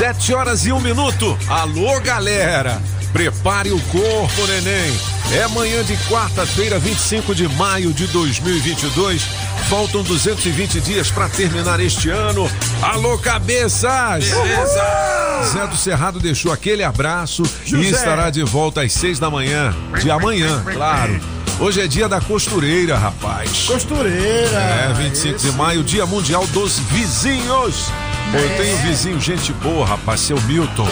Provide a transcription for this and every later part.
Sete horas e um minuto. Alô, galera. Prepare o corpo, neném. É manhã de quarta-feira, 25 de maio de 2022. Faltam 220 dias para terminar este ano. Alô, cabeças! Beleza! Zé do Cerrado deixou aquele abraço José. e estará de volta às seis da manhã. De amanhã, claro. Hoje é dia da costureira, rapaz. Costureira. É, 25 de maio, dia mundial dos vizinhos. Eu tenho um vizinho, gente boa, rapaz, seu Milton.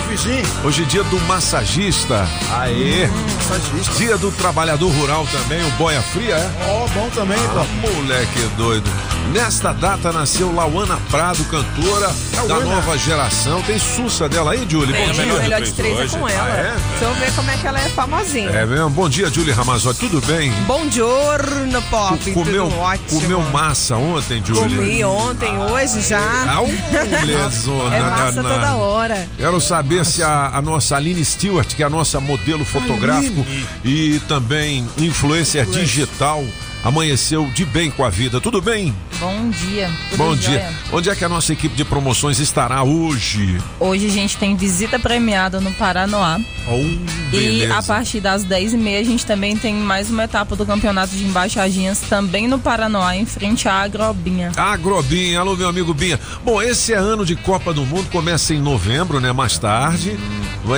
Hoje é dia do massagista. Aê! Massagista. Dia do trabalhador rural também, o boia fria, é? Ó, bom também, Ah, pô. moleque doido. Nesta data nasceu Lauana Prado, cantora da nova geração. Tem sussa dela aí, Julie? Bom dia. o melhor de três é com ela. Ah, é? Deixa eu ver como é que ela é famosinha. É mesmo? Bom dia, Julie Ramazotti. Tudo bem? Bom giorno, Pop. comeu, Tudo ótimo. comeu massa ontem, Julie? Comi ontem, hoje já. Au, mulherzona é massa danada. toda hora. Quero saber se a, a nossa Aline Stewart, que é a nossa modelo fotográfico e também influencer. digital, amanheceu de bem com a vida. Tudo bem? Bom dia. Bom dia. Onde é que a nossa equipe de promoções estará hoje? Hoje a gente tem visita premiada no Paranoá. Oh, E a partir das 10h30 a gente também tem mais uma etapa do campeonato de embaixadinhas também no Paranoá, em frente à Agrobinha. Agrobinha, alô meu amigo Binha. Bom, esse é ano de Copa do Mundo, começa em novembro, né? Mais tarde.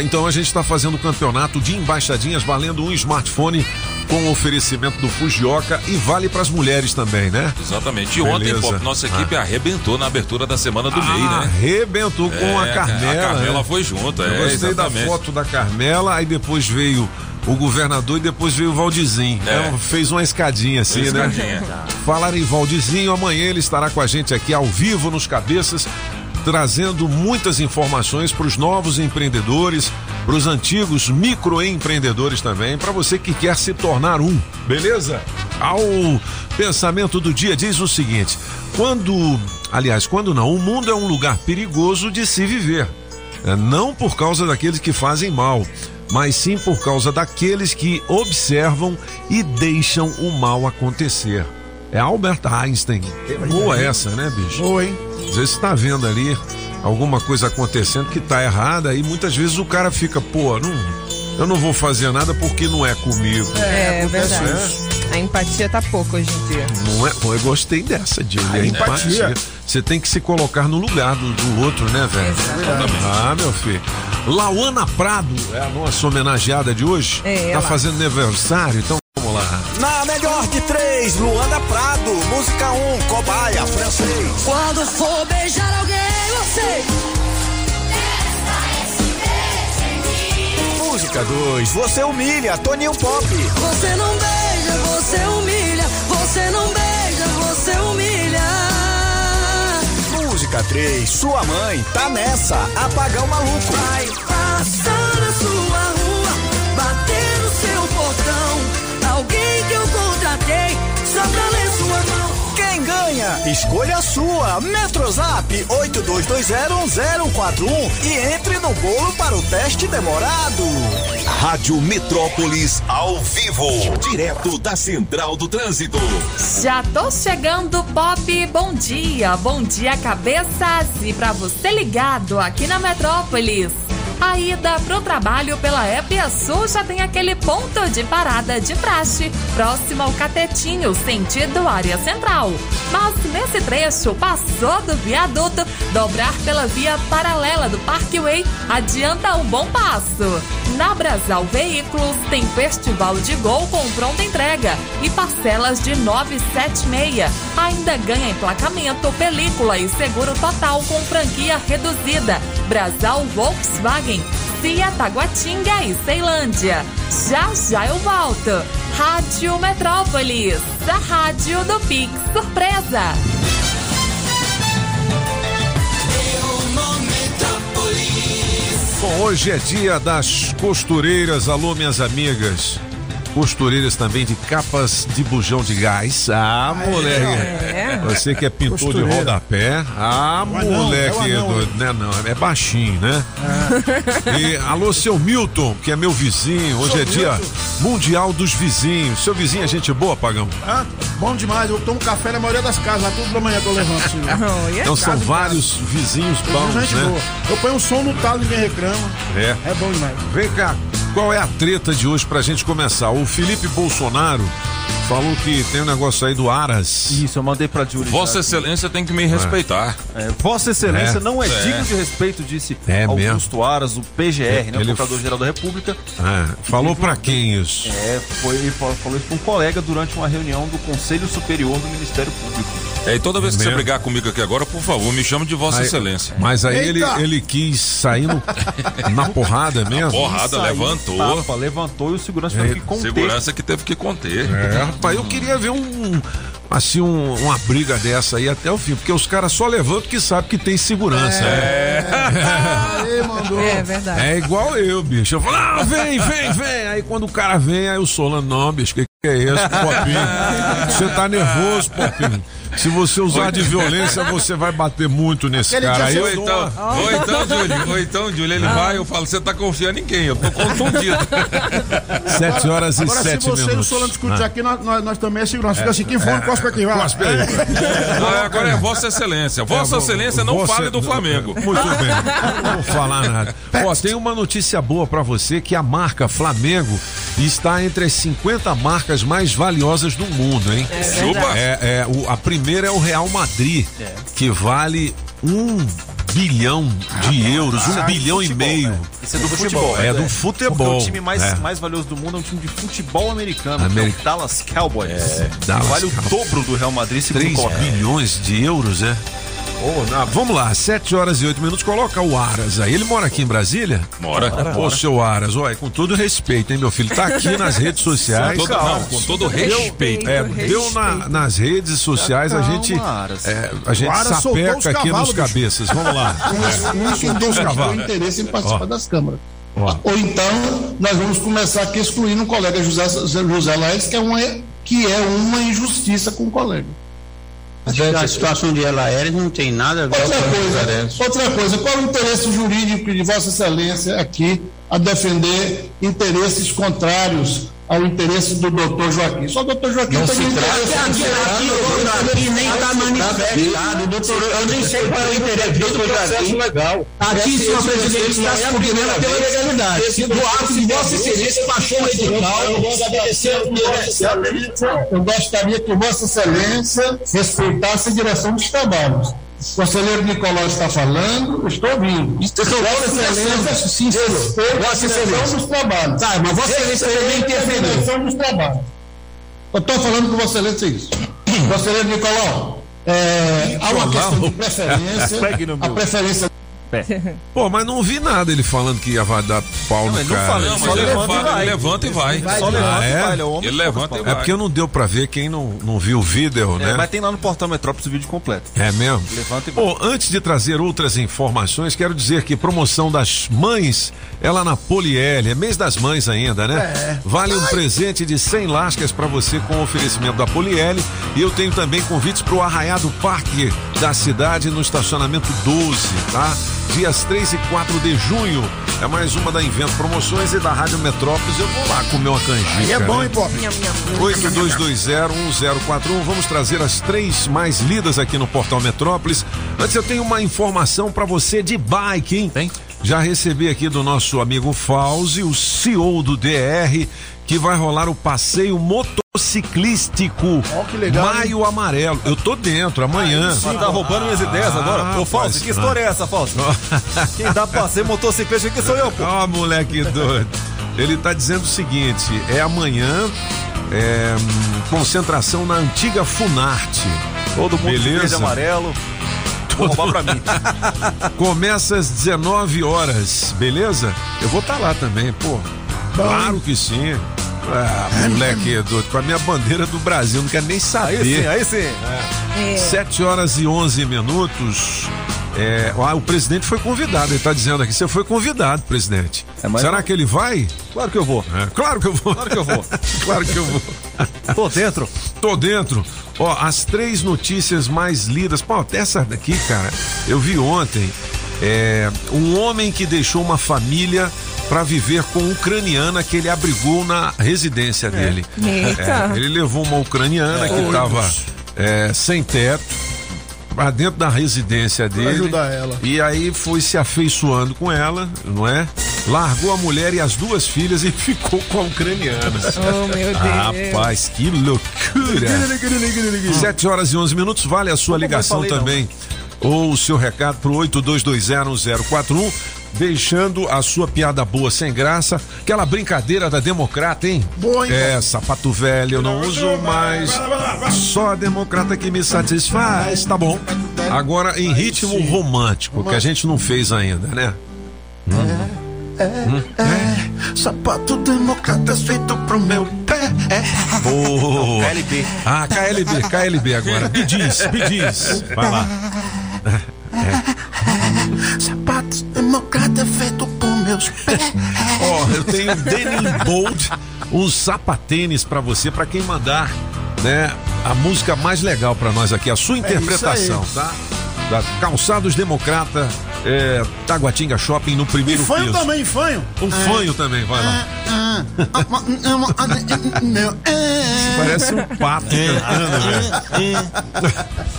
Então a gente está fazendo o campeonato de embaixadinhas valendo um smartphone com oferecimento do Fujioka e vale para as mulheres também, né? Exatamente. E ontem, Beleza. Pop, nossa equipe arrebentou na abertura da semana do MEI, né? Arrebentou com a É, Carmela. A Carmela né? foi junto, Eu é, gostei da exatamente. foto da Carmela, aí depois veio o governador e depois veio o Valdizinho. É. Então, fez uma escadinha assim, Uma né? escadinha. Falar em Valdizinho, amanhã ele estará com a gente aqui ao vivo nos cabeças, trazendo muitas informações para os novos empreendedores, para os antigos microempreendedores também, para você que quer se tornar um, beleza? Ao pensamento do dia diz o seguinte: quando, aliás, quando não, o mundo é um lugar perigoso de se viver. É, não por causa daqueles que fazem mal, mas sim por causa daqueles que observam e deixam o mal acontecer. É Albert Einstein. Boa essa, né, bicho? Boa, hein? Às vezes você tá vendo ali alguma coisa acontecendo que tá errada e muitas vezes o cara fica, pô, não, eu não vou fazer nada porque não é comigo. É, acontece verdade. isso. A empatia tá pouco hoje em dia. Não é? Pô, eu gostei dessa, Dilly. A empatia. Você tem que se colocar no lugar do, do outro, né, velho? Exatamente. Ah, meu filho. Lauana Prado é a nossa homenageada de hoje. É, tá ela. fazendo aniversário, então lá. Na melhor de três, Luana Prado, música 1, um, cobaia, francês. Quando for beijar alguém, você. Música 2, você humilha, Toninho Pop. Você não beija, você humilha. Você não beija, você humilha. Música 3, sua mãe, tá nessa, apagão maluco. Vai passar contratei só pra ler sua mão. Quem ganha? Escolha a sua. Metrozap 82201041 e entre no bolo para o teste demorado. Rádio Metrópolis ao vivo, direto da Central do Trânsito. Já tô chegando, Pop. Bom dia, bom dia, cabeças. E pra você ligado aqui na Metrópolis. A ida pro trabalho pela Sul já tem aquele ponto de parada de praxe, próximo ao Catetinho, sentido área central. Mas nesse trecho, passou do viaduto, dobrar pela via paralela do Parkway adianta um bom passo. Na Brasal Veículos tem festival de gol com pronta entrega e parcelas de 976. Ainda ganha emplacamento, película e seguro total com franquia reduzida. Brasal Volkswagen, Shopping, Cia Taguatinga e Ceilândia. Já já eu volto. Rádio Metrópolis, a rádio do Pix Surpresa. Bom, hoje é dia das costureiras, alô minhas amigas. Costureiras também de capas de bujão de gás. Ah, moleque. É. Você que é pintor de Costureira. rodapé. Ah, O anão, moleque. é o anão, doido. Né, não, é baixinho, né? E alô, seu Milton, que é meu vizinho. Hoje Seu é dia Milton. mundial dos vizinhos. Seu vizinho é gente boa, Pagão? Ah, bom demais. Eu tomo café na maioria das casas, lá tudo pela manhã que eu levanto. Assim, né? Então são vários vizinhos bons, né? boa. Eu ponho um som no talo e ninguém reclama. É. É bom demais. Vem cá, qual é a treta de hoje pra gente começar? O Felipe Bolsonaro falou que tem um negócio aí do Aras. Isso, eu mandei pra Júlia. Vossa. Excelência tem que me respeitar. É, Vossa Excelência É. não é, É. digno de respeito, disse É Augusto Aras, o PGR, né, o Ele- Procurador-Geral da República. É, falou pra quem isso? É, foi, ele falou isso pra um colega durante uma reunião do Conselho Superior do Ministério Público. É, e toda vez que você brigar comigo aqui agora, por favor, me chame de Vossa Aí- Excelência. Mas aí ele, ele quis sair no- na porrada mesmo. Porrada, Saiu levantou. Tapa, levantou e o segurança teve que conter. Segurança que teve que conter. É, rapaz, eu queria ver um. Assim, um- uma briga dessa aí até o fim, porque os caras só levantam que sabem que tem segurança. É. Aí, mandou. É verdade. É igual eu, bicho. Eu falo, ah, vem, vem, vem. Aí quando o cara vem, aí o Solano, não, bicho, que que é isso, Popinho? Você tá nervoso, Popinho. Se você usar de violência, você vai bater muito nesse Aquele cara. Aí Ou então, uma- ou então, Júlio, ou então, Júlio, ele vai, eu falo, você tá confiando em quem? Eu tô confundido. Sete horas e Agora, sete se você e o minutos. Solano discutir Ah. aqui, nós, nós, nós também é segurança. Fica assim, quem for, cospe aqui, vai. Cospe aí. Não, agora é Vossa Excelência. Vossa É, Excelência, não você- fale do Flamengo. Muito bem. Não vou falar nada. Ó, tem uma notícia boa pra você que a marca Flamengo está entre as 50 marcas mais valiosas do mundo, hein? Chupa. É, é, o- a primeira é o Real Madrid, que vale um bilhão de euros, um bilhão e futebol, meio. né? Isso é do futebol. É do Porque futebol. o time mais, É. mais valioso do mundo é um time de futebol americano, que é o Dallas Cowboys. Dallas vale o Cowboys. dobro do Real Madrid, segundo 3 coloca. bilhões de euros, é? Ô, na- vamos lá, 7 horas e 8 minutos, coloca o Aras aí. Ele mora aqui em Brasília? Mora. Ô, seu Aras, olha, com todo respeito, hein, meu filho? Tá aqui nas redes sociais. Com todo, não, com todo respeito. É, Respeito. deu na- nas redes sociais, a Calma, gente, Aras. é, a gente O Aras soltou os sapeca aqui cavalos, nos bicho. cabeças. Vamos lá. não Soltou os tem cavalos. interesse em participar Ó. das câmaras. Ó. Ou então, nós vamos começar aqui excluindo o colega José, José Laes, que é, uma, que é uma injustiça com o colega. A situação de ela aérea não tem nada a ver Outra com coisa, outra coisa, qual o interesse jurídico de Vossa Excelência aqui a defender interesses contrários ao interesse do doutor Joaquim? Só o doutor Joaquim Não se trata de aqui, nem está manifestado, doutor, eu nem sei qual é o interesse do doutor Joaquim. legal. Aqui, senhor presidente, está se cumprindo pela legalidade. Do ato de Vossa Excelência baixou o edital, Eu gostaria que Vossa Excelência respeitasse a direção dos trabalhos. O conselheiro Nicolau está falando, estou ouvindo. Vossa Excelência, sim, respeita a Vossa Excelência. dos trabalhos. Tá, mas Vossa Excelência também interferiu. dos trabalhos. Eu estou falando com Vossa Excelência isso. Conselheiro Nicolau, é, há uma questão de preferência. No a meu. Preferência Pô, mas não vi nada ele falando que ia vai dar pau no ele não cara. falou, Não, mas ele, levanta e vai. ele levanta e vai. Só levanta é? e vai, ele é o homem Ele levanta e É vai. porque não deu pra ver quem não, não viu o vídeo, É, né? mas tem lá no portal Metrópolis o vídeo completo. É mesmo? Levanta e vai. Bom, antes de trazer outras informações, quero dizer que promoção das mães é lá na Poliel, é mês das mães ainda, né? Vale um presente de 100 lascas para você com oferecimento da Poliel e eu tenho também convites para o Arraiado Parque da cidade no estacionamento 12, tá? Dias 3 e 4 de junho. É mais uma da Invento Promoções e da Rádio Metrópolis. Eu vou lá comer uma canjica. E é bom, né? hein, Pop? 82201041. Vamos trazer as três mais lidas aqui no Portal Metrópolis. Antes eu tenho uma informação pra você de bike, hein? Tem? Já recebi aqui do nosso amigo Fauzi, o CEO do DR, que vai rolar o passeio motociclístico Ó, que legal, Maio Amarelo. Eu tô dentro amanhã. Mas tá roubando minhas ideias Ah, agora? Ô, Fausto, que história é essa, Fausto? Quem dá passeio motociclista aqui sou eu, pô. Ó, moleque doido. Ele tá dizendo o seguinte: é amanhã, é, concentração na antiga Funarte. Todo mundo de Beleza. verde e amarelo. Vou roubar pra mim. Começa às 19 horas, beleza? Eu vou estar lá também, pô. Claro que sim. Ah, moleque doido, com a minha bandeira do Brasil, não quero nem Aí sim, saber. aí sim. É. 7 horas e 11 minutos. É, ah, o presidente foi convidado, ele está dizendo aqui, você foi convidado, presidente. mas Será eu- que ele vai? Claro que eu vou. É, claro que eu vou. Claro que eu vou. claro que eu vou. Tô dentro. Tô dentro. Ó, as três notícias mais lidas. Pô, até essa daqui, cara, eu vi ontem. É, um homem que deixou uma família para viver com uma ucraniana que ele abrigou na residência dele. Eita. É, ele levou uma ucraniana É. que estava é, sem teto para dentro da residência dele. ajudar ela. E aí foi se afeiçoando com ela, não é? Largou a mulher e as duas filhas e ficou com a ucraniana. Oh, meu Deus. Rapaz, que loucura! 7 horas e 11 minutos, vale a sua ligação falei, não. também. Ou o seu recado pro 82201041, deixando a sua piada boa sem graça, aquela brincadeira da democrata, hein? Boa, hein? É, sapato velho eu não uso mais. Só a democrata que me satisfaz, tá bom. Agora em ritmo romântico, que a gente não fez ainda, né? Sapato democrata feito pro meu pé. Boa. KLB. Ah, KLB, KLB agora. Bidiz, Bidiz. Vai lá. Pés. Ó, eu tenho Denim Bold, uns sapatênis pra você, pra quem mandar, né, a música mais legal pra nós aqui, a sua interpretação, tá? Da Calçados Democrata, é, Taguatinga Shopping no primeiro Fanho piso. também, fanho. Um fanho também, vai lá. Parece um pato cantando, velho.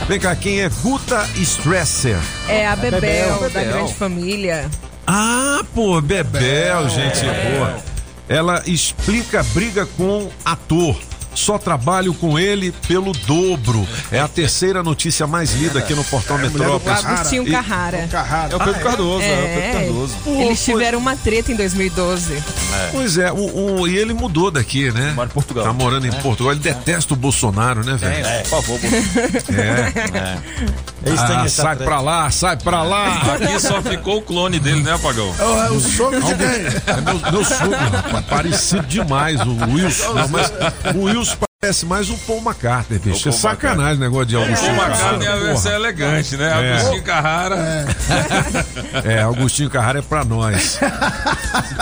Vem cá, quem é Guta Stresser? É a Bebel, da Bebel. grande família. Ah, pô, Bebel, gente boa. Ela explica a briga com ator. Só trabalho com ele pelo dobro. É a terceira notícia mais lida aqui no Portal do Metrópolis. Agostinho E- Carrara. Carrara. É o Pedro Cardoso, é, o Pedro É, Cardoso. eles tiveram uma treta em 2012. Pois é, o, o- e ele mudou daqui, né? Mora em Portugal. Tá morando em Portugal. Ele detesta o Bolsonaro, né, velho? É, por favor, Bolsonaro. É. Ah, sai treta. pra lá, sai pra lá. Aqui só ficou o clone dele, né, Apagão? É o sogro de quem? É meu, meu sogro, rapaz. Parecido demais o Wilson. Não, mas o Wilson parece mais o Paul McCartney, bicho. É Paul sacanagem o negócio de O Augustinho McCartney é a Carrara. versão Porra. elegante, né? É. Agostinho Carrara. É, Augustinho Carrara é pra nós.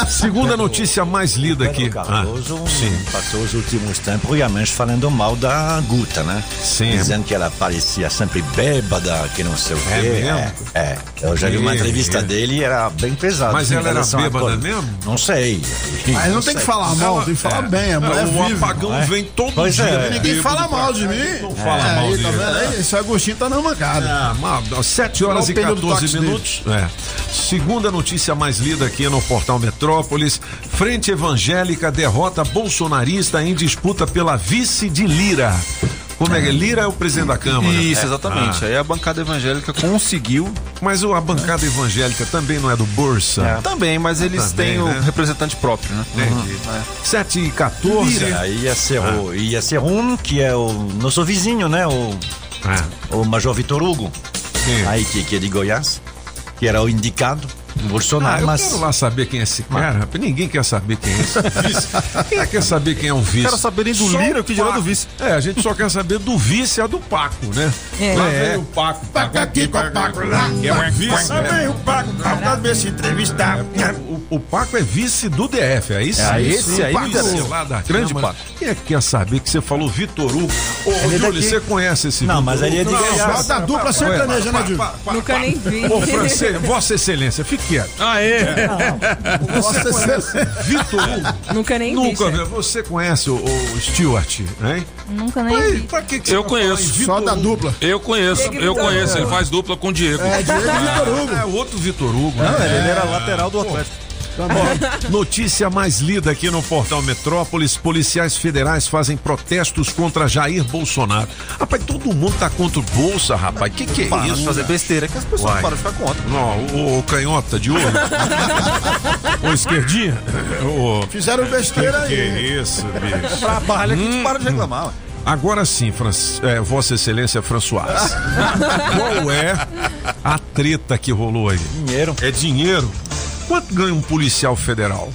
Segunda notícia mais lida aqui. Pedro Cardoso Ah, sim. passou os últimos tempos realmente falando mal da Guta, né? Sim. Dizendo que ela parecia sempre bêbada, que não sei o quê. É mesmo? É, é. Eu já vi uma É, entrevista é. dele e era bem pesado. Mas ela era bêbada mesmo? Não sei. Aí não tem que falar mal, tem que falar bem. A mulher o vive. apagão é? vem todo Pois dia. é. Ninguém fala mal de mim. Não fala É, mal de tá mim. aí? Esse Agostinho tá na mancada. Mal, 7 horas e o pneu do 14 táxi minutos. É. Segunda notícia mais lida aqui no portal Metrópolis: Frente Evangélica derrota bolsonarista em disputa pela vice de Lira. Como é que é? Lira é o presidente da Câmara. Isso, É. exatamente. Ah, Aí a bancada evangélica conseguiu. mas o- a bancada evangélica também não é do Bolsa. Também, mas eles Também, têm né? o representante próprio, né? Entendi. 7 e 14. Aí ia ser, o, ia ser um que é o nosso vizinho, né? O, Ah, o Major Vitor Hugo, quem? aí que, que é de Goiás, que era o indicado Bolsonaro, Ah, eu mas quero lá saber quem é esse cara. rapaz. Ninguém quer saber quem é esse vice. Quem quer saber quem é um vice? Quero saber nem do Só Lira, que dirá do vice. É, a gente só quer saber do vice e a do Paco, né? É. Lá É. o Paco. Paco aqui com o Paco lá. Que é o vice. Lá né? vem o Paco, pra ver se entrevistar. O, o Paco é vice do DF, aí sim. É, esse aí lá da Grande. Paco. Quem é que quer saber que você falou Vitor Hugo? Ô, Ele é Júlio, daqui. você conhece esse Não, mas ele é de Hugo? Goiás. Não, Bota a dupla sertaneja, né, Júlio? Nunca nem vi. Ô, francês, Vossa Excelência, fique quieto. Ah, é? Nossa, você... Vitor Hugo. Nunca nem vi. Nunca, vi. você conhece o, o Stuart, hein? Nunca nem Aí, vi. pra que, que você Eu vai falar conheço. Só da dupla. Eu conheço, eu conheço. Ele faz dupla com o Diego. É, Diego e Vitor Hugo. É outro Vitor Hugo, né? Ele era lateral do Atlético. Notícia mais lida aqui no portal Metrópolis: policiais federais fazem protestos contra Jair Bolsonaro. Rapaz, todo mundo tá contra o Bolsa, rapaz. Que que é Para isso? fazer besteira que as pessoas Vai. param de ficar contra. Não, o, o canhota de olho. Ô, esquerdinha. Ô, Fizeram besteira que aí. isso, bicho. Trabalha que a gente para de reclamar. ué. Agora sim, Fran- é, Vossa Excelência François. Qual é a treta que rolou aí? dinheiro. É dinheiro? Quanto ganha um policial federal?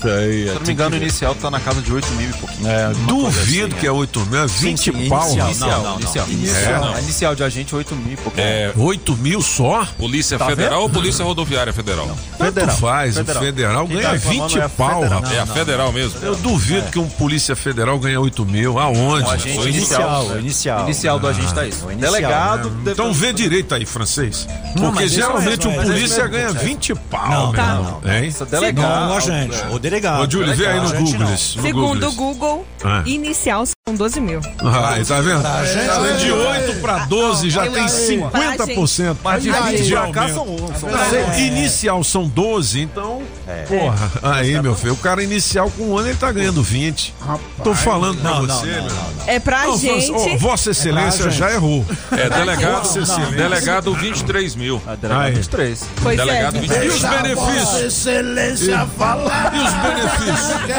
Se eu não me engano, o inicial tá na casa de 8 mil e pouquinho. É, Duvido que é 8 mil, é 20 pau. Inicial, rapaz. não, não, inicial. É, não. A inicial de agente 8 mil e pouquinho. É, 8 mil só? Polícia Tá Federal vendo? ou Polícia Rodoviária Federal? Tanto faz, Federal. o federal Quem ganha tá informando 20 é a pau, federal. rapaz. É a Federal mesmo. Eu duvido que um polícia federal ganhe 8 mil. Aonde? O agente O inicial. inicial, o inicial. Inicial do agente tá isso. Delegado. deve- Então vê direito aí, francês. Porque geralmente é- o é polícia ganha é. 20 pau, Não, tá. Hein? Essa delegado. Não, agente, o delegado. Ô, Júlio, vê aí no Google. Segundo o Google. Ah. inicial são 12 mil. Aí, tá vendo? De 8 para 12 já tem 50%. Mas de Aí, 20 de aumento. são. são Você- Inicial são 12, então. Porra, aí, meu filho, o cara inicial com um ano ele tá ganhando 20. Tô falando pra Não, não, você, não, meu. não, É pra Não, gente. Vossa- ó, Vossa Excelência pra já errou. É, delegado, Vossa Excelência. delegado 23 mil. A delegado Aí. 23. Pois Delegado é. 23 E os benefícios? Excelência falar. E os benefícios?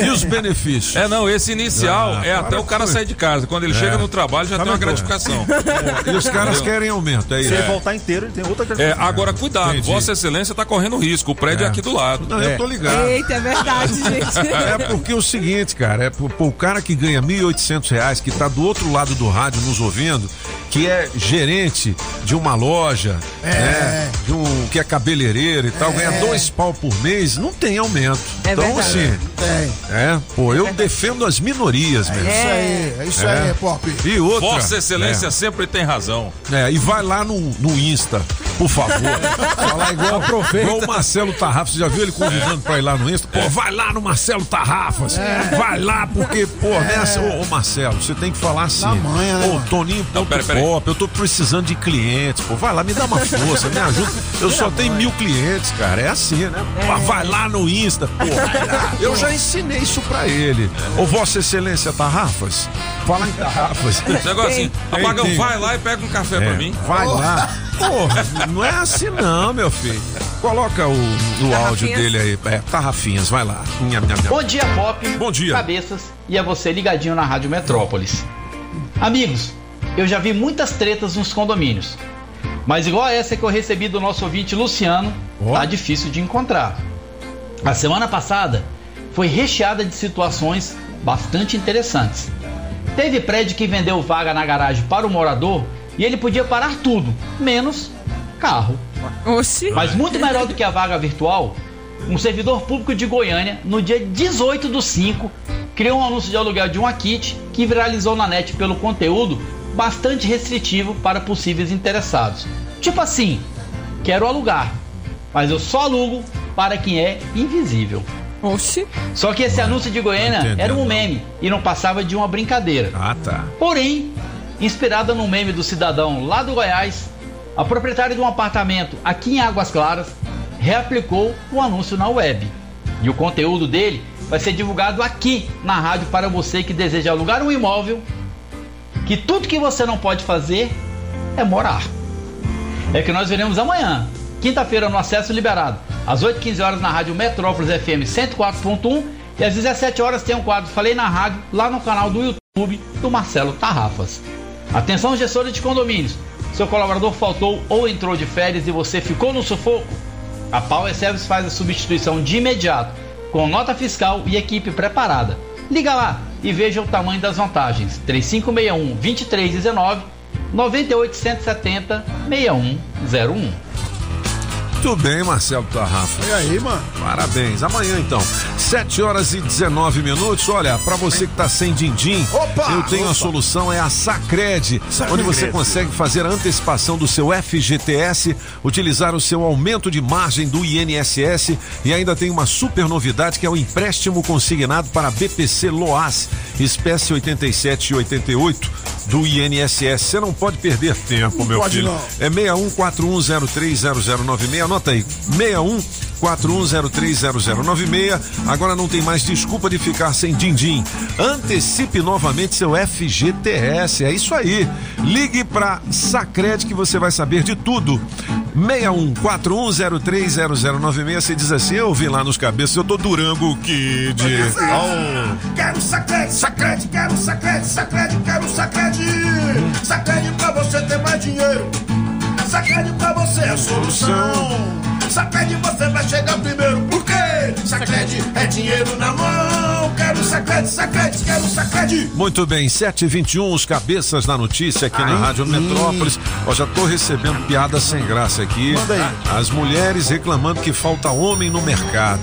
É? E os benefícios? É, não, esse inicial Ah, é até o cara sair de casa. Quando ele chega no trabalho, já tem uma bom. gratificação. E os caras querem aumento, é Se isso. ele voltar inteiro, ele tem outra É, gratificação. agora, cuidado, Entendi. Vossa Excelência tá correndo risco. O prédio é, aqui do lado. Não, eu tô ligado. Eita, é verdade, gente. É porque é o seguinte, cara, é pro, pro cara que ganha 1.800 reais, que tá do outro lado do rádio nos ouvindo, que é gerente de uma loja, né, de um, que é cabeleireiro e tal, ganha dois pau por mês, não tem aumento. É então, verdade. assim, é, pô, eu defendo as minorias, É mesmo. Isso aí, é isso aí, Pop. E outra. Vossa Excelência sempre tem razão. É, é, e vai lá no, no Insta, por favor. Falar igual, igual o Marcelo Tarrafas. Você já viu ele convidando pra ir lá no Insta? Pô, vai lá no Marcelo Tarrafas. Vai lá, porque, pô, nessa. Ô, ô, Marcelo, você tem que falar assim. Na manha, né, Ô? Toninho, Não, pera, pera aí. pop, eu tô precisando de clientes, pô. Vai lá, me dá uma força, me ajuda. Eu só tenho mil clientes, cara. É assim, né? Pô, Vai lá no Insta, pô. Eu já ensinei isso pra ele. Ô, Vossa Excelência Tarrafas, fala em Tarrafas. Esse negócio assim, apagão, tem. vai lá e pega um café É, pra mim. Vai lá. Porra, não é assim não, meu filho. Coloca o, o áudio dele aí. É, Tarrafinhas, vai lá. Nham, nham, nham. Bom dia, Pop. Bom dia. Cabeças. E a você ligadinho na Rádio Metrópolis. Amigos, eu já vi muitas tretas nos condomínios. Mas igual a essa que eu recebi do nosso ouvinte Luciano, Ó. tá difícil de encontrar. A semana passada foi recheada de situações bastante interessantes. Teve prédio que vendeu vaga na garagem para o morador e ele podia parar tudo, menos carro. Oxi. Mas muito melhor do que a vaga virtual, um servidor público de Goiânia, no dia 18 do 5, criou um anúncio de aluguel de uma kit que viralizou na net pelo conteúdo bastante restritivo para possíveis interessados. Tipo assim, quero alugar, mas eu só alugo para quem é invisível. Oxi. Só que esse anúncio de Goiânia era um meme e não passava de uma brincadeira. Ah, tá. Porém, inspirada no meme do cidadão lá do Goiás, a proprietária de um apartamento aqui em Águas Claras reaplicou o anúncio na web. E o conteúdo dele vai ser divulgado aqui na rádio para você que deseja alugar um imóvel, que tudo que você não pode fazer é morar. É que nós veremos amanhã, quinta-feira, no acesso liberado, às 8h15 horas na rádio Metrópolis FM 104.1 e às 17 horas tem um quadro Falei na Rádio lá no canal do YouTube do Marcelo Tarrafas. Atenção, gestora de condomínios. Seu colaborador faltou ou entrou de férias e você ficou no sufoco? A Power Service faz a substituição de imediato, com nota fiscal e equipe preparada. Liga lá e veja o tamanho das vantagens. 3561 2319 98170 6101. Muito bem, Marcelo Tarrafa. E aí, mano? Parabéns. Amanhã, então, 7 horas e 19 minutos. Olha, pra você que tá sem din-din, eu tenho a Opa! solução, é a Sacred, Sacred. onde você consegue fazer a antecipação do seu FGTS, utilizar o seu aumento de margem do INSS e ainda tem uma super novidade que é o empréstimo consignado para BPC Loas, espécie 87 e 88 do INSS. Você não pode perder tempo, meu pode filho. não. É 6141030096. Anota aí. 61 41030096. Agora não tem mais desculpa de ficar sem din-din. Antecipe novamente seu FGTS. É isso aí. Ligue para Sacred que você vai saber de tudo. 61 41030096. Você diz assim: Eu vi lá nos cabeças, eu tô Durango Kid. Oh. Quero sacrede, sacrede, quero sacrede, sacrede, quero sacrede. Sacrede pra você ter mais dinheiro. Sacrede pra você é a solução. Sacrede você vai chegar primeiro. Por quê? sacrede, é dinheiro na mão. Quero sacrede, sacrede, quero sacrede. Muito bem, 7h21, os cabeças da notícia aqui na Rádio Metrópolis. Ó, já tô recebendo piada sem graça aqui. Manda aí. As mulheres reclamando que falta homem no mercado.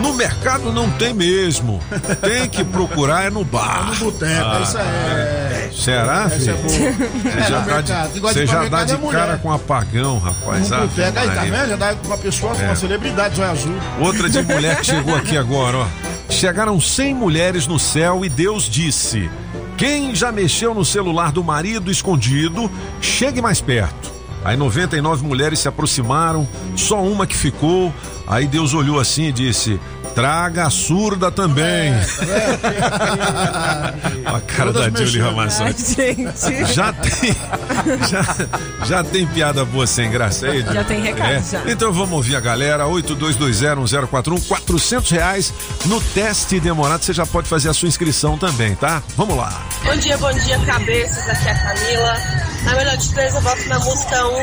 No mercado não tem mesmo. Tem que procurar é no bar. No boteco, Ah, isso é. Será, Essa filho? é. Você É, já no dá de, você já dá de é cara com apagão, rapaz. No Ave boteco, aí tá Maria. vendo? Já dá uma pessoa, É. uma celebridade, zóio azul. Outra de mulher que chegou aqui agora, ó. Chegaram 100 mulheres no céu e Deus disse: Quem já mexeu no celular do marido escondido, chegue mais perto. Aí 99 mulheres se aproximaram, só uma que ficou. Aí Deus olhou assim e disse: Traga a surda também. a cara da Julie Ramazotti. Gente. Já tem, já, já tem piada boa sem graça aí? Já tem recado, É? já. Então vamos ouvir a galera, 82201041, 400 reais no teste demorado, você já pode fazer a sua inscrição também, tá? Vamos lá. Bom dia, bom dia, cabeças. Aqui é a Camila. Na melhor de três, eu voto na música 1,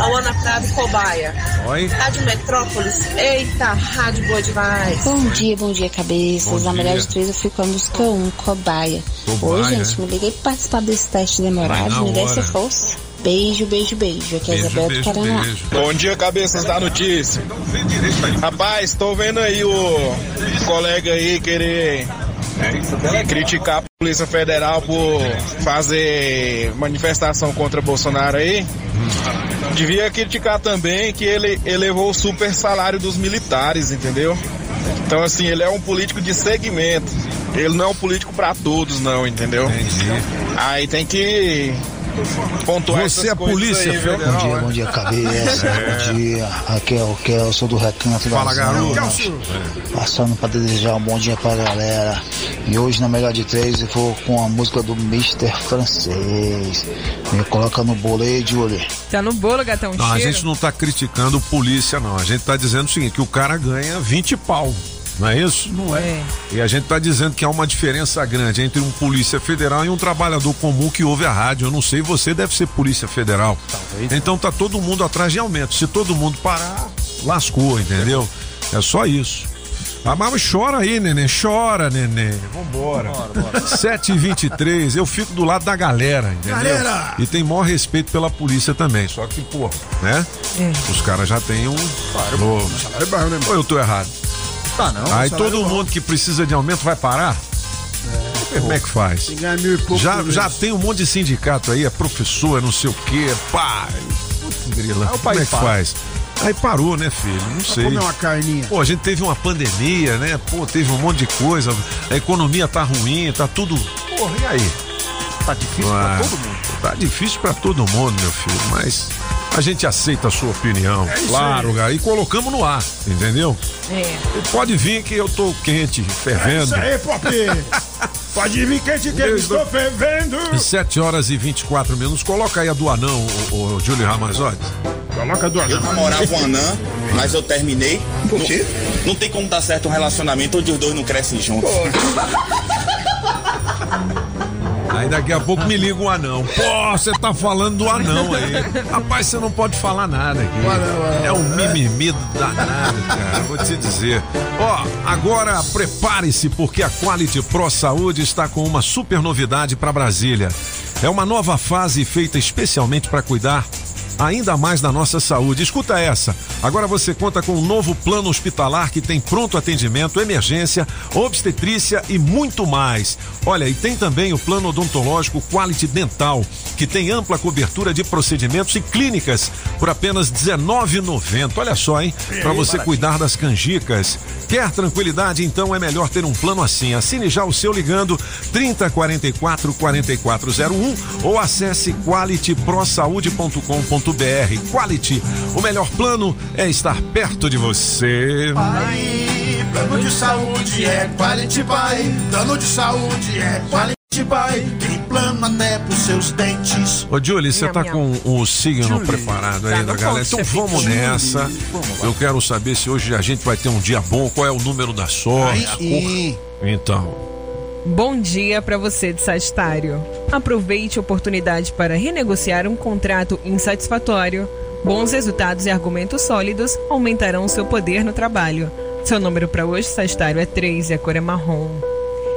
a Ana Prado Cobaia. Oi. Rádio Metrópolis. Eita, rádio boa demais. Bom dia, bom dia, cabeças. Bom Na melhor dia. de três, eu fui com a música 1, Cobaia. Cobaia, Oi, gente, me liguei pra participar desse teste demorado. Me hora. força. Beijo, beijo, beijo. Aqui é Beijo, Isabel do beijo, Paraná. beijo. Bom dia, cabeças da notícia. Rapaz, tô vendo aí o colega aí querer criticar a Polícia Federal por fazer manifestação contra Bolsonaro aí. Devia criticar também que ele elevou o super salário dos militares, entendeu? Então, assim, ele é um político de segmento. Ele não é um político pra todos, não, entendeu? Aí tem que pontuar Você é Polícia aí? Federal, Bom dia, bom dia, cabeça. É. Bom dia. Aqui é o Kelson do Recanto da Fala, garoto. Passando para desejar um bom dia pra galera. E hoje, na melhor de três, eu vou com a música do Mr. Francês. Me coloca no bolo aí, Julie. Tá no bolo, gatão. Não, a cheiro. gente não tá criticando polícia, não. A gente tá dizendo o seguinte, que o cara ganha 20 pau. Não é isso? Não é. E a gente tá dizendo que há uma diferença grande entre um polícia federal e um trabalhador comum que ouve a rádio. Eu não sei, você deve ser polícia federal. Então tá todo mundo atrás de aumento. Se todo mundo parar, lascou, entendeu? É só isso. Ah, mas chora aí, neném. Chora, neném. Vambora. 7h23, eu fico do lado da galera, entendeu? Galera! E tem maior respeito pela polícia também. Só que, porra, né? Os caras já têm um. Ô, Ou eu tô errado? Tá não. Aí todo bom. mundo que precisa de aumento vai parar? Como é que faz? Tem que ganhar mil e pouco Já, já tem um monte de sindicato aí, é professor, é não sei o quê, pá. Putz, grila. O Como é que para. faz? Aí parou, né, filho? Não sei. comer uma carninha. Pô, a gente teve uma pandemia, né? Pô, teve um monte de coisa. A economia tá ruim, tá tudo. Porra, e aí? Tá difícil pra todo mundo. Tá difícil pra todo mundo, meu filho, mas a gente aceita a sua opinião. É claro, cara. E colocamos no ar, entendeu? É. Pode vir que eu tô quente, fervendo. É isso aí, Pop. Pode vir quente que eu estou fervendo. 7 horas e 24 minutos. Coloca aí a do anão, o, o Júlio Ramazotti. Coloca a do Eu namorava uma anã, mas eu terminei. Por quê? Não, não tem como dar certo um relacionamento onde os dois não crescem juntos. Aí daqui a pouco me liga o anão. Pô, você tá falando do anão aí. Rapaz, você não pode falar nada aqui. É um mimimi danado, cara. Vou te dizer. Ó, agora prepare-se porque a Quality Pro Saúde está com uma super novidade para Brasília. É uma nova fase feita especialmente para cuidar ainda mais da nossa saúde. Escuta essa. Agora você conta com um novo plano hospitalar que tem pronto atendimento, emergência, obstetrícia e muito mais. Olha, e tem também o plano odontológico Quality Dental, que tem ampla cobertura de procedimentos e clínicas por apenas R$19,90. Olha só, hein? Para você cuidar das canjicas. Quer tranquilidade? Então é melhor ter um plano assim. Assine já o seu ligando 3044 4401 ou acesse qualityprosaude.com.br. Quality, o melhor plano é estar perto de você. Aí, plano de saúde é Quality Buy. Plano de saúde é Quality Buy. Tem plano até pros seus dentes. Ô, Julie, você tá com o signo preparado aí Tá, galera? Então vamos Julie. nessa. Eu quero saber se hoje a gente vai ter um dia bom, qual é o número da sorte. Aí Então. Bom dia para você de Sagitário. Aproveite a oportunidade para renegociar um contrato insatisfatório. Bons resultados e argumentos sólidos aumentarão seu poder no trabalho. Seu número para hoje, Sagitário, é 3 e a cor é marrom.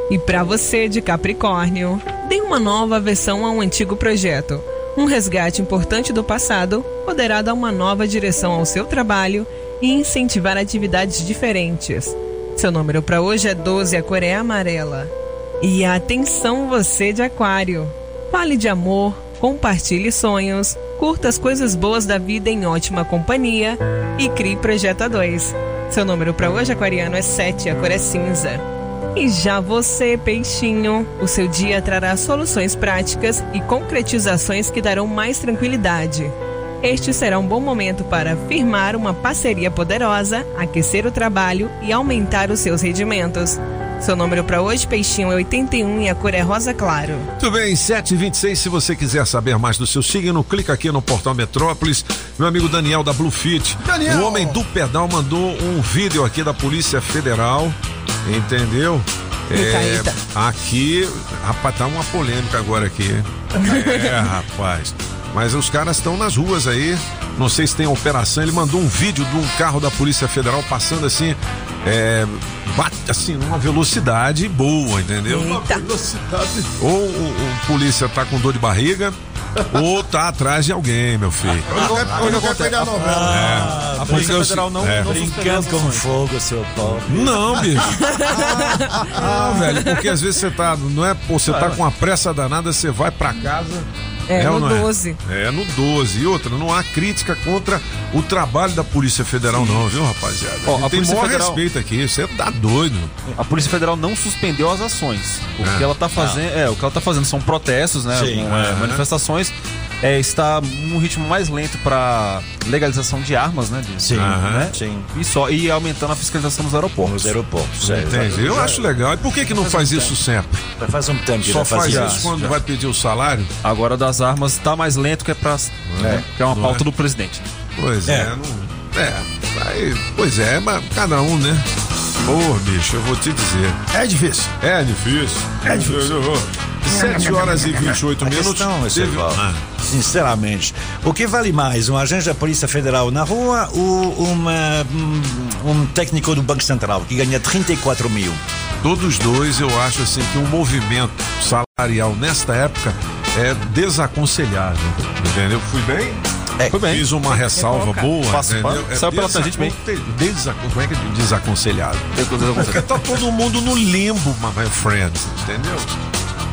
E para você de Capricórnio, dê uma nova versão a um antigo projeto. Um resgate importante do passado poderá dar uma nova direção ao seu trabalho e incentivar atividades diferentes. Seu número para hoje é 12 e a cor é amarela. E atenção você de Aquário. Fale de amor, compartilhe sonhos, curta as coisas boas da vida em ótima companhia e crie projeto a dois. Seu número para hoje, aquariano, é 7, a cor é cinza. E já você, peixinho, o seu dia trará soluções práticas e concretizações que darão mais tranquilidade. Este será um bom momento para firmar uma parceria poderosa, aquecer o trabalho e aumentar os seus rendimentos. Seu número para hoje, peixinho, é 81 e a cor é rosa claro. Muito bem, 726. Se você quiser saber mais do seu signo, clica aqui no portal Metrópolis. Meu amigo Daniel da Bluefit. Daniel! O homem do pedal mandou um vídeo aqui da Polícia Federal. Entendeu? Micaeta. aqui, rapaz, tá uma polêmica agora aqui. É, rapaz. Mas os caras estão nas ruas aí. Não sei se tem operação. Ele mandou um vídeo de um carro da Polícia Federal passando assim, é, bate, assim, numa velocidade boa, entendeu? Eita. Velocidade. Ou o, o polícia tá com dor de barriga, ou tá atrás de alguém, meu filho. Hoje eu quero pegar a novela. A Polícia eu Federal não, é. não Brincando com fogo, seu pau. Não, bicho. Não, velho, porque às vezes você tá, não é, pô, você tá com uma pressa danada, você vai pra casa. É, ou no não 12. É? no 12. E outra, não há crítica contra o trabalho da Polícia Federal, não, viu, rapaziada? Ó, a tem Polícia maior Federal- respeito aqui, você tá doido. A Polícia Federal não suspendeu as ações. O É. que ela tá fazendo, é, o que ela tá fazendo são protestos, né, Sim. com, é, É. manifestações. É, está num ritmo mais lento para legalização de armas, né? de- Sim, né? sim. E só e aumentando a fiscalização nos aeroportos. Nos aeroportos. é, Entendi. Eu acho legal. E por que que não faz isso sempre? Já faz um tempo que Só já faz fazia isso quando vai pedir o salário? Agora das armas tá mais lento que é para que é uma não pauta é? do presidente. Pois é, É. não. É, aí, pois é, mas cada um, né? Ô, bicho, eu vou te dizer. É difícil. É difícil. É difícil. 7 horas e 28 A minutos. questão, Teve- Paulo, Ah, sinceramente, o que vale mais, um agente da Polícia Federal na rua ou uma, um, um técnico do Banco Central que ganha 34 mil? todos dois, eu acho assim que um movimento salarial nesta época é desaconselhável. Entendeu? Fui bem? É, Foi bem. Fiz uma ressalva colocar. boa, Faço entendeu? Saiu pela tangente bem. Desacon... Como é que é dizendo Porque tá todo mundo no limbo, my friend, entendeu?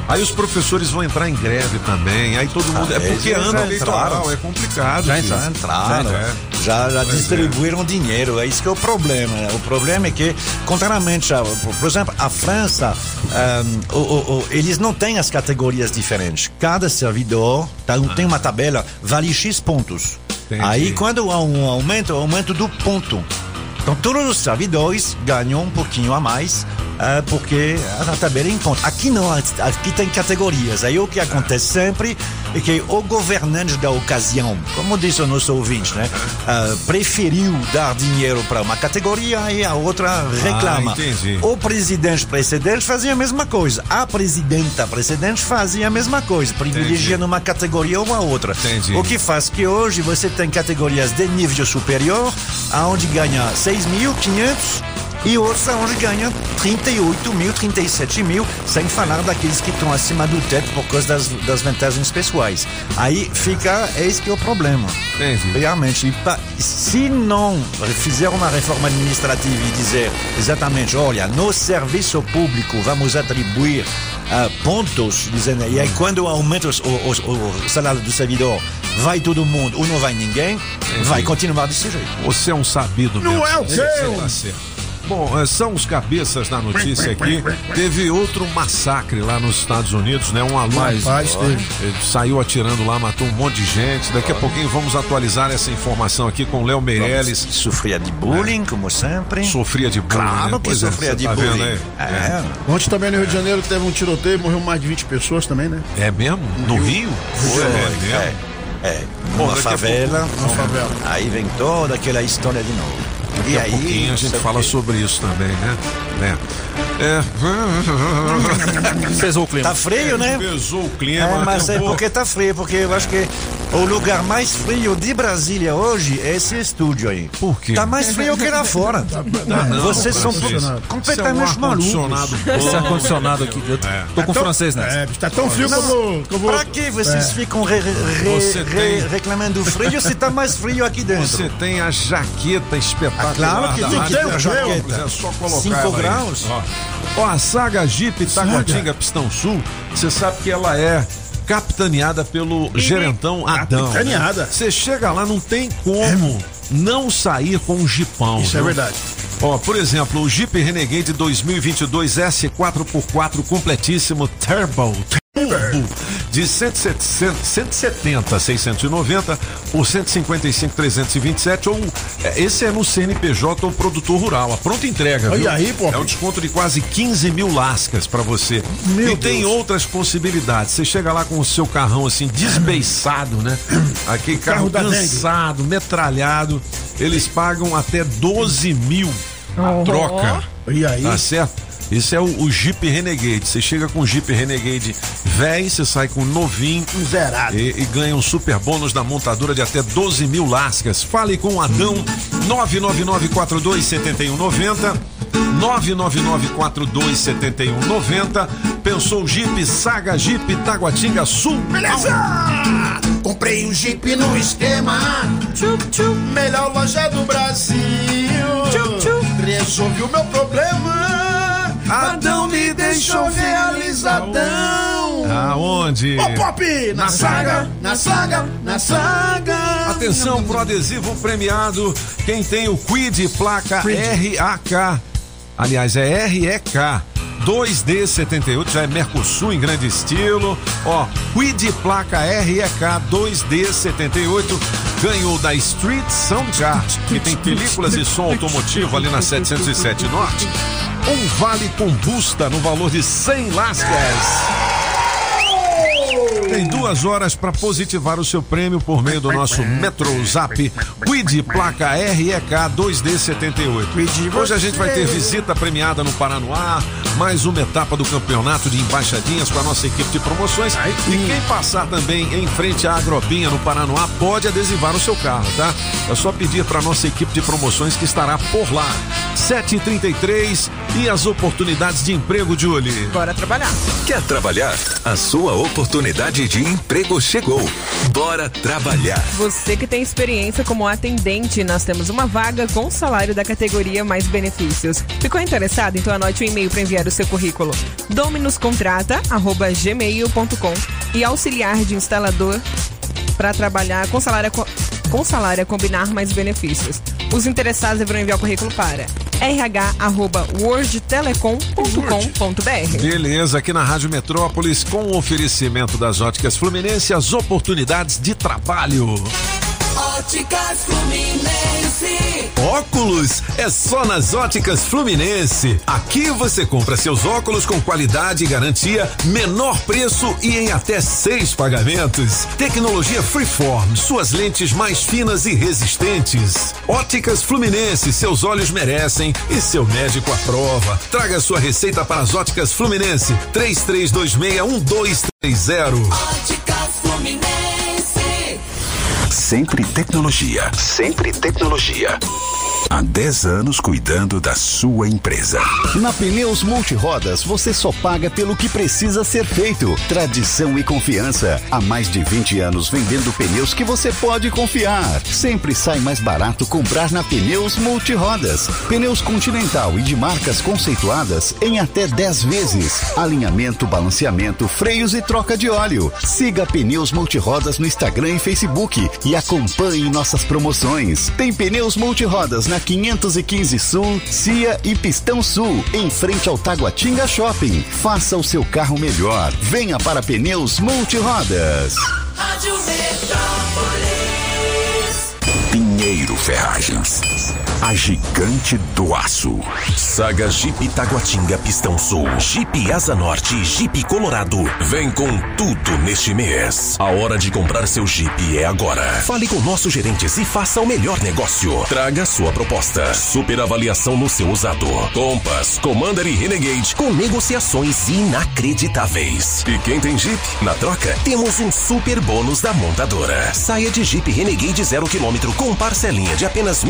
Aí os professores vão entrar em greve também, aí todo mundo. Ah, é porque ano eleitoral, é complicado. Já entraram, entraram, É. já, já é. distribuíram dinheiro, é isso que é o problema. né? O problema é que, contrariamente, a, por exemplo, a França, ahm, o- o- o- eles não têm as categorias diferentes. Cada servidor tá- tem uma tabela, vale X pontos. Entendi. Aí, quando há um aumento, é o aumento do ponto. Então, todos os servidores ganham um pouquinho a mais, ah, porque a tabela encontra. Aqui não, aqui tem categorias. Aí o que acontece sempre é que o governante da ocasião, como disse o nosso ouvinte, né, ah, preferiu dar dinheiro para uma categoria e a outra reclama. Ah, o presidente precedente fazia a mesma coisa. A presidenta precedente fazia a mesma coisa, privilegiando uma categoria ou a outra. Entendi. O que faz que hoje você tem categorias de nível superior, aonde ganha 6.500 e outros aonde ganha 38 mil, 37 mil, sem falar daqueles que estão acima do teto por causa das, das vantagens pessoais. Aí fica, esse que é o problema. Entendi. Realmente, e pa- se não fizer uma reforma administrativa e dizer exatamente, olha, no serviço público vamos atribuir ah, pontos, dizendo, e aí quando aumenta os- o, o- o salário do servidor, vai todo mundo ou não vai ninguém, vai continuar desse jeito. Você é um sabido Não mesmo. é o quê? Bom, eh, são os cabeças da notícia aqui. Teve outro massacre lá nos Estados Unidos, né? Um aluno Rapaz, teve. saiu atirando lá, matou um monte de gente. Daqui a pouquinho vamos atualizar essa informação aqui com o Léo Meirelles. Sofria de bullying, como sempre. Sofria de bullying, Claro né? que Pois é, sofria você de tá bullying. vendo aí? É. Ontem também no Rio de Janeiro teve um tiroteio, morreu mais de 20 pessoas também, né? É mesmo? No Rio? Foi, é mesmo? É, é. Bom, Uma daqui a favela, uma favela. Aí vem toda aquela história de novo. Daqui e a aí, pouquinho a gente fala sobre isso também, né? né? É. Pesou o clima. Tá frio, né? Pesou o clima. É, mas é porque tá frio, porque eu acho que O lugar mais frio de Brasília hoje é esse estúdio aí. Por quê? Tá mais frio que lá fora. não, Vocês são completamente é um ar-condicionado malucos. Esse ar-condicionado aqui, eu tô com francês, né? É, tá tão frio Não, como, como. Pra que vocês É. ficam re- re- Você re- tem- reclamando do frio se tá mais frio aqui dentro? Você tem a jaqueta espetacular. Ah, claro que tem que ter jaqueta. É só colocar Cinco ela aí. graus. Ó. Ó, a saga Jeep Taguatinga Pistão Sul, você sabe que ela é capitaneada pelo gerentão Adão. Capitaneada. Você chega lá, não tem como não sair com um Jeepão. Isso é verdade. Ó, por exemplo, o Jeep Renegade 2022 S4x4 completíssimo Turbo. Turbo de 170, 170 690 por 155 327 ou esse é no CNPJ ou produtor rural, a pronta entrega. Olha aí, pô. É um desconto de quase 15 mil lascas pra você. Meu e tem Deus. outras possibilidades. Você chega lá com o seu carrão assim desbeiçado, né? Aquele carro, Carro cansado, metralhado. Eles pagam até 12 mil a Oh. troca. E aí? Tá certo? Esse é o, o Jeep Renegade. Você chega com o Jeep Renegade velho, você sai com novinho. Zerado. E, e ganha um super bônus da montadora de até 12 mil lascas. Fale com o Adão 999427190. 999427190. Pensou Jeep, Saga Jeep, Taguatinga Sul. Beleza! Comprei um Jeep no esquema. Tchup, tchup. Melhor loja do Brasil. Tchup, tchup. Resolvi o meu problema. Adão me deixou realizadão. Aonde? Ô, Pop! Na, Na saga, saga. na saga, na saga. Atenção pro adesivo premiado. Quem tem o Quid placa RAK. Aliás, é REK. 2D78, já é Mercosul em grande estilo. Ó, Quid placa REK 2D78 ganhou da Street Soundcard, que tem películas e som automotivo ali na 707 Norte. Um vale combusta no valor de 100 lascas. Tem duas horas para positivar o seu prêmio por meio do nosso MetroZap Quid placa REK 2D78. Hoje a gente vai ter visita premiada no Paranoá, mais uma etapa do campeonato de embaixadinhas com a nossa equipe de promoções. E quem passar também em frente à Agrobinha no Paranoá pode adesivar o seu carro, tá? É só pedir para nossa equipe de promoções que estará por lá. 7h33 e as oportunidades de emprego de Oli. Bora trabalhar. Quer trabalhar? A sua oportunidade de emprego chegou. Bora trabalhar. Você que tem experiência como atendente, nós temos uma vaga com salário da categoria mais benefícios. Ficou interessado? Então anote o e-mail para enviar o seu currículo. dominoscontrata@gmail.com e auxiliar de instalador para trabalhar com salário com salário a combinar mais benefícios. Os interessados deverão enviar o currículo para rh@wordtelecom.com.br. Beleza, aqui na Rádio Metrópolis, com o oferecimento das óticas Fluminense, as oportunidades de trabalho. Óticas Fluminense. Óculos é só nas óticas Fluminense. Aqui você compra seus óculos com qualidade e garantia, menor preço e em até seis pagamentos. Tecnologia Freeform, suas lentes mais finas e resistentes. Óticas Fluminense, seus olhos merecem e seu médico aprova. Traga sua receita para as óticas Fluminense. 33261230. Óticas Fluminense. Sempre tecnologia. Sempre tecnologia. Há 10 anos cuidando da sua empresa. Na Pneus Multirodas, você só paga pelo que precisa ser feito. Tradição e confiança. Há mais de 20 anos vendendo pneus que você pode confiar. Sempre sai mais barato comprar na Pneus Multirodas. Pneus Continental e de marcas conceituadas em até 10 vezes. Alinhamento, balanceamento, freios e troca de óleo. Siga Pneus Multirodas no Instagram e Facebook e acompanhe nossas promoções. Tem Pneus Multirodas na 515 Sul, Cia e Pistão Sul, em frente ao Taguatinga Shopping. Faça o seu carro melhor. Venha para Pneus Multirodas. Rádio Metrópolis. Pinheiro Ferragens. A gigante do aço. Saga Jeep Taguatinga Pistão Sul, Jeep Asa Norte Jeep Colorado. Vem com tudo neste mês. A hora de comprar seu Jeep é agora. Fale com nossos gerentes e faça o melhor negócio. Traga sua proposta. Super avaliação no seu usado. Compass, Commander e Renegade com negociações inacreditáveis. E quem tem Jeep? Na troca, temos um super bônus da montadora. Saia de Jeep Renegade zero quilômetro com parcelinha de apenas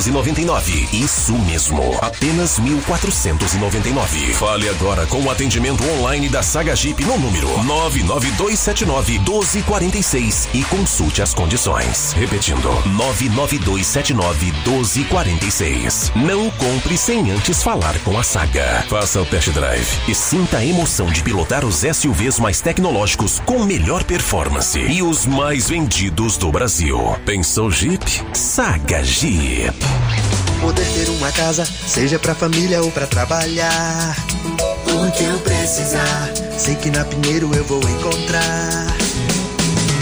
1.499. Isso mesmo, apenas 1.499. Fale agora com o atendimento online da Saga Jeep no número 99279 1246 e consulte as condições. Repetindo, 99279 1246. Não compre sem antes falar com a Saga. Faça o test drive e sinta a emoção de pilotar os SUVs mais tecnológicos com melhor performance e os mais vendidos do Brasil. Pensou Jeep? Saga Jeep. Poder ter uma casa, seja pra família ou pra trabalhar. O que eu precisar, sei que na Pinheiro eu vou encontrar.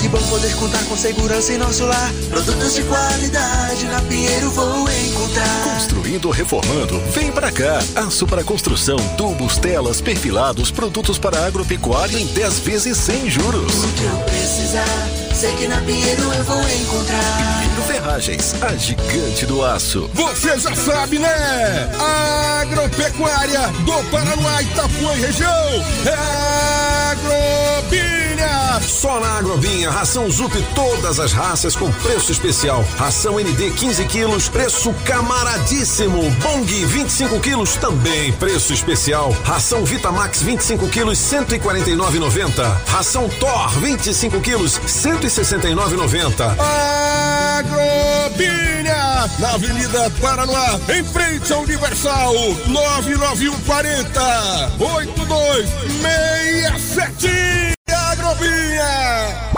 Que bom poder contar com segurança em nosso lar. Produtos de qualidade na Pinheiro vou encontrar. Construindo ou reformando, vem pra cá. Aço para construção, tubos, telas, perfilados, produtos para agropecuária em 10 vezes sem juros. O que eu precisar, sei que na Pinheiro eu vou encontrar. Pinheiro Ferragens, a gigante do aço. Você já sabe, né? Agropecuária do Paraná, Itapuã e região. É Agrobinha. Só na Agrobinha, ração Zup todas as raças com preço especial. Ração ND 15 quilos, preço camaradíssimo. Bong 25 quilos, também preço especial. Ração Vitamax 25 quilos, 149,90. Ração Thor 25 quilos, 169,90. Agrobinha, na Avenida Paraná, em frente ao Universal, 99140 8267. Agrobinha.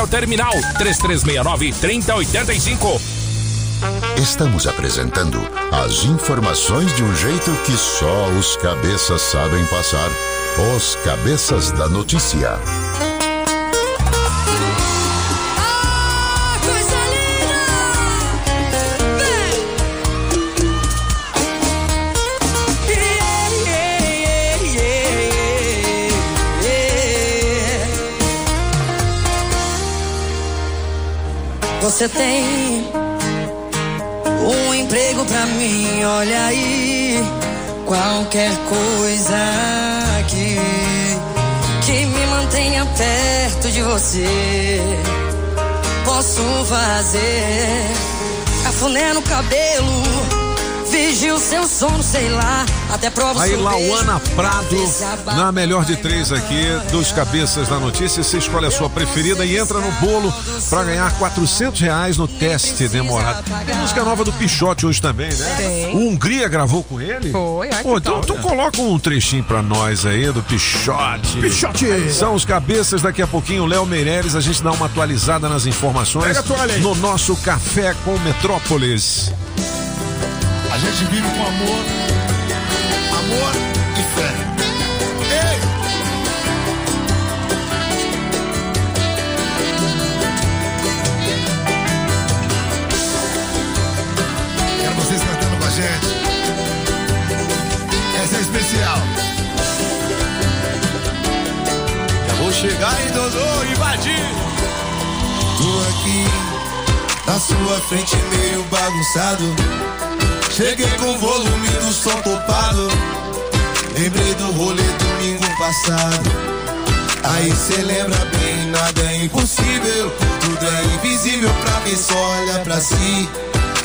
ao terminal 3369 3085. Estamos apresentando as informações de um jeito que só os cabeças sabem passar. Os cabeças da notícia. Você tem um emprego pra mim, olha aí. Qualquer coisa que, que me mantenha perto de você. Posso fazer cafuné no cabelo, vigio seu sono, sei lá. Até prova Aí Lauana Prado, na melhor de três aqui, dos cabeças da notícia. Você escolhe a sua preferida e entra no bolo pra ganhar 400 reais no teste demorado. Tem música nova do Pichote hoje também, né? Tem. O Hungria gravou com ele? Foi, ai, Pô, então tu né? coloca um trechinho pra nós aí do Pichote. Pichote. São os cabeças, daqui a pouquinho, Léo Meireles, a gente dá uma atualizada nas informações Pega a toalha aí. no nosso Café com Metrópolis. Gente vive com amor, amor e fé. Ei! Quero vocês cantando com a gente. Essa é especial. Já vou chegar e Dodô invadir. Tô aqui na sua frente meio bagunçado. Cheguei com o volume do som topado. Lembrei do rolê domingo passado. Aí cê lembra bem, nada é impossível. Tudo é invisível pra quem só olha pra si.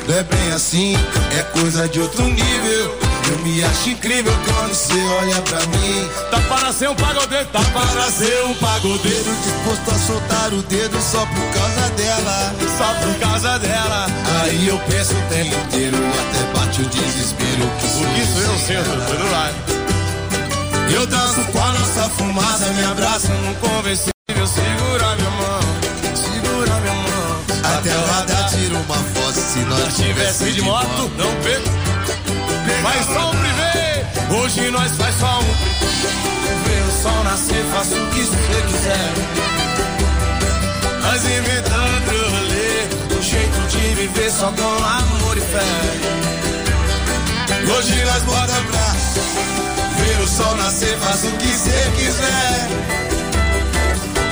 Não é bem assim, é coisa de outro nível. Eu me acho incrível quando você olha pra mim. Tá para ser um pagodeiro, tá para ser um pagodeiro. Disposto a soltar o dedo só por causa dela. Só por causa dela. Aí eu penso o tempo inteiro e até bate o desespero. Que O que isso eu sinto, tudo lá. Eu danço com a nossa fumaça, me abraça no conversível, segura minha mão, segura minha mão. Até o radar tira uma foto se nós Tivesse de moto, não pego. Mas só um privê, hoje nós faz só um privê. Vê o sol nascer, faça o que você quiser. Nós inventando rolê, um jeito de viver só com amor e fé. Hoje nós bota pra ver o sol nascer, faça o que você quiser.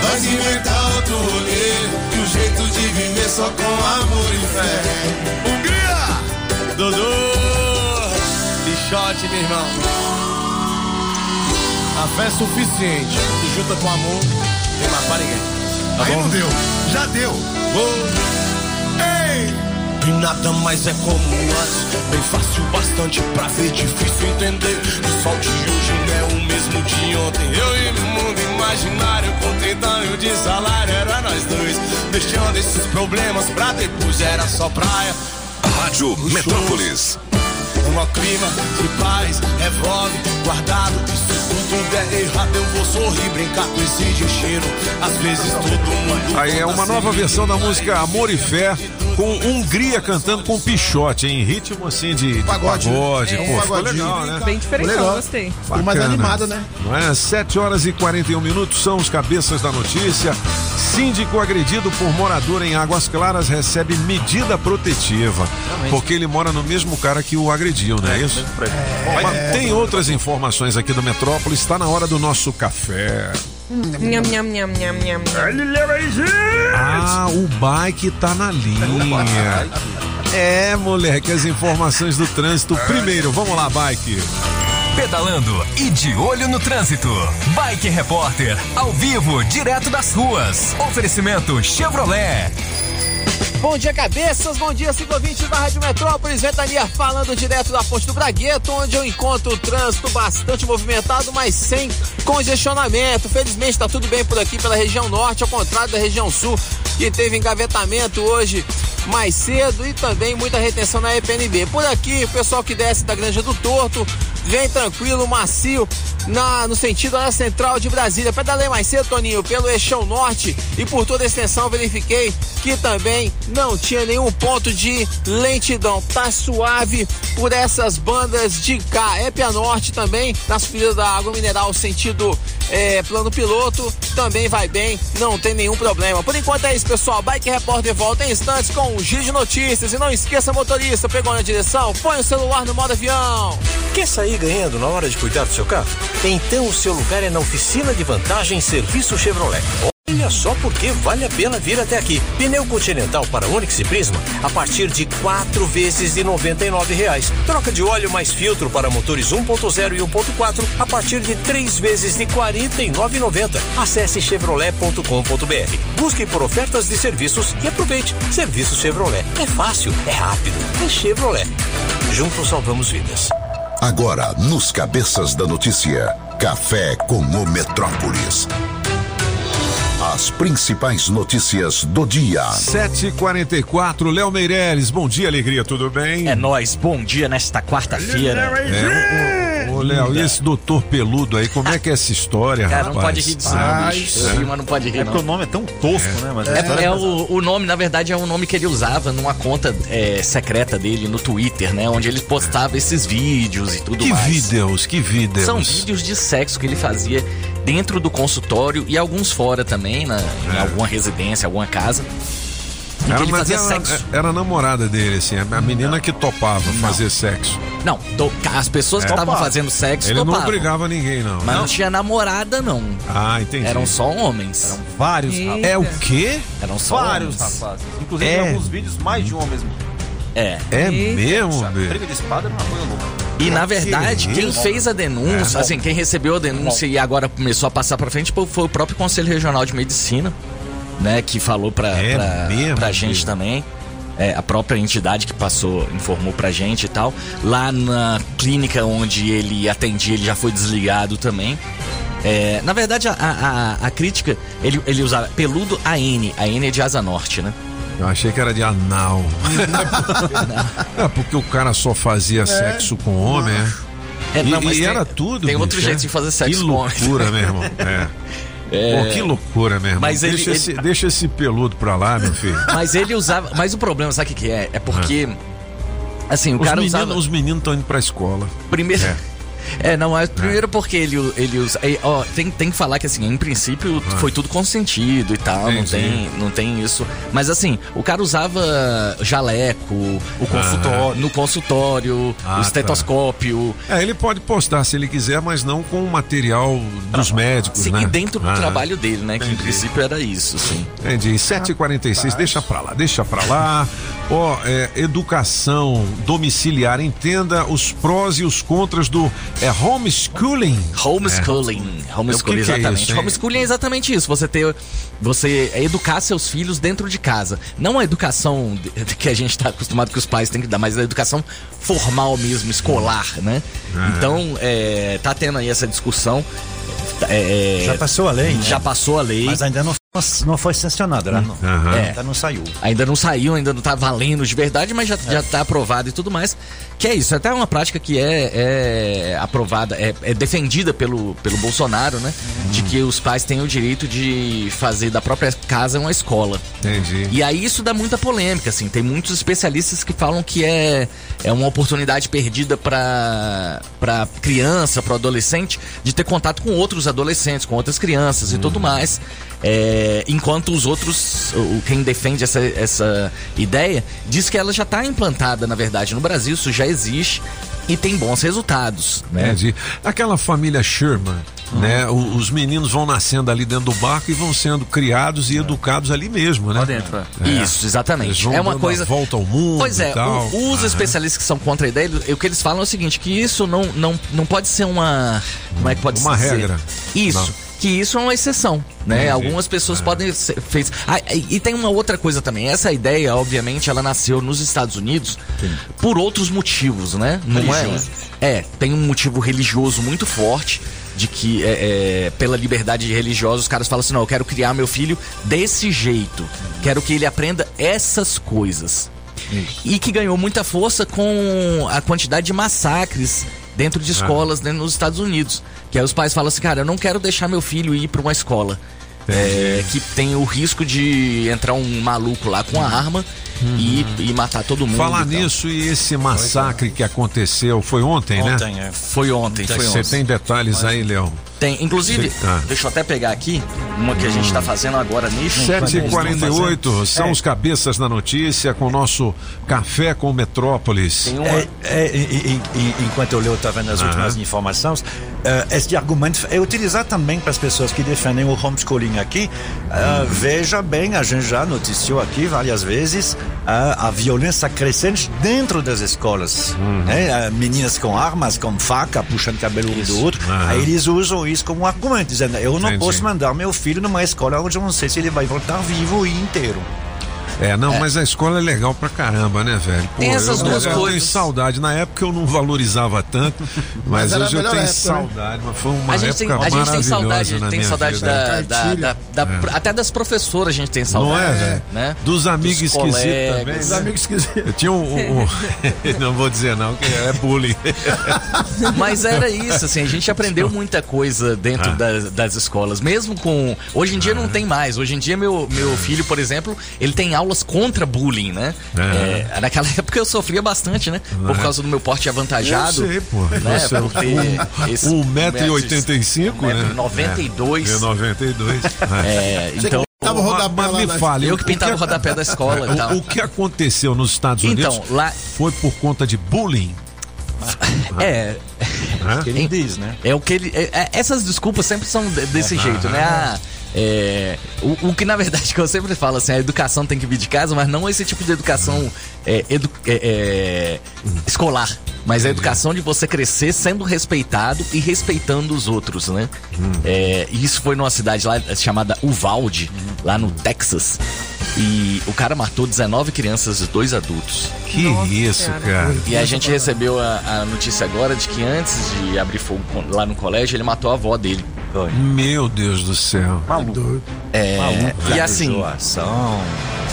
Nós inventar outro rolê, e um jeito de viver só com amor e fé. Hungria! Dodô! Bichote, meu irmão. A fé é suficiente. E junta com amor, tem mais pra ninguém. Tá Aí bom? não deu, já deu. Ei! E nada mais é como antes Bem fácil bastante pra ver, difícil entender Que o sol de hoje não é o mesmo de ontem Eu e meu mundo imaginário Com 30 anos de salário era nós dois Deixando esses problemas pra depois Era só praia Rádio Metrópolis. um clima de paz, revolve, guardado. E se tudo der errado, eu vou sorrir, brincar com esse destino. Às vezes todo mundo. Aí é uma nova versão da música Amor e Fé, com Hungria cantando com Pichote, em ritmo assim de, de pagode. Pagode, né? Pô, É um ficou legal, né? Bem diferentão, Legal. gostei. E mais Bacana. animado, né? Não é? 7 horas e 41 minutos são os cabeças da notícia. Síndico agredido por morador em Águas Claras recebe medida protetiva. Porque ele mora no mesmo cara que o agrediu, não é, isso? Bom, mas tem outras informações aqui do Metrópolis, está na hora do nosso café. Nham, nham, nham, nham, nham, nham. Ah, o bike tá na linha. É, moleque, as informações do trânsito primeiro. Vamos lá, bike. Pedalando e de olho no trânsito. Bike Repórter, ao vivo, direto das ruas. Oferecimento Chevrolet. Bom dia, cabeças. Bom dia, ciclovintes da Rádio Metrópolis. Ventania falando direto da Ponte do Bragueto, onde eu encontro o trânsito bastante movimentado, mas sem congestionamento. Felizmente tá tudo bem por aqui pela região norte, ao contrário da região sul, que teve engavetamento hoje mais cedo e também muita retenção na EPNB. Por aqui, o pessoal que desce da Granja do Torto vem tranquilo, macio, na, no sentido da central de Brasília. Pedalei mais cedo, Toninho, pelo eixão norte e por toda a extensão verifiquei que também não tinha nenhum ponto de lentidão. Tá suave por essas bandas de cá. Épia Norte também, na subida da água mineral, sentido é, plano piloto, também vai bem, não tem nenhum problema. Por enquanto é isso, pessoal. Bike Repórter volta em instantes com um giro de notícias. E não esqueça, motorista, pegou na direção? Põe o celular no modo avião. Quer sair ganhando na hora de cuidar do seu carro? Então o seu lugar é na oficina de vantagem Serviço Chevrolet. Olha só porque vale a pena vir até aqui. Pneu Continental para Onix e Prisma a partir de quatro vezes de 99 reais. Troca de óleo mais filtro para motores 1.0 e 1.4 a partir de três vezes de R$ 49,90. Acesse chevrolet.com.br. Busque por ofertas de serviços e aproveite. Serviço Chevrolet. É fácil, é rápido, é Chevrolet. Juntos salvamos vidas. Agora, nos Cabeças da Notícia, Café com o Metrópolis. As principais notícias do dia. 7h44, Léo Meirelles, bom dia, alegria, tudo bem? É nóis, bom dia nesta quarta-feira. É, Léo, e esse doutor peludo aí, como é que é essa história, Cara, rapaz? não pode rir disso, não, Ah, bicho. é? Mas não pode rir, É não. porque o nome é tão tosco, né? Mas a história É, é o, o nome, na verdade, é um nome que ele usava numa conta é, secreta dele no Twitter, né? Onde ele postava esses vídeos e tudo Que mais. vídeos, que vídeos. São vídeos de sexo que ele fazia dentro do consultório e alguns fora também, na, em alguma residência, alguma casa. Que Era, ele mas fazia era, sexo. era a namorada dele, assim, a menina que topava fazer sexo. Não, to- as pessoas que É. estavam Topava. fazendo sexo Ele não topavam. obrigava ninguém, não. Mas não. Não. tinha namorada, não. Ah, entendi. Eram só homens. Eram vários rapazes. É o quê? Eram só Vários homens. rapazes. Inclusive, É. em alguns vídeos, mais de um ao mesmo É. É mesmo, Bê? Briga de espada era uma coisa louca. E na verdade, Que quem fez a denúncia, É. assim, quem recebeu a denúncia e agora começou a passar pra frente foi o próprio Conselho Regional de Medicina, né, que falou pra, É pra, mesmo, pra gente Bê? também. é, a própria entidade que passou, informou pra gente e tal. Lá na clínica onde ele atendia, ele já foi desligado também. É, na verdade, a, a, a crítica, ele, ele usava peludo AN, a N é de asa norte, né? Eu achei que era de anal. é porque o cara só fazia sexo com homem, é? É, não, e, mas e tem- era tudo. tem outro bicho, jeito é? de fazer sexo Que com homem. loucura, meu irmão. É. É. Pô, que loucura, meu irmão. Mas ele- deixa, ele- Esse, deixa esse peludo pra lá, meu filho. Mas ele usava. Mas o problema, sabe o que, que é? É porque. Assim, o os cara meninos, usava. Os meninos estão indo pra escola. Primeiro. É. É, não, é, primeiro porque ele, ele usa. é, ó, tem, tem que falar que assim, em princípio Ah. foi tudo consentido e tal, não Entendi. tem, não tem isso. Mas assim, o cara usava jaleco, o consultório, no consultório, Ah, o tá. estetoscópio. É, ele pode postar se ele quiser, mas não com o material dos médicos, Sim, né? dentro do Ah, trabalho dele, né? Que em entendi. princípio era isso, sim. Entendi. 7h46, deixa pra lá, deixa pra lá. Ó, é, educação domiciliar, entenda os prós e os contras do é, homeschooling. Homeschooling. É. Homeschooling, O que que é exatamente. isso, hein? Homeschooling é exatamente isso. Você ter. Você educar seus filhos dentro de casa. Não a educação que a gente está acostumado que os pais têm que dar, mas a educação formal mesmo, escolar, né? Ah. Então, é, tá tendo aí essa discussão. É, é, Já passou a lei, né? Já passou a lei. Mas ainda não, não foi sancionada, né? Não. É. Ainda não saiu. Ainda não saiu, ainda não tá valendo de verdade, mas já, já tá aprovado e tudo mais. Que é isso, é até uma prática que é, é aprovada, é, é defendida pelo, pelo Bolsonaro, né? De que os pais têm o direito de fazer da própria casa uma escola. Entendi. E aí isso dá muita polêmica, assim. Tem muitos especialistas que falam que é, é uma oportunidade perdida para para criança, para adolescente, de ter contato com outros adolescentes, com outras crianças e tudo mais. É, enquanto os outros, quem defende essa, essa ideia, diz que ela já está implantada, na verdade, no Brasil, isso já existe e tem bons resultados, né? Entendi. Aquela família Sherman, né? O- Os meninos vão nascendo ali dentro do barco e vão sendo criados e educados ali mesmo, né? Lá dentro, é. Isso, exatamente. Eles vão É uma coisa- volta ao mundo Pois é, o- os Aham. especialistas que são contra a ideia, o que eles falam é o seguinte, que isso não, não, não pode ser uma... Como é que pode Uma regra. Isso. Não. Que isso é uma exceção, né? Algumas pessoas podem ser fez. Ah, e tem uma outra coisa também. Essa ideia, obviamente, ela nasceu nos Estados Unidos por outros motivos, né? Não é? É, tem um motivo religioso muito forte de que é, é, pela liberdade religiosa os caras falam assim, não, eu quero criar meu filho desse jeito, quero que ele aprenda essas coisas. E que ganhou muita força com a quantidade de massacres dentro de escolas né, nos Estados Unidos. Que aí os pais falam assim, cara, eu não quero deixar meu filho ir para uma escola. é, que tem o risco de entrar um maluco lá com a arma e, e matar todo mundo. Falar e nisso e esse massacre que aconteceu foi ontem, Ontem, né? é. Foi ontem, foi Você ontem. tem detalhes aí, Leão? Tem, inclusive, Sim, tá. deixa eu até pegar aqui uma que a gente tá fazendo agora nisso. 7h48 são É. os cabeças da notícia com o nosso Café com Metrópolis. É, é, e- e- e- enquanto eu leio, estava vendo as Aham. últimas informações, eh, este argumento é utilizado também para as pessoas que defendem o homeschooling aqui. Eh, veja bem, a gente já noticiou aqui várias vezes eh, a violência crescente dentro das escolas. né? Meninas com armas, com faca, puxando cabelo um do outro. Aí eles usam isso como argumento, dizendo: eu não Entendi. posso mandar meu filho numa escola onde eu não sei se ele vai voltar vivo e inteiro. É, não, É. mas a escola é legal pra caramba, né, velho? Tem essas eu, duas eu, eu tenho coisas. saudade. Na época eu não valorizava tanto, mas, a hoje eu tenho época, né? saudade. Mas foi uma a gente época tem, a gente tem saudade, na tem minha saudade vida. da, da- da- da- É. até das professoras a gente tem saudade. Não é, velho? Né? Dos amigos Dos esquisitos colegas. também. Dos né? amigos esquisitos. Eu tinha um. um- um- não vou dizer não, que é bullying. Mas era isso, assim, a gente aprendeu muita coisa dentro Ah. das, das escolas, mesmo com. Hoje em dia não tem mais. Hoje em dia, meu, meu filho, por exemplo, ele tem aulas contra bullying, né? É, naquela época eu sofria bastante, né? Por Ah. causa do meu porte avantajado. Eu sei, pô. Né? Você, Por ter esse 1,85m, né? 92. É, 92. É, então. pintava o rodapé mas me na- fale. Eu que pintava o rodapé da escola e tal. O, o que aconteceu nos Estados Unidos Então, lá- foi por conta de bullying. É. Hã? que ele diz, né? É o que ele. é- é- essas desculpas sempre são de- desse É. jeito, né? Ah, é, o, o que na verdade que eu sempre falo assim, a educação tem que vir de casa, mas não esse tipo de educação é, edu- é, é, escolar. Mas a educação de você crescer sendo respeitado e respeitando os outros, né? É, e isso foi numa cidade lá chamada Uvalde, lá no Texas. E o cara matou 19 crianças e dois adultos. Que isso, cara. E a gente recebeu a, a notícia agora de que antes de abrir fogo com- lá no colégio, ele matou a avó dele. Meu Deus do céu. Maluco. É, Maluco. e assim,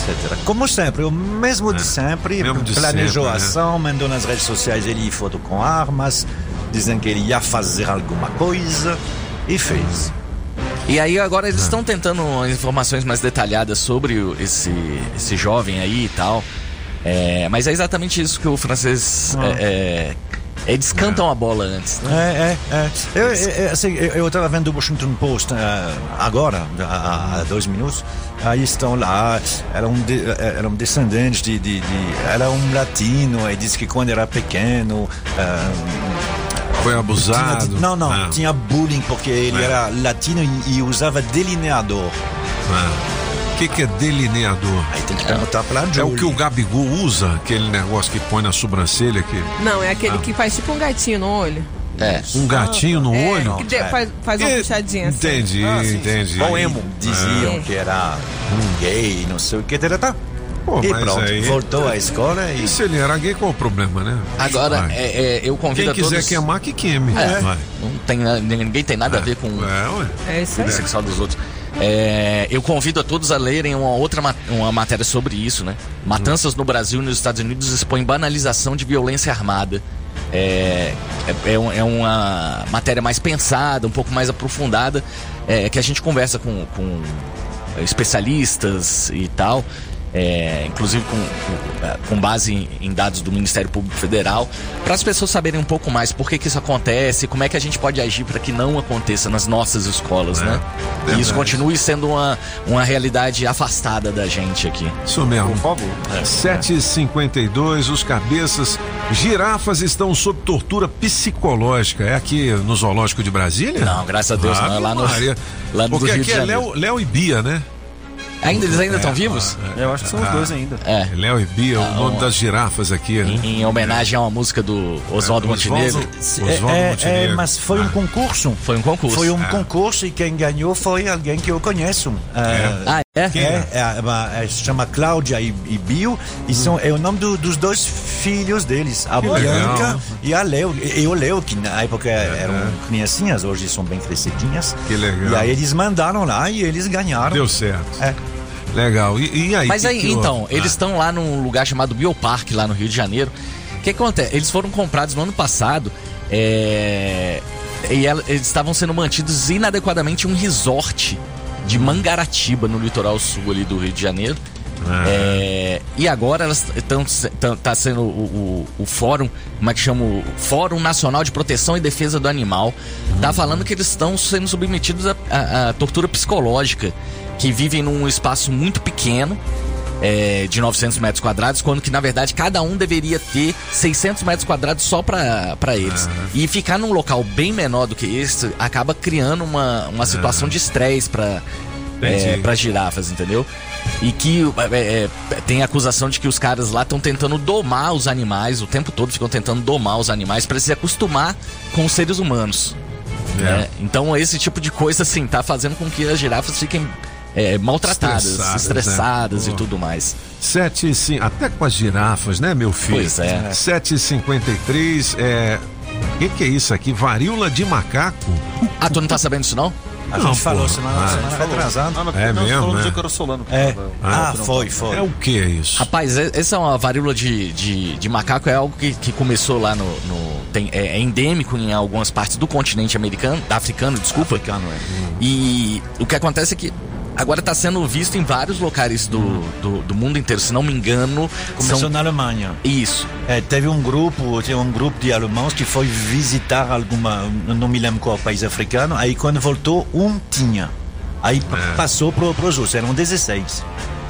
etc. Como sempre, o mesmo de sempre. Mesmo de planejou sempre, a né? ação, mandou nas redes sociais ele foto com armas, dizendo que ele ia fazer alguma coisa e fez. E aí agora eles estão tentando informações mais detalhadas sobre esse, esse jovem aí e tal. É, mas é exatamente isso que o francês. Ah. É, é, eles cantam a bola antes, né? É, é, é. Eu, eu, assim, eu, eu estava vendo o Washington Post eh, agora, há, há dois minutos. Aí estão lá, eram, de, eram descendentes de, de, de- Era um latino, e disse que quando era pequeno. eh, Foi abusado. tinha- não, não, Ah. tinha bullying porque ele É. era latino e, e usava delineador. O que, que é delineador? Aí tem que perguntar pra É o Julie. que o Gabigol usa, aquele negócio que põe na sobrancelha aqui. Não, é aquele Ah. que faz tipo um gatinho no olho. É. Um gatinho no É, olho? que de- faz, faz uma É, puxadinha assim. Entendi, entendi. Aí Diziam É. que era um gay, não sei o que. Tá, tá. Pô, e pronto, aí- voltou à escola e. E se ele era gay, qual o problema, né? Agora, é, é, eu convido Quem a quiser todos... queimar, que queime. É, Vai. não tem, ninguém tem nada a ver com É, ué. É isso o aí. sexual dos outros. É, eu convido a todos a lerem uma outra ma- uma matéria sobre isso, né? Matanças no Brasil e nos Estados Unidos expõem banalização de violência armada. É, é, é é uma matéria mais pensada, um pouco mais aprofundada, é, que a gente conversa com, com especialistas e tal. É, inclusive com, com, é, base em, em dados do Ministério Público Federal, para as pessoas saberem um pouco mais por que, que isso acontece, como é que a gente pode agir para que não aconteça nas nossas escolas, né? E isso verdade. continue sendo uma, uma realidade afastada da gente aqui. Isso mesmo. Por favor. 7h52, os cabeças. Girafas estão sob tortura psicológica. É aqui no Zoológico de Brasília? Não, graças a Deus não, é lá no- Maria. lá no Porque aqui é. Léo, Léo e Bia, né? Ainda eles ainda estão É, vivos? Eu acho que são os Ah. dois ainda. É. Léo e Bia, o Ah, nome um- das girafas aqui, né? Em, em homenagem a uma música do Oswaldo É, Montenegro. Oswaldo- Oswaldo É, é, Montenegro. mas foi um concurso. Foi um concurso. Foi um Ah. concurso e quem ganhou foi alguém que eu conheço. Ah, Ah, é? É, é, uma- é, se chama Cláudia e, e Bio, e são, é o nome do- dos dois filhos deles, a Que Bianca legal. e a Leo. E, e o Leo, que na época eram criancinhas, hoje são bem crescidinhas. Que legal. E aí eles mandaram lá e eles ganharam. Deu certo. É. Legal. E, e aí? Mas que aí, que então, houve? eles Ah. estão lá num lugar chamado Bioparque, lá no Rio de Janeiro. O que acontece? Eles foram comprados no ano passado. é, E ela- eles estavam sendo mantidos inadequadamente em um resort de Mangaratiba, no litoral sul ali do Rio de Janeiro. É, e agora elas estão tá sendo o, o, o fórum, como é que chama? O Fórum Nacional de Proteção e Defesa do Animal. Tá falando que eles estão sendo submetidos a, a- a tortura psicológica, que vivem num espaço muito pequeno. É, de 900 metros quadrados, quando que na verdade cada um deveria ter 600 metros quadrados só pra pra eles. E ficar num local bem menor do que esse acaba criando uma, uma situação de estresse pra é, para girafas, entendeu? E que é, é, tem a acusação de que os caras lá estão tentando domar os animais, o tempo todo ficam tentando domar os animais para se acostumar com os seres humanos. É. né? Então esse tipo de coisa, assim, tá fazendo com que as girafas fiquem é, maltratadas, Estressadas, estressadas, né? e tudo mais. 7 e cin- até com as girafas, né, meu filho? Pois é. 7h53, é. O que, que é isso aqui? Varíola de macaco? Ah, tu não tá sabendo disso não? A Não, gente falou semana, Ah, semana Falou. retrasada. Ah, não, É não, mesmo, no é? era solano. É. Ah, Ah, foi, foi. É o que é isso? Rapaz, essa é uma varíola de, de, de macaco, é algo que, que começou lá no. no- tem, é, é endêmico em algumas partes do continente americano, africano, desculpa. Africano, é. E o que acontece é que agora está sendo visto em vários locais do, do, do mundo inteiro, se não me engano. Começou são- na Alemanha. Isso. É, teve um grupo, tinha um grupo de alemãos que foi visitar alguma, não me lembro qual país africano, aí quando voltou, um tinha. Aí É. passou pro, pros outros, eram 16.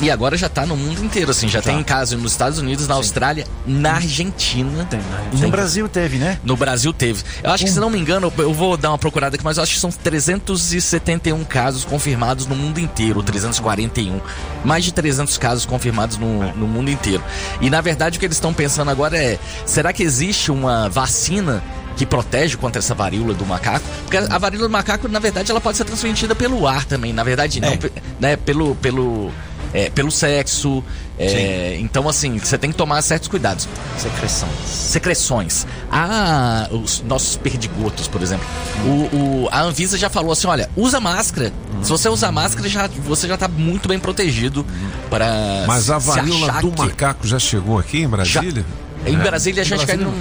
E agora já tá no mundo inteiro, assim. Já tem caso nos Estados Unidos, na Austrália, na Argentina. Tem, E no Brasil teve, né? No Brasil teve. Eu acho que, Um. se não me engano, eu vou dar uma procurada aqui, mas eu acho que são 371 casos confirmados no mundo inteiro, 341. Mais de 300 casos confirmados no, no mundo inteiro. E, na verdade, o que eles estão pensando agora é: será que existe uma vacina que protege contra essa varíola do macaco? Porque a varíola do macaco, na verdade, ela pode ser transmitida pelo ar também. Na verdade, não, É. né, pelo. pelo é, pelo sexo. é, então, assim, você tem que tomar certos cuidados. Secreções. Secreções. Ah, os nossos perdigotos, por exemplo. O, o- a Anvisa já falou assim: olha, usa máscara. Se você usar máscara, já, você já tá muito bem protegido para. Mas a se varíola achar do que- macaco já chegou aqui em Brasília? Em É. Brasília a gente Brasília não,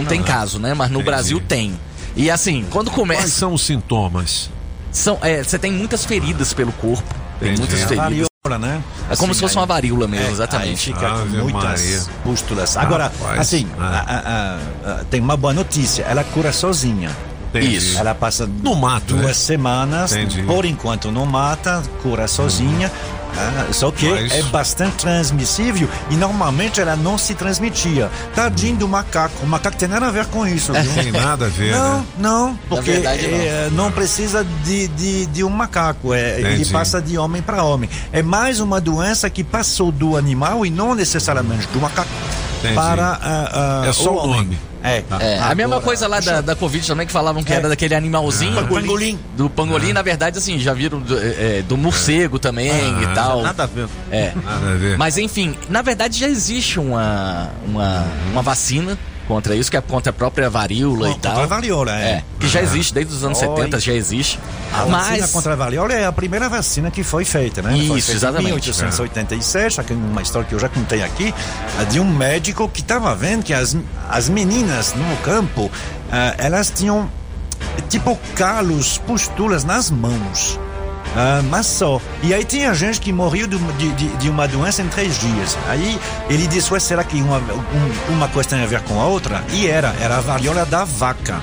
não tem caso, né? Mas no Entendi. Brasil tem. E assim, quando começa. Quais são os sintomas? São, é, você tem muitas feridas pelo corpo. Tem Entendi. muitas a feridas. Varíola, né? É como Assim, se fosse aí- uma varíola mesmo, É, exatamente. Aí fica com Ave muitas Maria. pústulas. Agora, Rapaz, assim, é. a- a- a- tem uma boa notícia. Ela cura sozinha. Entendi. Isso. Ela passa No mato, duas né? semanas. Entendi. Por enquanto não mata, cura sozinha. Ah, só que Mas- é bastante transmissível e normalmente ela não se transmitia. Tadinho do macaco. O macaco tem nada a ver com isso. Viu? Tem nada a ver, Não, né? não, porque verdade, não. é, não precisa de, de, de um macaco. É, ele passa de homem para homem. É mais uma doença que passou do animal e não necessariamente do macaco Entendi. para ah, ah, É só o homem. nome. É, É, a mesma Agora, coisa lá da, da Covid também, que falavam que É. era daquele animalzinho. Pangolim. Do pangolim, na verdade, assim, já viram do, é, do morcego também Ah, e tal. Nada a ver. É. Nada a ver. Mas enfim, na verdade já existe uma, uma, uma vacina contra isso, que é contra a própria varíola e Contra tal. a varíola, é. É, que já existe desde os anos Oi. 70, já existe. A vacina Mas. contra a varíola é a primeira vacina que foi feita, né? Isso, feita exatamente. Em 1887, aqui uma história que eu já contei aqui, de um médico que estava vendo que as, as meninas no campo, eh, elas tinham tipo calos, pustulas nas mãos. Ah, mas só. E aí tinha gente que morreu de, uma- de, de- uma doença em três dias. Aí ele disse, "Ué, será que uma, um- uma coisa tem a ver com a outra? E era, era a varíola da vaca.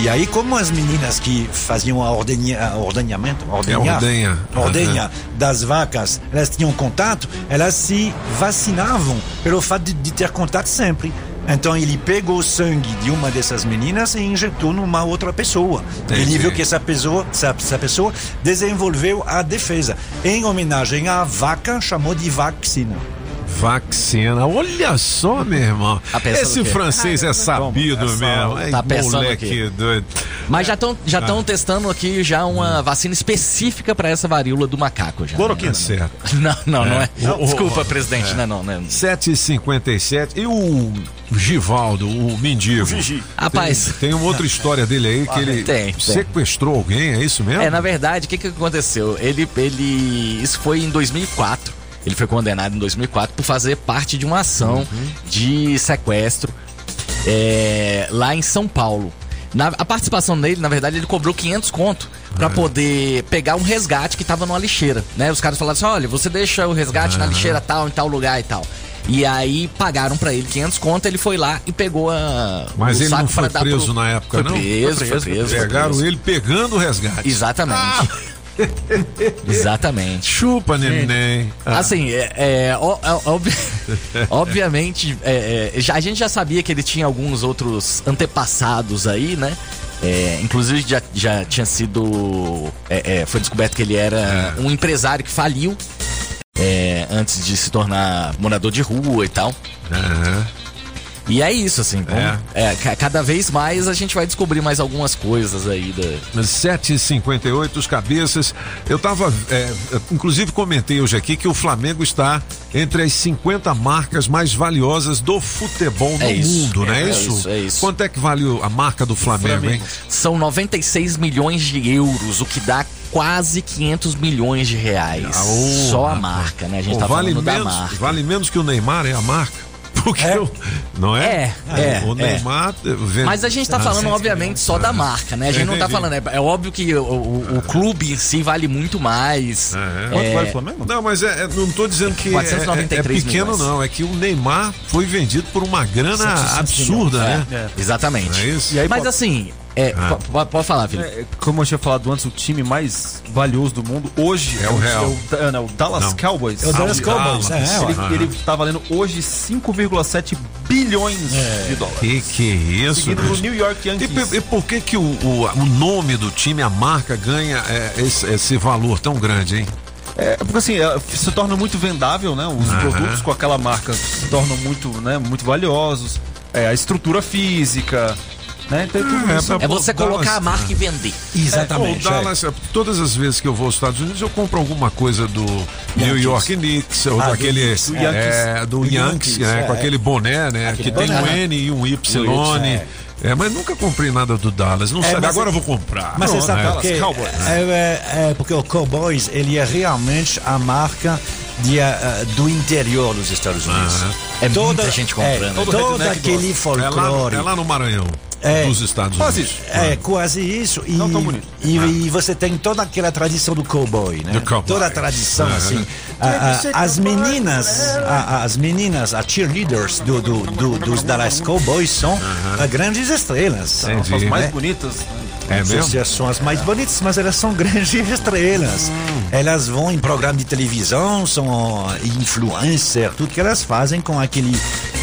E aí, como as meninas que faziam a ordenha, ordenhamento, ordenhar, ordenha. ordenha das vacas, elas tinham contato, elas se vacinavam pelo fato de, de ter contato sempre. Então ele pegou o sangue de uma dessas meninas e injetou numa outra pessoa. Entendi. Ele viu que essa pessoa, essa, essa pessoa desenvolveu a defesa. Em homenagem à vaca, chamou de vacina. Vacina. Olha só, meu irmão. Tá Esse o francês é sabido Essa- mesmo. Ai, Tá pensando o moleque quê? doido. Mas já estão já Ah. tão testando aqui já uma vacina específica para essa varíola do macaco. Já. Cloroquina. Certo. Não, não, não é. É. O- o- Desculpa, o- presidente, é. não, não, não. 7h57. E o Givaldo, o mendigo? Rapaz. Tem, tem uma outra história dele aí que ele Tem, tem. sequestrou alguém, é isso mesmo? É, na verdade, o que, que aconteceu? Ele, ele. Isso foi em 2004. Ele foi condenado em 2004 por fazer parte de uma ação Uhum. de sequestro é, lá em São Paulo. Na- a participação dele, na verdade, ele cobrou 500 conto É. pra poder pegar um resgate que tava numa lixeira, né? Os caras falaram assim: olha, você deixa o resgate na Aham. lixeira tal, em tal lugar e tal. E aí pagaram pra ele 500 conto, ele foi lá e pegou a. Mas o ele não foi preso pro- na época, foi não? Preso, foi preso, foi Pegaram preso. ele pegando o resgate. Exatamente. Exatamente. Chupa, neném. Ah. Assim, é, é, ó- ó- obvi- obviamente, é, é, já, a gente já sabia que ele tinha alguns outros antepassados aí, né? É, inclusive já, já tinha sido. é, é, foi descoberto que ele era um empresário que faliu é, antes de se tornar morador de rua e tal. E é isso, assim. vamos- é, ca- cada vez mais a gente vai descobrir mais algumas coisas aí da. 7h58, os cabeças. Eu tava. é, inclusive comentei hoje aqui que o Flamengo está entre as 50 marcas mais valiosas do futebol no É mundo, não é, é isso? isso, é isso. Quanto é que vale a marca do Flamengo, hein? São 96 milhões de euros, o que dá quase 500 milhões de reais. Ô, Só a marca, né? A gente Pô, tá vale falando da menos, marca. Vale menos que o Neymar, é a marca? Porque eu- não é? É, é, O é. Neymar. vende- Mas a gente tá Ah, falando, obviamente, só da marca, né? A gente não tá falando. É, é óbvio que o, o- o clube em si vale muito mais. É, Não, mas é, é- não tô dizendo que é- é, é 493 pequeno, milhões. não. É que o Neymar foi vendido por uma grana 700 absurda, milhões. né? É, Exatamente. Não é isso? E aí, Mas assim, é, Ah. po- pode falar, Felipe. É, como eu tinha falado antes, o time mais valioso do mundo hoje É o Real. É o, é, não, o Dallas Não. Cowboys. É o Dallas Ah, Cowboys, é, ele, ué. ele tá valendo hoje 5,7 bilhões de dólares. Que que é isso? Seguido do? New York E, Yankees. por- e por que que o, o, o nome do time, a marca, ganha é, esse, esse valor tão grande, hein? É, porque assim, é, se torna muito vendável, né? Os Aham. produtos com aquela marca se tornam muito, né, muito valiosos. É, a estrutura física, Né? Então, tudo É, isso pra- É você Dallas- colocar a marca e vender. Exatamente. É, o Dallas, todas as vezes que eu vou aos Estados Unidos, eu compro alguma coisa do New York Knicks, ou Ah, do daquele. Do é, Yankees. do Do Yankees, Yankees, né, é. com aquele boné, né? Aquele que tem boné. um N e um Y. Y, é. É, mas nunca comprei nada do Dallas. Não É, sabe, agora é- eu vou comprar. Mas você Pronto, sabe né? por quê? É, é, é porque o Cowboys ele é realmente a marca de, ah, do interior dos Estados Unidos. É muita gente comprando. É, Todo todo aquele É lá, folclore. é lá no Maranhão, É. dos Estados Quase Unidos. isso. É, quase isso. E, Não tão bonito. E, e você tem toda aquela tradição do cowboy, né? Cowboy. Toda a tradição, Aham. assim. Tem A- que ser a- as meninas, as meninas, as cheerleaders do, do, do- dos Dallas Cowboys são ah, grandes estrelas. São as né? mais bonitas. É Não sei mesmo? são as mais bonitas, mas elas são grandes estrelas. Hum. Elas vão em programa de televisão, são influencer, tudo que elas fazem com aquele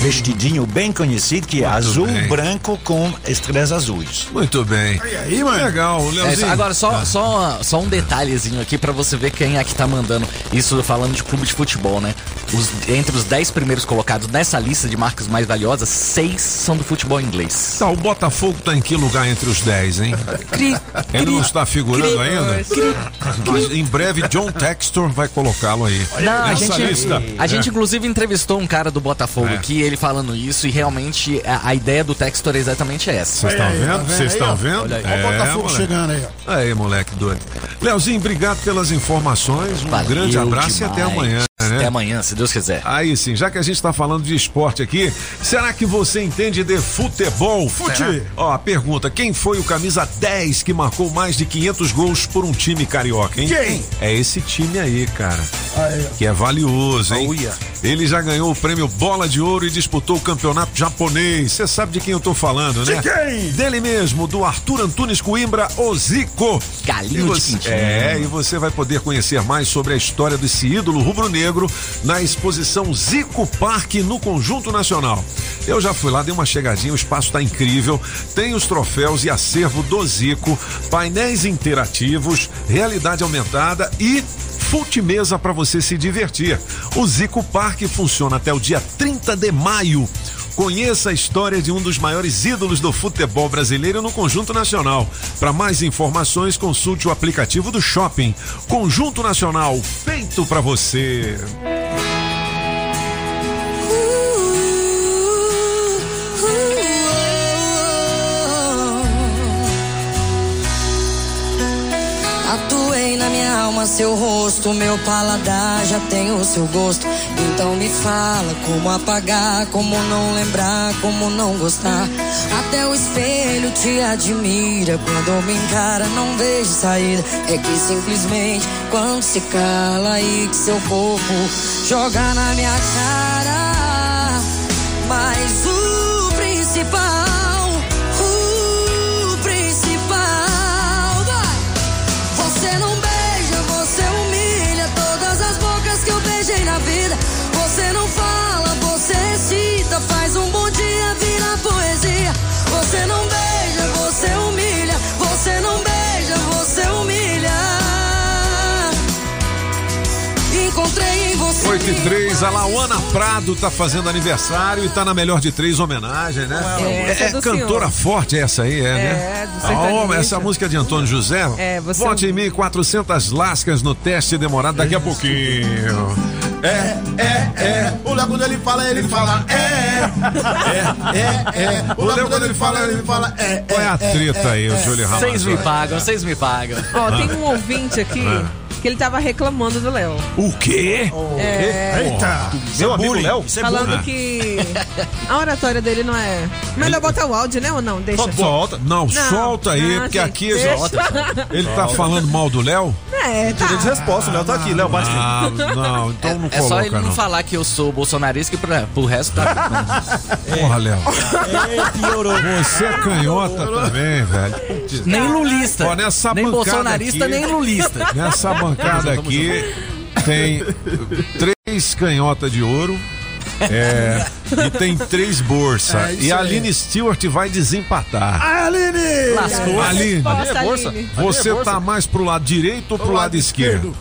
vestidinho bem conhecido que é azul, bem. branco com estrelas azuis. Muito bem. E aí, mano? Legal, É, Leozinho. agora, só, Ah. só, só um detalhezinho aqui pra você ver quem é que tá mandando isso falando de clube de futebol, né? Os- entre os 10 primeiros colocados nessa lista de marcas mais valiosas, seis são do futebol inglês. Tá, o Botafogo tá em que lugar entre os 10, hein? Cri, Ele não está figurando cri, ainda? cri. Mas em breve John Textor vai colocá-lo aí. Não, a Nessa gente, lista. a gente É. inclusive entrevistou um cara do Botafogo É. aqui, ele falando isso, e realmente a, a ideia do Textor é exatamente essa. Vocês estão tá vendo? Vocês estão vendo? Olha aí. Olha o Botafogo moleque. chegando aí, ó. Aí, moleque doido. Leozinho, obrigado pelas informações. Um Valeu grande abraço e até demais. amanhã. Né? Até amanhã, se Deus quiser. Aí sim, já que a gente está falando de esporte aqui, será que você entende de futebol? Fute. Ó, a pergunta: quem foi o camisa 10 que marcou mais de 500 gols por um time carioca, hein? Quem? É esse time aí, cara. Aí, ó. Que é valioso, hein? Yeah. Ele já ganhou o prêmio Bola de Ouro e disputou o campeonato japonês. Você sabe de quem eu tô falando, né? De quem? Dele mesmo, do Arthur Antunes Coimbra, o Zico. Galinho E de você- quintinho. É, e você vai poder conhecer mais sobre a história desse ídolo rubro-negro na exposição Zico Parque no Conjunto Nacional. Eu já fui lá, dei uma chegadinha, o espaço tá incrível. Tem os troféus e acervo do Zico, painéis interativos, realidade aumentada e Multimesa para você se divertir. O Zico Parque funciona até o dia 30 de maio. Conheça a história de um dos maiores ídolos do futebol brasileiro no Conjunto Nacional. Para mais informações, consulte o aplicativo do Shopping. Conjunto Nacional, feito para você. Alma, seu rosto, meu paladar já tem o seu gosto. Então me fala como apagar, como não lembrar, como não gostar. Até o espelho te admira, quando me encara não vejo saída. É que simplesmente quando se cala aí que seu corpo joga na minha cara. Mas o principal, 8 e 3, a Lauana Prado tá fazendo aniversário e tá na melhor de três homenagem, né? É, é do cantora senhor. forte essa aí, é, né? É, do Ah, sertanejo. essa música de Antônio José. É, você- Vote em mim 400 lascas no teste demorado daqui a pouquinho. É, é, é. O Léo quando ele fala, ele fala é. É, é, é. O Léo quando ele fala, ele fala é. Qual é a treta aí, o Júlio Ramos? Vocês me pagam, vocês me pagam. Ó, tem um ouvinte aqui Ah. Que ele tava reclamando do Léo. O quê? É. Eita. Meu amigo bullying. Léo? É Falando que a oratória dele não é. Melhor botar o áudio, né? Ou não? Deixa. Solta. Não, solta aí, não, porque gente, aqui deixa. ele tá falando mal do Léo? É, tá. Direito de resposta, o Léo tá aqui, Léo, bate. Ah, não, então não É só coloca ele não, não. falar que eu sou bolsonarista que pra, pro resto tá. Porra, Léo. É, piorou. Você é canhota também, velho. Nem lulista. Ó, nessa nem bancada bolsonarista, aqui- nem lulista. Nessa bancada aqui tem três canhotas de ouro. É, e tem três bolsas. É e a aí. Aline Stewart vai desempatar. Aline! Lascou. Aline, Resposta, é bolsa. Aline. você bolsa. tá mais pro lado direito ou pro lado, esquerdo?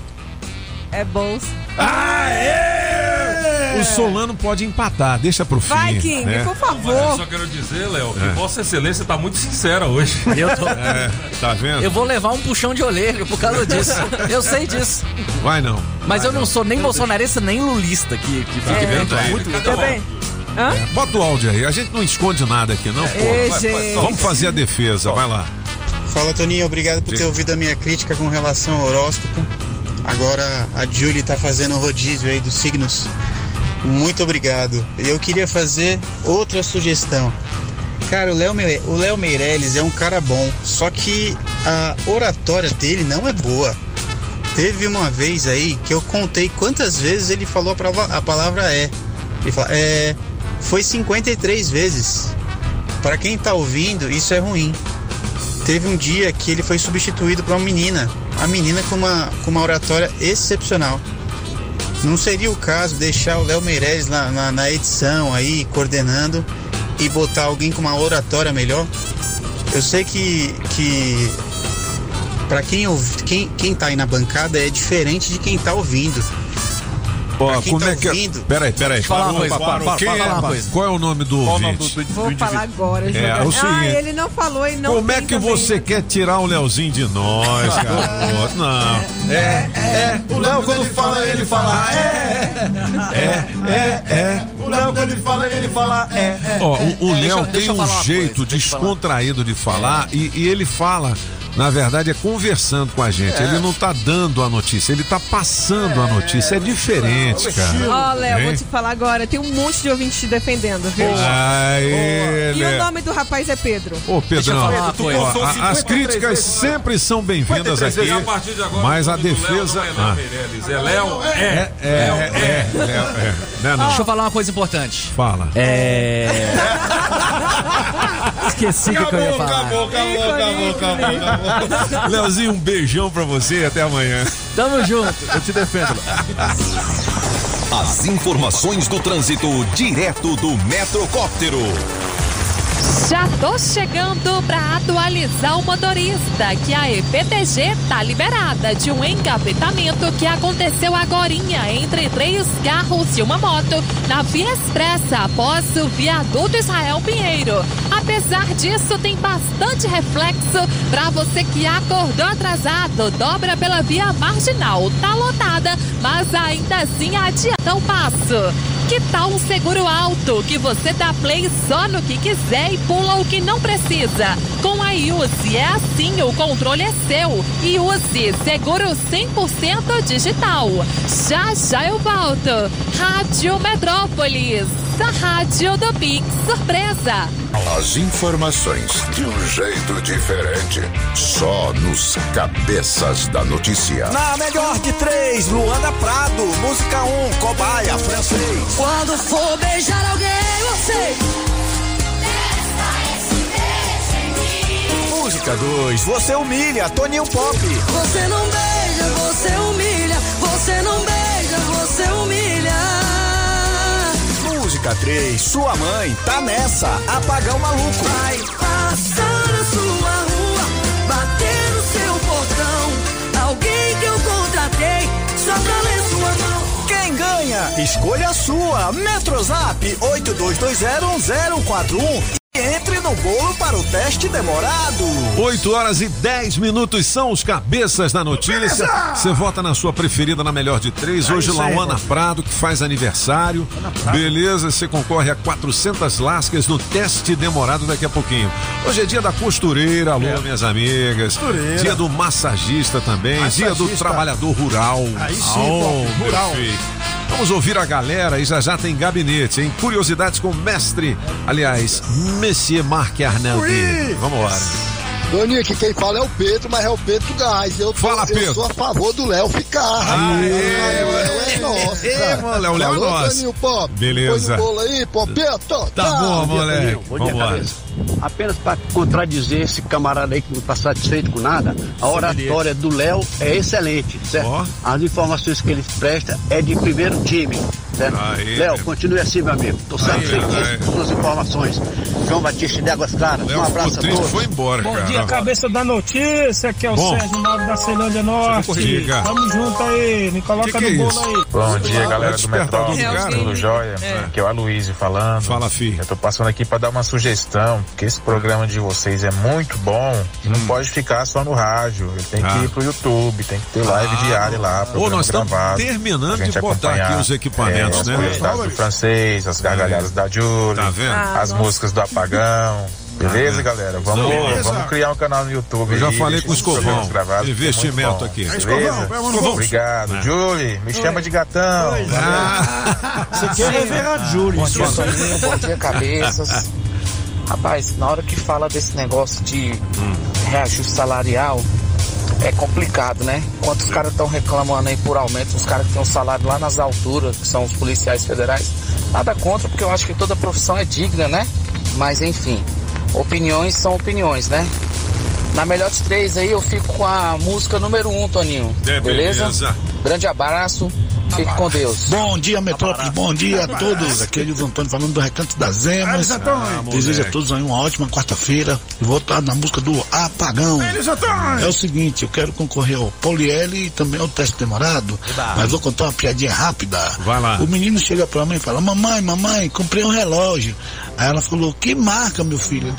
É bolsa. Aê! O, o Solano pode empatar, deixa pro fim. Vai, King, né? por favor. Mas eu só quero dizer, Léo, que É. Vossa Excelência tá muito sincera hoje. Eu tô- É, tá vendo? Eu vou levar um puxão de orelha por causa disso. Eu sei disso. Vai não. Mas Vai eu não sou nem bolsonarista, nem lulista que, que fica vendo aí? muito. Também. Hã? Bota o áudio aí, a gente não esconde nada aqui, não, Vai, vai, gente. Vamos fazer a defesa, vai lá. Fala Toninho, obrigado por ter ouvido a minha crítica com relação ao horóscopo. Agora a Julie tá fazendo o rodízio aí dos signos. Muito obrigado. Eu queria fazer outra sugestão. Cara, o Léo Me- o Léo Meirelles é um cara bom, só que a oratória dele não é boa. Teve uma vez aí que eu contei quantas vezes ele falou a palavra, a palavra é. Ele fala, é. Foi 53 vezes. Para quem tá ouvindo, isso é ruim. Teve um dia que ele foi substituído por uma menina. A menina com uma, com uma oratória excepcional. Não seria o caso deixar o Léo Meirelles na, na, na edição aí, coordenando, e botar alguém com uma oratória melhor? Eu sei que, que para quem, quem, quem tá aí na bancada é diferente de quem tá ouvindo. Ó, quem como tá é que é? Peraí, peraí. Fala uma Parou, coisa, parou. para, Quem para, é? fala uma coisa. Qual é o nome do Qual o nome ouvinte? do- do- Vou falar agora, É, é o ah, seguinte. ele não falou e não Como é que também. você quer tirar o Leozinho de nós, cara? Não. É, é, o Léo quando fala, ele fala é. É, é, é. O Léo quando ele fala, ele fala é. é. Ó, o, É, Léo tem um jeito descontraído de falar e ele fala, na verdade, é conversando com a gente. É. Ele não tá dando a notícia, ele tá passando a notícia. É diferente, cara. Ó, Léo, vou te falar agora. Tem um monte de ouvintes te defendendo, viu? Aê, E o nome do rapaz é Pedro. Ô, falar uma coisa. ó, Tu a- as 53 críticas vezes, sempre são bem-vindas 53 aqui. A partir de agora, mas a Léo defesa... Não é Léo Ah, Meirelles, é Léo é. é, é, é, é, é, não? Deixa eu falar uma coisa importante. Fala. É. Esqueci o que, eu ia falar. acabou, acabou, acabou, acabou. Leozinho, um beijão pra você e até amanhã. Tamo junto. Eu te defendo. As informações do trânsito direto do Metrocóptero. Já tô chegando para atualizar o motorista que a EPTG tá liberada de um engavetamento que aconteceu agorinha entre três carros e uma moto na Via Expressa após o viaduto Israel Pinheiro. Apesar disso, tem bastante reflexo para você que acordou atrasado, dobra pela via marginal. Tá lotada, mas ainda assim adianta o passo. Que tal um seguro alto que você dá play só no que quiser e pula o que não precisa? Com a Use é assim, o controle é seu. E use seguro 100% digital. Já já eu volto. Rádio Metrópolis, a rádio do Pix Surpresa. As informações de um jeito diferente. Só nos cabeças da notícia. Na melhor de três, Luana Prado, música 1, um, cobaia, francês. Quando for beijar alguém, você. Música 2, você humilha, Toninho Pop. Você não beija, você humilha. Você não beija, Música 3, sua mãe, tá nessa, apagão maluco. Vai passar na sua rua, bater no seu portão. Alguém que eu contratei só pra ler sua mão. Quem ganha? Escolha a sua. Metrozap 82201041 e entre no bolo para o teste demorado. 8 horas e 10 minutos são os cabeças da notícia. Você vota na sua preferida na melhor de três. É Hoje, mano. Prado, que faz aniversário. Beleza, você concorre a 400 lascas no teste demorado daqui a pouquinho. Hoje é dia da costureira, alô, minhas amigas. Costureira. Dia do massagista também. Dia do Massagista. trabalhador rural. Aí sim, Oh, rural. perfeito. Vamos ouvir a galera e já já tem gabinete, hein? Curiosidades com o mestre, aliás, Monsieur Marc Arnaldi. Vamos embora. Toninho, aqui quem fala é o Pedro, mas é o Pedro Gás. Eu, tô- Fala, eu Pedro. sou a favor do Léo ficar. Aê, Léo é nosso, Ê, cara. mano, Léo, Léo é nosso. Toninho Pop. Beleza. Põe no bolo aí, Popeto. Tá bom, moleque. Bom dia, Vamos lá. cabeça. apenas para contradizer esse camarada aí que não está satisfeito com nada, a oratória do Léo é excelente, certo? As informações que ele presta é de primeiro time, certo? Léo, continue assim, meu amigo. Estou satisfeitíssimo com suas informações. João Batista de Águas Claras, um abraço a todos. foi embora, Bom cara. dia, cabeça da notícia, que é o Bom. Sérgio Mauro da Ceilândia Norte. Diga. Tamo junto aí, me coloca Que que no é bolo aí. Bom dia, galera do cara. tudo jóia? É. Aqui é o Aloysio falando. Fala, filho. Eu tô passando aqui pra dar uma sugestão, porque esse programa de vocês é muito bom e não pode ficar só no rádio. Ele tem Hum. Ah. que ir pro YouTube, tem que ter live Ah, diária lá, Ô, programa nós estamos terminando de botar aqui os equipamentos, é, as né? curiosidades do francês, as gargalhadas da Julie, Tá? Ah, as nossa. músicas do apagão. Beleza, galera? Vamos, Beleza. vamos criar um canal no YouTube. Eu já aí, falei com o Escovão. é Investimento bom. aqui. Beleza? Escovão, vamos. Obrigado. É. Julie, me chama de gatão. Você quer rever a Júlia? Bom dia, Toninho. Bom dia, cabeças. Rapaz, na hora que fala desse negócio de reajuste salarial, é complicado, né? Enquanto os caras estão reclamando aí por aumento, os caras que têm um salário lá nas alturas, que são os policiais federais, nada contra, porque eu acho que toda profissão é digna, né? Mas enfim, opiniões são opiniões, né? Na melhor dos três aí, eu fico com a música número um, Toninho. É, beleza? beleza. Grande abraço, fique com Deus. Bom dia, Metrópole. Bom dia a todos. Aqui é Edilson Antônio falando do Recanto das Emas. Elis Antônio. Desejo a todos aí uma ótima quarta-feira. Vou estar na música do Apagão. Elis Antônio. É o seguinte, eu quero concorrer ao Poliele e também ao teste demorado. Mas vou contar uma piadinha rápida. Vai lá. O menino chega pra mãe e fala: Mamãe, mamãe, comprei um relógio. Aí ela falou: Que marca, meu filho?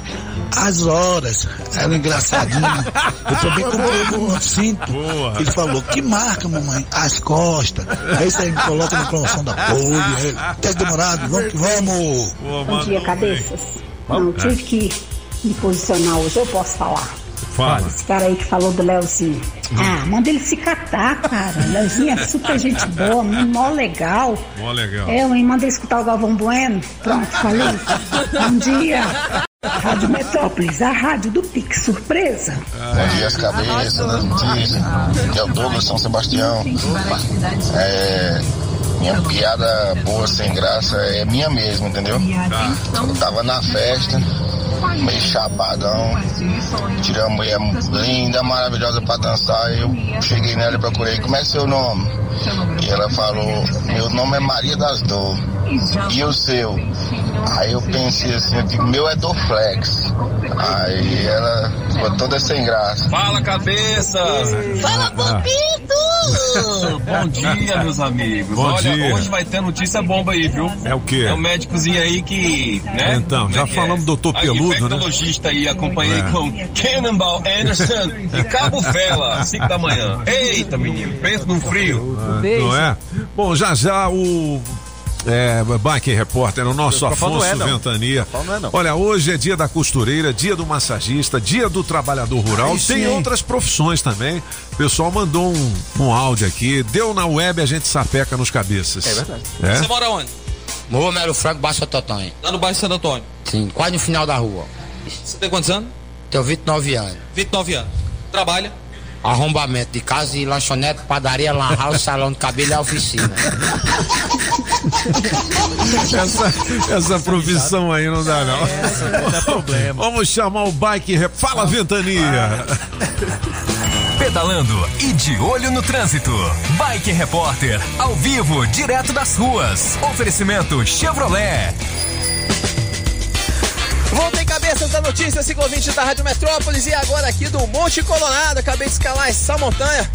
As horas. Ela é engraçadinha. Eu também comprei um cinto. Ele falou: Que marca, mamãe? As costas. Aí aí me coloca na promoção da Poli. Aí, Teste demorado, vamos que vamos. Bom dia, cabeças. Não, tive que me posicionar hoje, eu posso falar. Fala. Esse cara aí que falou do Leozinho. Ah, manda ele se catar, cara. Leozinho é super gente boa, mó legal. Mó legal. É, mãe, manda ele escutar o Galvão Bueno. Pronto, falei. Bom dia. Rádio Metrópolis, a rádio do Pix Surpresa. Bom dia, as cabeças notícias. Que é o Douglas São Sebastião. É, minha piada boa, sem graça, é minha mesmo, entendeu? Eu tava na festa, meio chapadão, tirei uma mulher linda, maravilhosa pra dançar. Eu cheguei nela e procurei, como é seu nome? E ela falou, meu nome é Maria das Dor. E o seu? Aí eu pensei assim, eu digo, meu é Dorflex. Aí ela ficou toda sem graça. Fala, cabeça! Fala, Popito! Bom dia, meus amigos. Bom Olha, dia. hoje vai ter notícia bomba aí, viu? É o quê? É um médicozinho aí que, né? Então, já é que falamos do doutor Peludo, né? infectologista aí, acompanhei É. com Cannonball Anderson e Cabo Vela, 5 da manhã. Eita, menino, pensa no frio. Não é? Bom, já já o. É, Bike Repórter, o nosso Afonso não é, não. Ventania. É, não. Olha, hoje é dia da costureira, dia do massagista, dia do trabalhador rural. Aí Tem sim. outras profissões também. O pessoal mandou um, um áudio aqui. Deu na web, a gente sapeca nos cabeças. É verdade. É? Você mora onde? Morro Melo Franco, Baixo Santo Antônio. Lá no bairro Santo Antônio. Sim, quase no final da rua. Você tem quantos anos? Tenho 29 anos. 29 anos. Trabalha? Arrombamento de casa e lanchonete, padaria, lan house, salão de cabelo e a oficina. Essa, essa profissão aí não dá, não. Vamos chamar o Bike Rep. Fala, Ventania! Pedalando e de olho no trânsito. Bike Repórter, ao vivo, direto das ruas. Oferecimento Chevrolet. Voltei cabeças da notícia, ciclo 20 da Rádio Metrópolis e agora aqui do Monte Colorado. Acabei de escalar essa montanha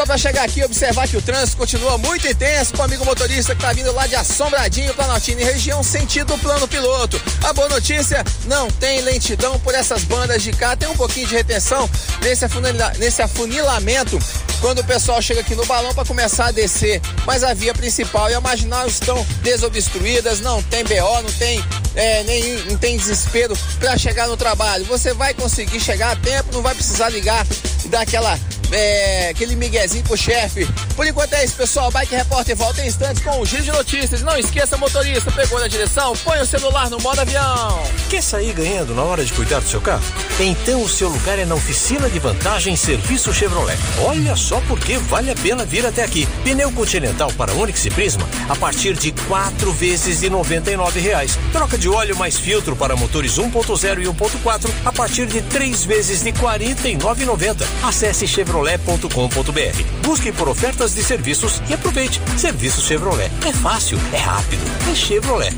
só para chegar aqui e observar que o trânsito continua muito intenso com o amigo motorista que tá vindo lá de Assombradinho, Planaltina e região, sentido plano piloto. A boa notícia, não tem lentidão por essas bandas de cá, tem um pouquinho de retenção nesse, afunila- nesse afunilamento quando o pessoal chega aqui no balão para começar a descer. Mas a via principal e a marginal estão desobstruídas, não tem BO, não tem, é, nem, não tem desespero para chegar no trabalho. Você vai conseguir chegar a tempo, não vai precisar ligar e dar aquela é, aquele miguezinho pro chefe. Por enquanto é isso, pessoal. Bike Repórter volta em instantes com o giro de notícias. Não esqueça, motorista, pegou na direção, põe o celular no modo avião. Quer sair ganhando na hora de cuidar do seu carro? Então o seu lugar é na oficina de vantagem Serviço Chevrolet. Olha só porque vale a pena vir até aqui. Pneu Continental para Onix e Prisma a partir de quatro vezes de 99 reais. Troca de óleo mais filtro para motores 1.0 e 1.4 a partir de três vezes de R$ 49,90. Acesse chevrolet.com.br. Busque por ofertas de serviços e aproveite. Serviço Chevrolet. É fácil, é rápido, é Chevrolet.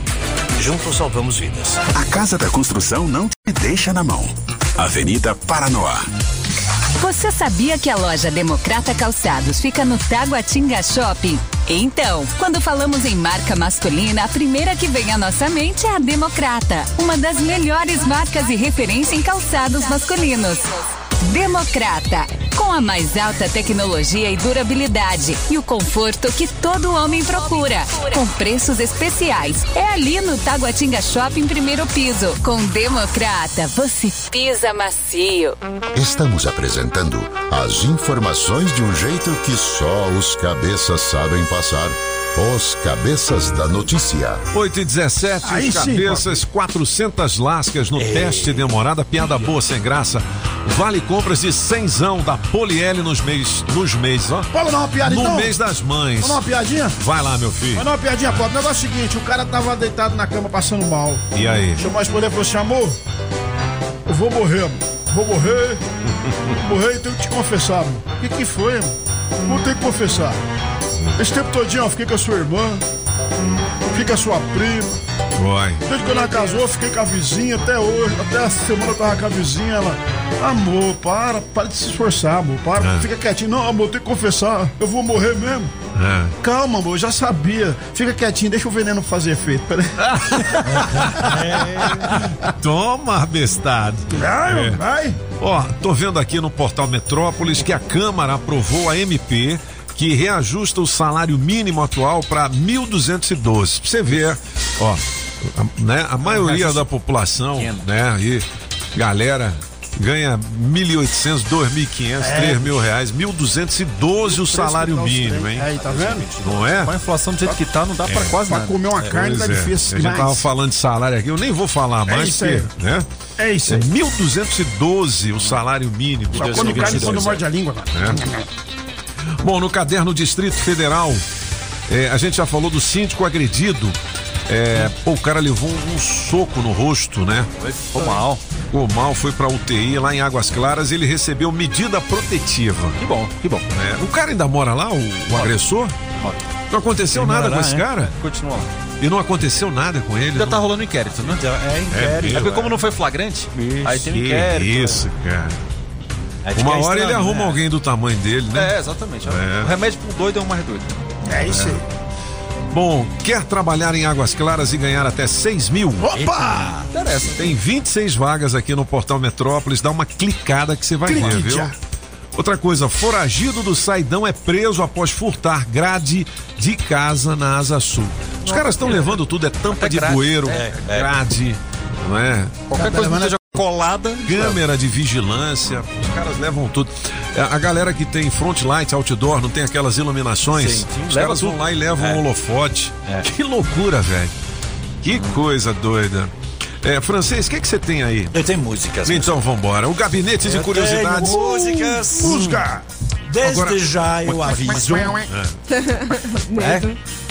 Juntos salvamos vidas. A Casa da Construção não te deixa na mão. Avenida Paranoá. Você sabia que a loja Democrata Calçados fica no Taguatinga Shopping? Então, quando falamos em marca masculina, a primeira que vem à nossa mente é a Democrata, uma das melhores marcas e referência em calçados masculinos. Democrata, com a mais alta tecnologia e durabilidade e o conforto que todo homem procura, com preços especiais. É ali no Taguatinga Shopping primeiro piso. Com Democrata, você pisa macio. Estamos apresentando as informações de um jeito que só os cabeças sabem passar. Os cabeças da notícia. 8 e 17, Aí os sim, cabeças, 400 lascas no teste demorada, piada boa sem graça. Vale compras de cenzão da Poliel nos mês, nos meses, ó. Dar uma piada No então? mês das mães. Dar uma piadinha? Vai lá, meu filho. Dar uma piadinha, pô. O negócio é o seguinte, o cara tava deitado na cama passando mal. E aí? Chamou a esposa e falou assim, amor, eu vou morrer, amor. Vou morrer. Vou morrer e tenho que te confessar, amor. O que que foi, amor? Vou ter que confessar. Esse tempo todinho eu fiquei com a sua irmã, fiquei com a sua prima. Vai. Desde quando ela casou, eu fiquei com a vizinha até hoje. Até essa semana eu tava com a vizinha. Ela, amor, para, para de se esforçar, amor. Para, É. fica quietinho. Não, amor, tem que confessar. Eu vou morrer mesmo. É. Calma, amor, eu já sabia. Fica quietinho, deixa o veneno fazer efeito. Peraí. Toma, bestado. Vai, vai. Ó, tô vendo aqui no portal Metrópolis que a Câmara aprovou a MP que reajusta o salário mínimo atual para 1.212. Pra você ver, ó, a, né, a maioria da população, né, aí, galera ganha 1.800, 2.500, É. 3 mil reais, 1.212 o salário mínimo, hein? Aí, tá vendo? Não é? Com a inflação do jeito que tá, não dá pra quase Pra nada. comer uma carne tá Pois é. difícil A gente tava falando de salário aqui, eu nem vou falar É mais, isso aí. porque, né? É isso É aí. 1.212 o salário mínimo. Só quando cai, quando morde a língua. É. Bom, no caderno Distrito Federal, é, a gente já falou do síndico agredido. É, pô, o cara levou um, um soco no rosto, né? Ficou mal. Ficou mal, foi pra UTI lá em Águas Claras ele recebeu medida protetiva. Que bom, que bom. É, o cara ainda mora lá, o, o agressor? Não aconteceu Ele nada mora com lá, esse né? cara? Continua lá. E não aconteceu nada com ele? Ainda não? tá rolando inquérito, né? É inquérito. É, porque como não foi flagrante, aí tem um Que inquérito. isso, cara. Aí Uma fica hora ele estranho, arruma né? alguém do tamanho dele, né? É, exatamente. É. O remédio pro doido é um mais doido. É isso aí. Bom, quer trabalhar em Águas Claras e ganhar até 6 mil? Opa! Interessa. Tem 26 vagas aqui no Portal Metrópolis. Dá uma clicada que você vai ver, Clique viu? já. Outra coisa, foragido do Saidão é preso após furtar grade de casa na Asa Sul. Os caras estão levando tudo, é tampa Até de grade. bueiro, É, é. grade, não é? Qualquer coisa que esteja colada. Câmera de vigilância, os caras levam tudo. É, A galera que tem front light, outdoor, não tem aquelas iluminações, Sim, sim, os caras vão tudo. lá e levam É. um holofote. É. Que loucura, velho. Que coisa doida. É, francês, o que que você tem aí? Eu tenho músicas. Então vambora. O gabinete de Eu curiosidades. tenho músicas. Busca. Desde Agora- já eu aviso. É,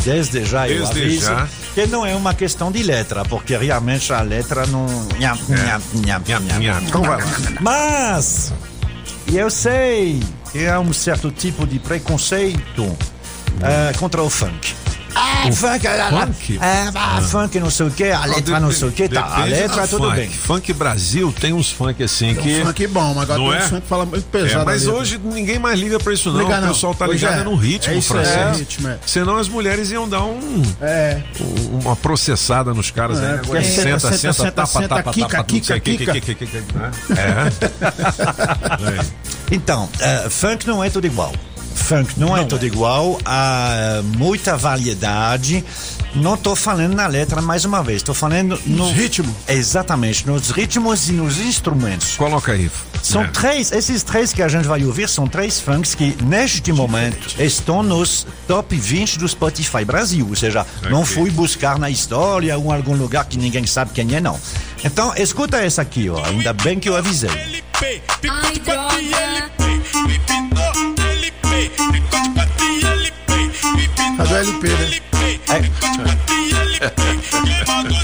desde já eu Desde aviso já. que não é uma questão de letra, porque realmente a letra não. Nham. Então. Mas eu sei que há um certo tipo de preconceito eh, contra o funk. Ah, funk, ah, ah, Funk? ah, ah, funk não sei o que, a letra não sei o que, tá. A letra do tudo funk. bem. Funk Brasil tem uns funk assim que. Um funk bom, mas agora Não tem é? um funk que fala muito É, pesado. mas ali. hoje ninguém mais liga pra isso, não. Liga o não. pessoal tá ligado é. é no ritmo, É francês. é ritmo, é. Senão as mulheres iam dar um, É. um- uma processada nos caras É, aí. Agora senta, senta, senta, senta, senta, tapa, senta, tapa, quica, tapa, o quica, que, que, né? É. Então, eh, funk não é tudo igual. Funk não, é todo igual, há muita variedade. Não estou falando na letra mais uma vez, estou falando no ritmo. Exatamente, nos ritmos e nos instrumentos. Coloca aí. São É. três, esses três que a gente vai ouvir são três funks que neste momento estão nos top 20 do Spotify Brasil, ou seja, não Ok. fui buscar na história ou em algum lugar que ninguém sabe quem é não. Então, escuta essa aqui, ó. Ainda bem que eu avisei. Ai, droga. Cadê o LP, né? Quem mandou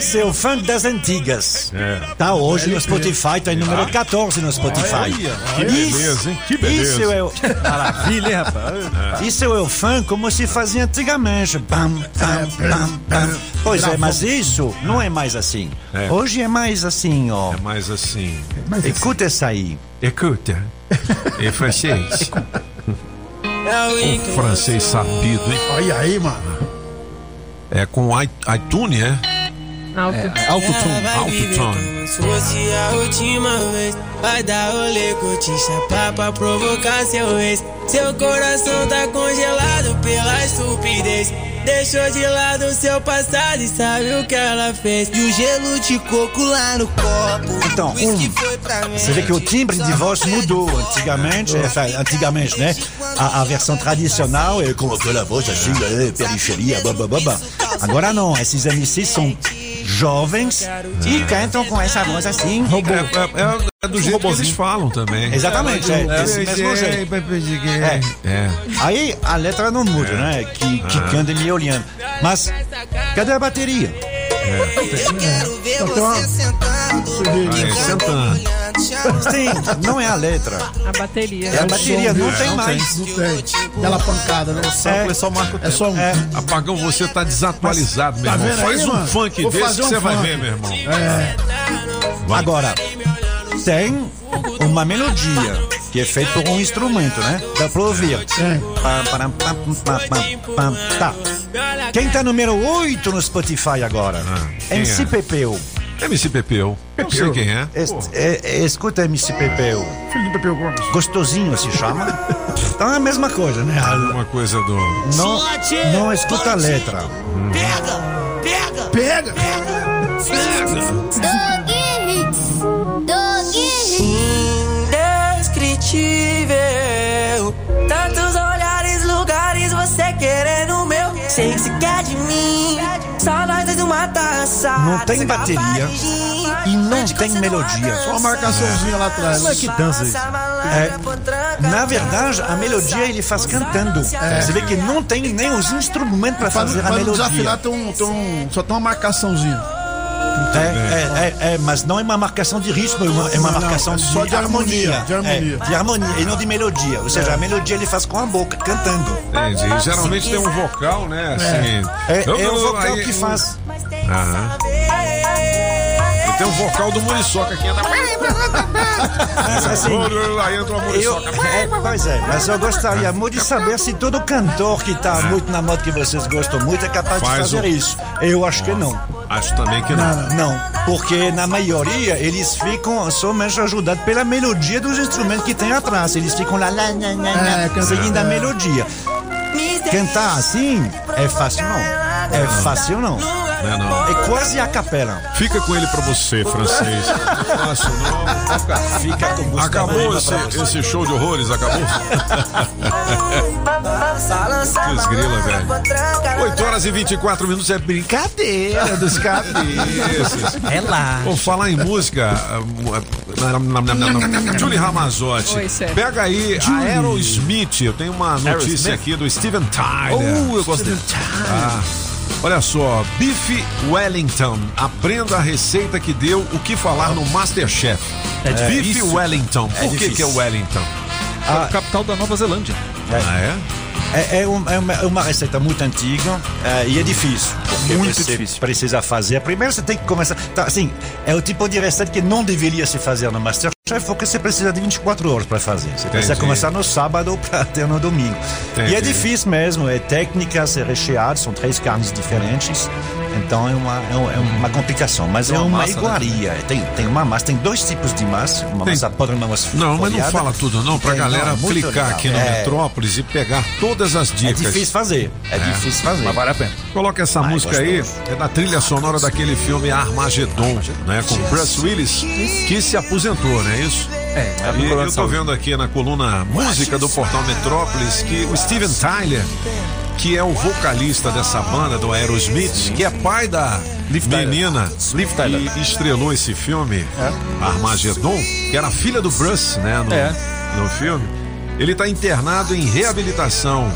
Esse é o funk das antigas. Tá hoje no Spotify, tá em número 14 no Spotify. Olha, que beleza, hein? Que beleza. Isso é o... Maravilha, hein, rapaz? Isso é o funk como se fazia antigamente. Pam, pam, pam, pam. Pois é, mas isso não é mais assim. É. Hoje é mais assim, ó. É mais assim. Escuta essa aí. Escuta. Em francês. O francês sabido, hein? Olha aí, mano. É com i- iTunes, é? Autotune. Autotune. Se fosse a última vez, vai dar rolê, curtir chapar pra provocar seu ex. Seu coração tá congelado pela estupidez. Deixou de lado seu passado e sabe o que ela fez. E o gelo de coco lá no copo. Então, um, você vê que o timbre de voz mudou. Antigamente, é, antigamente, né? A, a versão tradicional é com aquela voz assim, é, periferia, blá, blá, blá, blá. Agora não, esses MCs são jovens e cantam com essa voz assim. É, é- é- é do jeito que eles falam também. Exatamente, é, desse mesmo jeito. É. É. Aí a letra não muda, né? Que, que Ah. canta me olhando. Mas cadê a bateria? Eu quero ver Então, você sentando. Aí, sentando. Sim, não é a letra. A bateria. É a bateria, não tem mais. Não tem. Aquela pancada, né? É só marca o É só um. Apagão, você tá desatualizado, meu Tá irmão. aí, Faz um mano? funk Vou desse que você vai ver, meu irmão. É. Agora, tem uma melodia que é feita por um instrumento, né? Dá pra ouvir. Tá. Quem tá número 8 no Spotify agora? é? MC Pepeu. MC Pepeu. Não sei quem é. Este- é- é- escuta MC Pepeu. Filho do Pepeu Gomes. Gostosinho se chama. Então é a mesma coisa, né? Uma coisa do. Não, não escuta a letra. Pega, pega, pega. Indescritível. Tantos olhares, lugares, você querendo o meu. Sei que se quer de mim. Só nós dois uma taça. Não tem bateria e não tem melodia. Só uma marcaçãozinha lá atrás. Como é que dança isso? É, na verdade, a melodia ele faz cantando. É. Você vê que não tem nem os instrumentos para Pra, fazer a pra melodia. desafinar, tem um, só tem uma marcaçãozinha. É, é, é, é, mas não é uma marcação de ritmo, é uma, é uma Não, marcação é só de harmonia, de harmonia. É, de harmonia e não de melodia. Ou seja, a melodia ele faz com a boca, cantando. Entendi. Geralmente tem um vocal, né? Assim. É, é o vocal Aí, que faz. Aham. Tem o vocal do Muriçoca aqui. Mas, assim, Aí entra o eu, é, pois é, mas eu gostaria muito de saber se todo cantor que está muito na moda que vocês gostam muito é capaz Faz de fazer um- isso. Eu acho que não. Acho também que não. Não, porque na maioria eles ficam somente ajudados pela melodia dos instrumentos que tem atrás. Eles ficam lá, lá, lá, lá, lá, É, seguindo a melodia. Cantar assim é fácil não. É fácil não. Não é não. É quase a capela. Fica com ele pra você, francês. Fácil não. Fica com Gustavo Acabou esse, esse show de horrores, acabou? Desgrila, velho. 8 horas e 24 minutos é brincadeira dos cabeças. É lá. Vou falar em música. Julie Ramazotti. Oi. Pega aí a Aerosmith. Eu tenho uma notícia aqui do Steven Tyler. Oh, eu gosto dele. Ah, olha só, Bife Wellington. Aprenda a receita que deu o que falar no Masterchef. É Bife difícil. Wellington. É Por que, que é. Wellington? É a capital da Nova Zelândia. Ah, é? É, é um- é uma, é uma receita muito antiga é, e é difícil. Muito você difícil. precisa fazer. Primeiro você tem que começar. Tá, assim, é o tipo de receita que não deveria se fazer no Masterchef, porque você precisa de 24 horas para fazer. Você precisa Entendi. começar no sábado para ter no domingo. Entendi. E é difícil mesmo, é técnicas, é recheado, são três carnes diferentes. Então é uma, é é uma complicação, mas Tem é uma uma massa, né? iguaria. Tem, tem uma massa, tem dois tipos de massa, uma Tem- massa podre e uma massa Não, mas não fala tudo não, pra Tem, galera não, muito clicar legal. aqui no É. Metrópolis e pegar todas as É dicas. difícil fazer, é, difícil fazer. Mas vale a pena. Coloca essa Mas música aí, é da trilha sonora daquele filme Armagedon, né? Com Bruce Willis, que se aposentou, não é isso? É, tá E eu tô vendo aqui na coluna música do Portal Metrópolis que o Steven Tyler, que é o vocalista dessa banda do Aerosmith, que é pai da menina Liv Tyler. que estrelou esse filme, Armagedon, que era filha do Bruce, né? No, É. no filme. Ele está internado em reabilitação.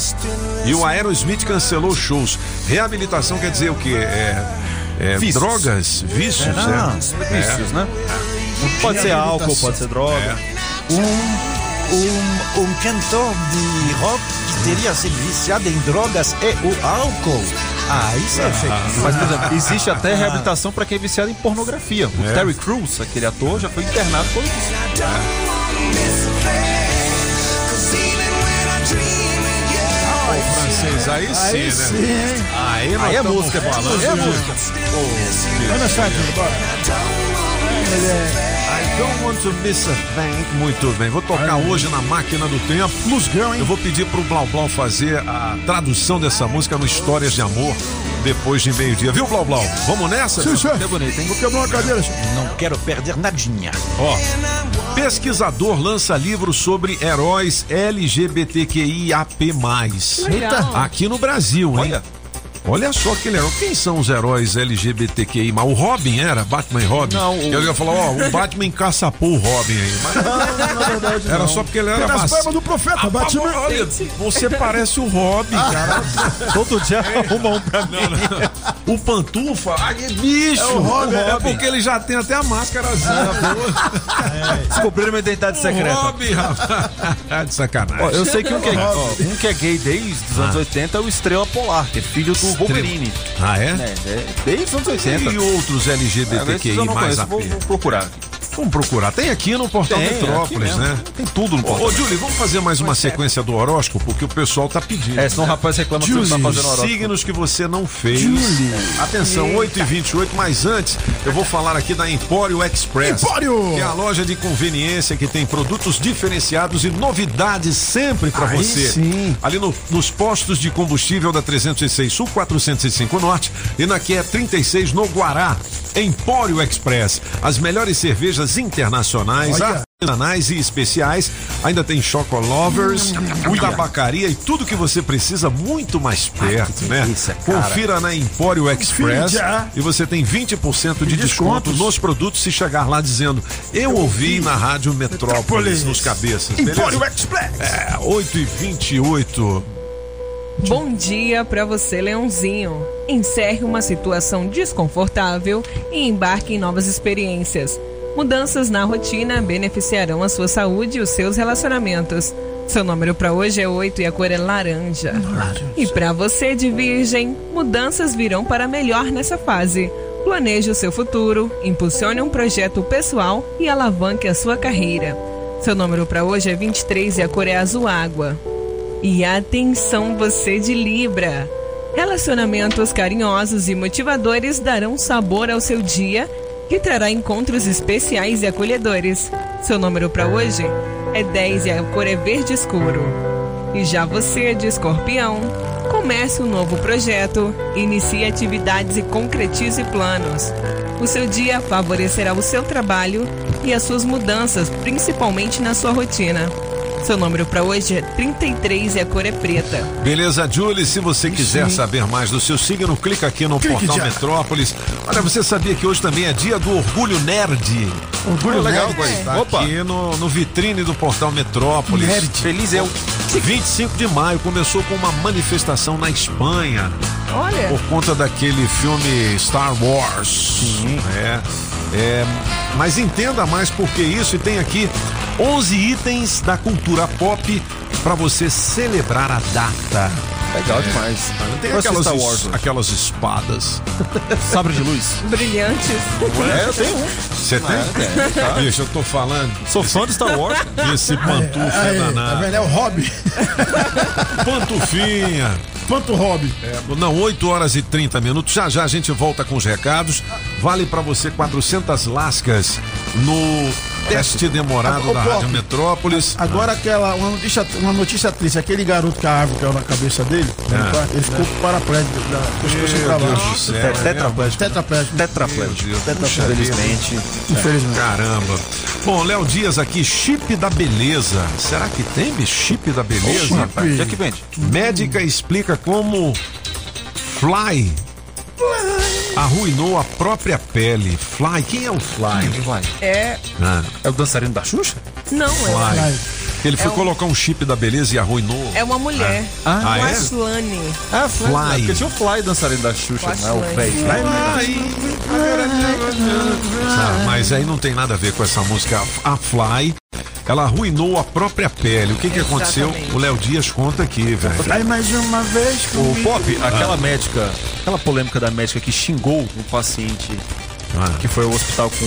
E o Aerosmith cancelou shows. Reabilitação quer dizer o quê? É, é Vícios. drogas, vícios, É, não, né? vícios, né? Pode ser álcool, pode ser droga. É. Um, um, um cantor de rock que teria sido viciado em drogas e o álcool. Ah, isso é feio. Mas, por exemplo, existe até reabilitação para quem é viciado em pornografia. O É. Terry Crews, aquele ator, já foi internado por isso. O francês, aí sim, Aí né? sim, hein? Aí, Aí é música, falando aí é música. Ana Sardinha, bora. I don't want to miss a thing. Muito bem, vou tocar hoje na máquina do tempo. Musgão, hein? Eu vou pedir pro Blau Blau fazer a tradução dessa música no Histórias de Amor depois de meio-dia. Viu, Blau Blau? Vamos nessa? Sim, senhor. É bonito, hein? Vou quebrar uma cadeira. Não quero perder nadinha. Ó, pesquisador lança livro sobre heróis LGBTQIAP+. Legal. Aqui no Brasil, hein? Olha. Olha só aquele herói. Quem são os heróis LGBTQI? O Robin era? Batman e Robin? Não, o- Eu ia falar, ó, o Batman encaçapou o Robin aí. Mas Na verdade, era não. só porque ele era Tem as macio. barbas do profeta, Ah, Batman. Olha, você parece o Robin, cara. Todo dia arruma um pra mim. O Pantufa, ai, é bicho. É o Robin, É é porque ele já tem até a máscarazinha. Descobriram uma identidade O secreta. Robin, rapaz. De sacanagem. Ó, eu sei que um que, é, ó, um que é gay desde os anos Ah. 80 é o Estrela Polar, que é filho do Wolverine. Ah, é? É, é, desde os anos 80. E outros LGBTQI mais a vou, vou procurar. Vamos procurar. Tem aqui no Portal Tem, Metrópolis, né? Tem tudo no portal. Ô, Julie, vamos fazer mais uma sequência do horóscopo, porque o pessoal tá pedindo. É, senão o rapaz reclama que você não tá fazendo horóscopo. Signos que você não fez. Atenção, 8 e 28 mas antes eu vou falar aqui da Empório Express. Empório! Que é a loja de conveniência que tem produtos diferenciados e novidades sempre pra Aí você. sim. Ali no- nos postos de combustível da 306 Sul, 405 Norte e na QE 36 no Guará. Empório Express. As melhores cervejas internacionais, Olha. artesanais e especiais. Ainda tem Chocolovers, tabacaria e tudo que você precisa muito mais perto, né? delícia, cara. Confira na Empório Express e você tem 20% de desconto Descontos. nos produtos se chegar lá dizendo eu ouvi na Rádio Metrópolis, Metrópolis. nos cabeças, beleza? Empório Express. É, 8 e 28 Bom dia para você, Leãozinho. Encerre uma situação desconfortável e embarque em novas experiências. Mudanças na rotina beneficiarão a sua saúde e os seus relacionamentos. Seu número para hoje é 8 e a cor é laranja. E para você de Virgem, mudanças virão para melhor nessa fase. Planeje o seu futuro, impulsione um projeto pessoal e alavanque a sua carreira. Seu número para hoje é 23 e a cor é azul água. E atenção você de Libra! Relacionamentos carinhosos e motivadores darão sabor ao seu dia, que trará encontros especiais e acolhedores. Seu número para hoje é 10 e a cor é verde escuro. E já você de Escorpião, comece um novo projeto, inicie atividades e concretize planos. O seu dia favorecerá o seu trabalho e as suas mudanças, principalmente na sua rotina. Seu número para hoje é 33 e a cor é preta. Beleza, Julie, se você quiser saber mais do seu signo, clica aqui no Clique portal já. Metrópolis. Olha, você sabia que hoje também é dia do Orgulho Nerd? Orgulho legal, Nerd. Tá Opa. aqui no, no vitrine do portal Metrópolis. Nerd. Feliz eu. 25 de maio começou com uma manifestação na Espanha Olha, por conta daquele filme Star Wars. É, é, mas entenda mais por que isso e tem aqui 11 itens da cultura pop para você celebrar a data. Legal demais. Tem Eu assisto aquelas, es- aquelas espadas. Sabre de luz. Brilhantes. É, eu tenho um. Você tem? Ah, tem, tá. Bicho, eu tô falando. Sou fã do Star Wars. Esse pantufa é tá danado. vendo? É o hobby. Pantufinha. Panto hobby. É, não, 8 horas e 30 minutos. Já já a gente volta com os recados. Vale pra você 400 lascas no teste demorado da Rádio Metrópolis. Agora aquela, uma notícia, uma notícia triste, aquele garoto que a árvore caiu na cabeça dele, né, Ah. quarto, ele ficou paraplégico da pescoço pra é tetraplégico. Tetraplégico. Tetraplégico. Infelizmente. Infelizmente. Caramba. Bom, Léo Dias aqui, chip da beleza. Será que tem bicho? chip da beleza? Rapaz, que vende? Médica explica como Fly arruinou a própria pele. Fly, quem é o Fly? É. Ah, É o dançarino da Xuxa? Não, Fly. é. Ele foi É um- colocar um chip da beleza e arruinou. É uma mulher. Ah, um é? Aslane. Ah, Fly. Fly. Porque tinha o Fly dançarino da Xuxa, né? O Fly. velho. Ah, mas aí não tem nada a ver com essa música. A Fly, ela arruinou a própria pele. O que que aconteceu? Exatamente. O Léo Dias conta aqui, velho. Aí mais uma vez O comigo. Pop, aquela médica, aquela polêmica da médica que xingou um paciente Ah. que foi ao hospital com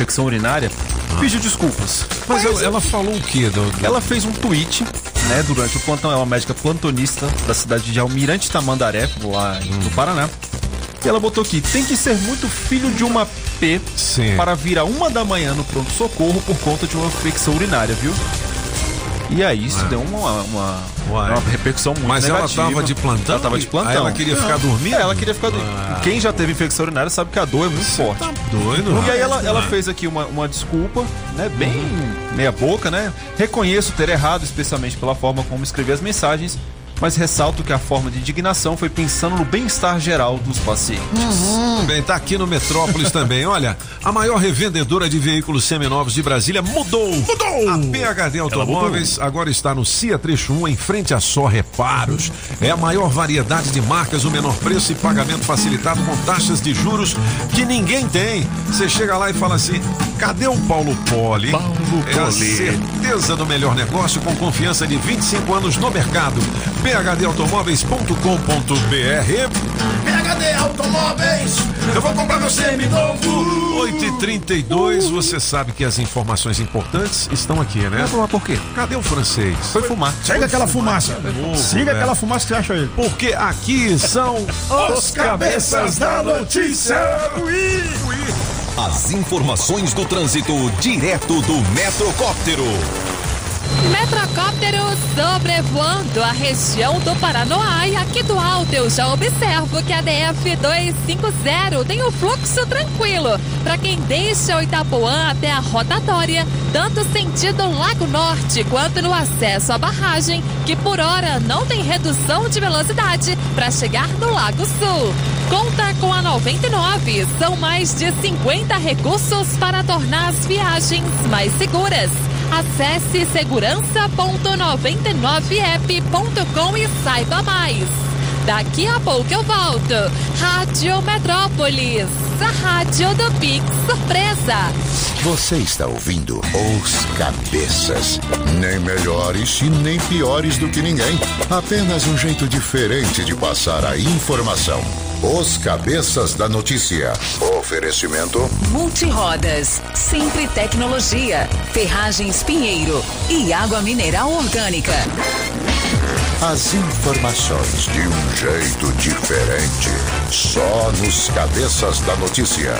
infecção urinária, pediu desculpas. Mas ela, ela falou o quê? Do, do- Ela fez um tweet, né, durante o plantão, é uma médica plantonista da cidade de Almirante Tamandaré, lá em- no Paraná. E ela botou aqui, tem que ser muito filho de uma P Sim. para vir a uma da manhã no pronto-socorro por conta de uma infecção urinária, viu? E aí isso deu uma, uma, uma repercussão muito Mas ela negativa. tava de plantão? Ela tava de plantão. Ela queria ficar dormindo? É, ela queria ficar dormindo. Ah. Quem já teve infecção urinária sabe que a dor é muito forte. Tá doido? E aí ela, ela fez aqui uma, uma desculpa, né? Bem meia boca, né? Reconheço ter errado, especialmente pela forma como escrevi as mensagens, mas ressalto que a forma de indignação foi pensando no bem-estar geral dos pacientes. Tudo bem, tá aqui no Metrópolis também. Olha, a maior revendedora de veículos seminovos de Brasília mudou. Mudou! A PHD Automóveis agora está no CIA Trecho 1, em frente a Só Reparos. É a maior variedade de marcas, o menor preço e pagamento facilitado com taxas de juros que ninguém tem. Você chega lá e fala assim: cadê o Paulo Poli? Paulo é a Poli. certeza do melhor negócio com confiança de 25 anos no mercado. PHDautomóveis.com.br PHD Automóveis, eu vou comprar meu seminovo. 8 e 32 você sabe que as informações importantes estão aqui, né? Mas por quê? Cadê o francês? Foi fumar. Segue aquela fumaça. Siga aquela fumaça que você acha ele. Porque aqui são Os cabeças da notícia. As informações do trânsito direto do Metrocóptero. Metrocóptero sobrevoando a região do Paranoá e aqui do alto eu já observo que a DF 250 tem o fluxo tranquilo para quem deixa o Itapuã até a rotatória, tanto sentido Lago Norte quanto no acesso à barragem, que por hora não tem redução de velocidade para chegar no Lago Sul. Conta com a 99, são mais de 50 recursos para tornar as viagens mais seguras. Acesse segurança.99app.com e saiba mais. Daqui a pouco eu volto. Rádio Metrópolis, a rádio do Pix Surpresa. Você está ouvindo Os Cabeças. Nem melhores e nem piores do que ninguém. Apenas um jeito diferente de passar a informação. Os Cabeças da Notícia. Oferecimento. Multirodas, Sempre Tecnologia, Ferragens Pinheiro e Água Mineral Orgânica. As informações de um jeito diferente. Só nos Cabeças da Notícia.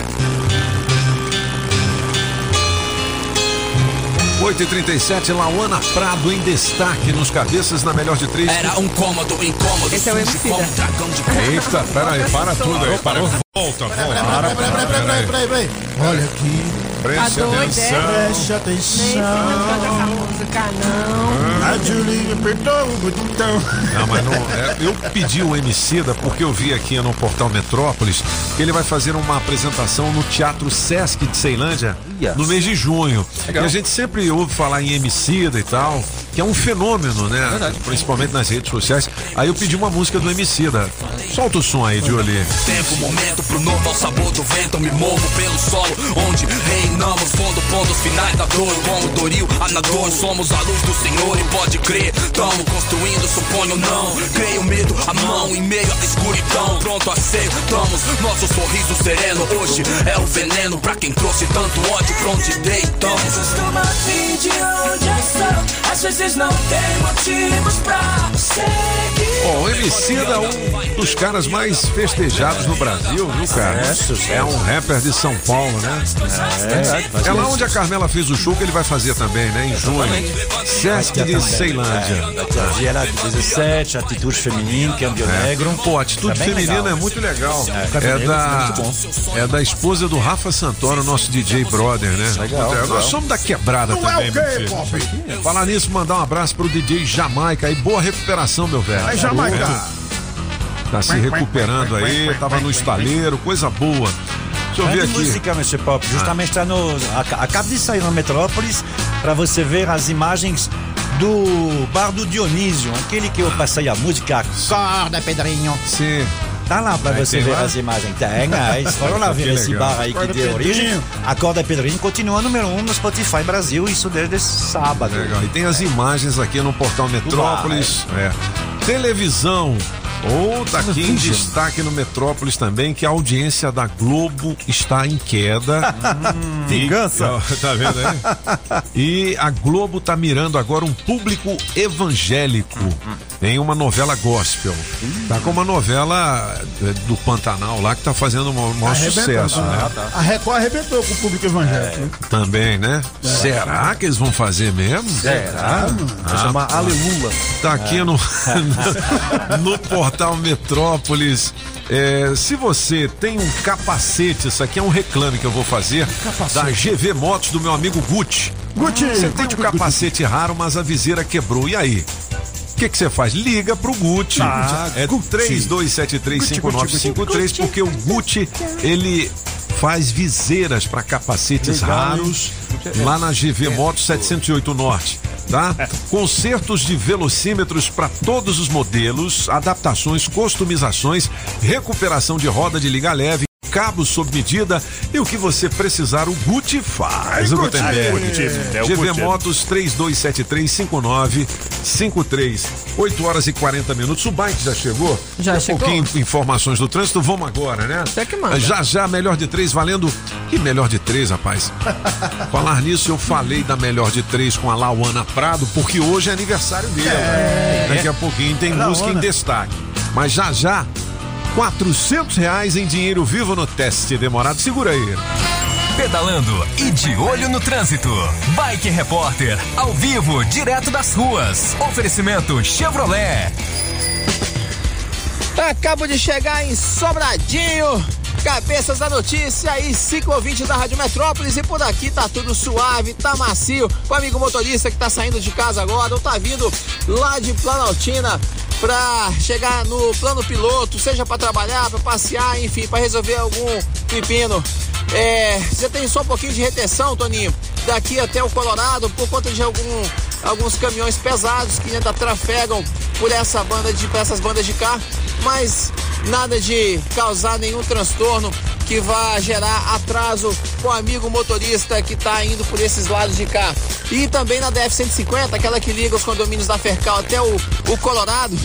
8 e 37 Lauana Prado em destaque nos cabeças na melhor de três. Era um cômodo incômodo. Esse é o MC como da- um dragão de Eita, peraí, para tudo aí. Para, volta, volta. Peraí, peraí, peraí, peraí, peraí, peraí. Olha aqui. Preste Tá atenção. Preste atenção. essa música, não. A Julinha apertou o botão. Não, mas não. é, eu pedi o Emicida porque eu vi aqui no portal Metrópolis que ele vai fazer uma apresentação no Teatro Sesc de Ceilândia Yes. no mês de junho. Legal. E a gente sempre ouve falar em Emicida e tal, que é um fenômeno, né? Verdade. Principalmente nas redes sociais. Aí eu pedi uma música do Emicida. Solta o som aí, Julie. tempo, momento, pro novo ao sabor do vento. Eu me movo pelo solo, onde reinamos. Fundo, pontos finais da dor. Como Doril, Anador, somos a luz do Senhor. E pode crer, tamo construindo, suponho não. Creio medo, a mão em meio à escuridão. Pronto a ser, estamos. Nosso sorriso sereno hoje é o veneno pra quem trouxe tanto ódio pra onde deitamos. Costuma vir de onde eu sou. Às vezes não tem motivos pra seguir. Bom, o Emicida é um dos caras mais festejados no Brasil, viu, cara? É. É um rapper de São Paulo, né? É, É lá onde a Carmela fez o show que ele vai fazer também, né? Em junho. Sesc de Ceilândia. É, dia era 17, Atitude Feminina, Câmbio É. Negro. Pô, atitude Tá feminina legal. é muito legal. É, É, Negro da, é da esposa do Rafa Santoro, nosso DJ brother, né? Legal, É, legal. Nós somos da quebrada Não é também, o quê, meu filho. Falar nisso, mandar um abraço pro DJ Jamaica e boa recuperação, meu velho. Vai, Jamaica. Tá se recuperando aí, tava no estaleiro, coisa boa. Deixa eu ver aqui. música, Mr. Pop. Justamente está no. aca- Acaba de sair na Metrópolis para você ver as imagens do bar do Dionísio, aquele que eu passei a música Acorda, Pedrinho. Sim. Tá lá para Aí você ver lá? as imagens. Tem, aí foram lá ver esse legal. bar aí que deu origem. Acorda Pedrinho continua número um no Spotify Brasil, isso desde sábado. Legal. E tem as imagens aqui no portal Metrópolis. É. Televisão. Ou tá aqui em destaque no Metrópolis também que a audiência da Globo está em queda. E- Vingança. tá vendo aí? E a Globo tá mirando agora um público evangélico em uma novela gospel. Tá com uma novela eh, do Pantanal lá que tá fazendo um maior sucesso, né? né? A Record arrebentou com o público evangélico. né? Também, né? Será que eles vão fazer mesmo? Será? Vai chamar Alelula. Tá aqui no, no portal Metrópolis. É, se você tem um capacete, isso aqui é um reclame que eu vou fazer da GV Motos do meu amigo Gucci. Gucci, Você tem um capacete raro, mas a viseira quebrou. E aí? O que que você faz? Liga pro Gucci. Ah, é Gucci. 32735953 porque o Gucci ele faz viseiras para capacetes Legal, hein? raros lá na GV Motos 708 Norte. Tá? Consertos de velocímetros para todos os modelos, adaptações, customizações, recuperação de roda de liga leve, cabos sob medida e o que você precisar, o Gucci faz. Ai, o. Gutenberg. É o GV Gucci. Motos 32735953. 8 horas e 40 minutos. O bike já chegou? Já a chegou. pouquinho informações do trânsito. Vamos agora, né? Você que manda. Já já, melhor de três valendo. Que melhor de três, rapaz? Falar nisso, eu falei da melhor de três com a Lauana Prado, porque hoje é aniversário dela. É. Daqui a pouquinho tem música em destaque. Mas já já, 400 reais em dinheiro vivo no teste demorado. Segura aí. Pedalando e de olho no trânsito. Bike Repórter, ao vivo, direto das ruas. Oferecimento Chevrolet. Acabo de chegar em Sobradinho. Cabeças da notícia e ciclovinte da Rádio Metrópolis e por aqui tá tudo suave, tá macio. O amigo motorista que tá saindo de casa agora ou tá vindo lá de Planaltina pra chegar no plano piloto, seja pra trabalhar, pra passear, enfim, pra resolver algum pepino. É, você tem só um pouquinho de retenção, Toninho, daqui até o Colorado por conta de algum, alguns caminhões pesados que ainda trafegam por essa banda de, essas bandas de carro, mas nada de causar nenhum transtorno que vá gerar atraso com o amigo motorista que está indo por esses lados de cá. E também na DF-150, aquela que liga os condomínios da Fercal até o, o Colorado.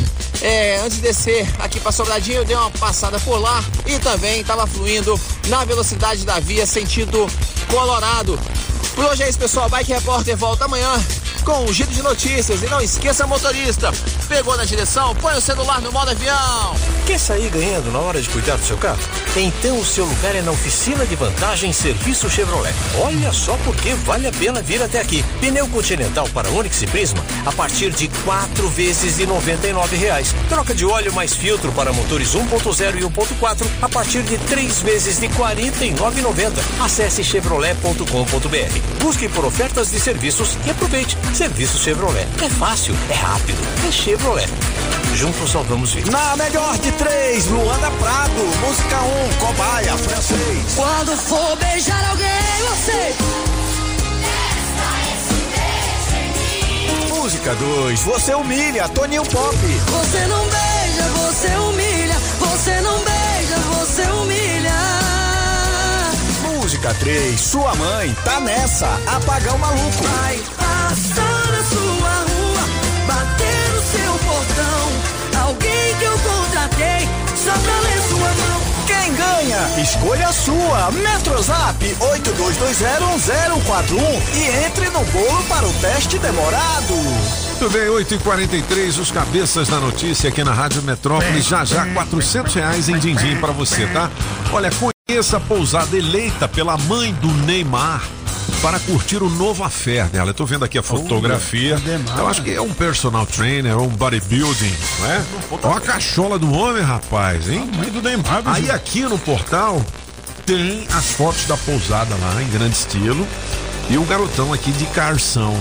É, antes de descer aqui para Sobradinho, eu dei uma passada por lá e também estava fluindo na velocidade da via sentido Colorado. Por hoje é isso, pessoal. Bike Repórter volta amanhã com um giro de notícias. E não esqueça, motorista, pegou na direção, põe o celular no modo avião. Quer sair ganhando na hora de cuidar do seu carro? Então o seu lugar é na oficina de vantagem Serviço Chevrolet. Olha só porque vale a pena vir até aqui. Pneu Continental para Onix e Prisma a partir de quatro vezes de 99 reais. Troca de óleo mais filtro para motores 1.0 e 1.4 a partir de três vezes de R$ 49,90. Acesse chevrolet.com.br. Busque por ofertas de serviços e aproveite. Serviço Chevrolet. É fácil, é rápido, é Chevrolet. Juntos salvamos vidas. Na melhor de três, Luana Prado, música 1, um, cobaia, francês. Quando for beijar alguém, você. Música 2, você humilha, Toninho Pop. Você não beija, você humilha. Você não beija, você humilha. Música 3, sua mãe tá nessa, apagar o maluco. Vai passar na sua rua, bater no seu portão. Alguém que eu contratei só pra ler sua mão. Quem ganha? Escolha a sua. Metrozap 82201041 e entre no bolo para o teste demorado. Muito bem, 8h43, os cabeças da notícia aqui na Rádio Metrópole. Já já, 400 reais em din-din pra você, tá? Olha, conheça a pousada eleita pela mãe do Neymar para curtir o novo affair dela. Eu tô vendo aqui a fotografia. Eu acho que é um personal trainer, um bodybuilding, não é? Olha a cachola do homem, rapaz, hein? Do Neymar. Aí aqui no portal tem as fotos da pousada lá, em grande estilo. E o garotão aqui de carção.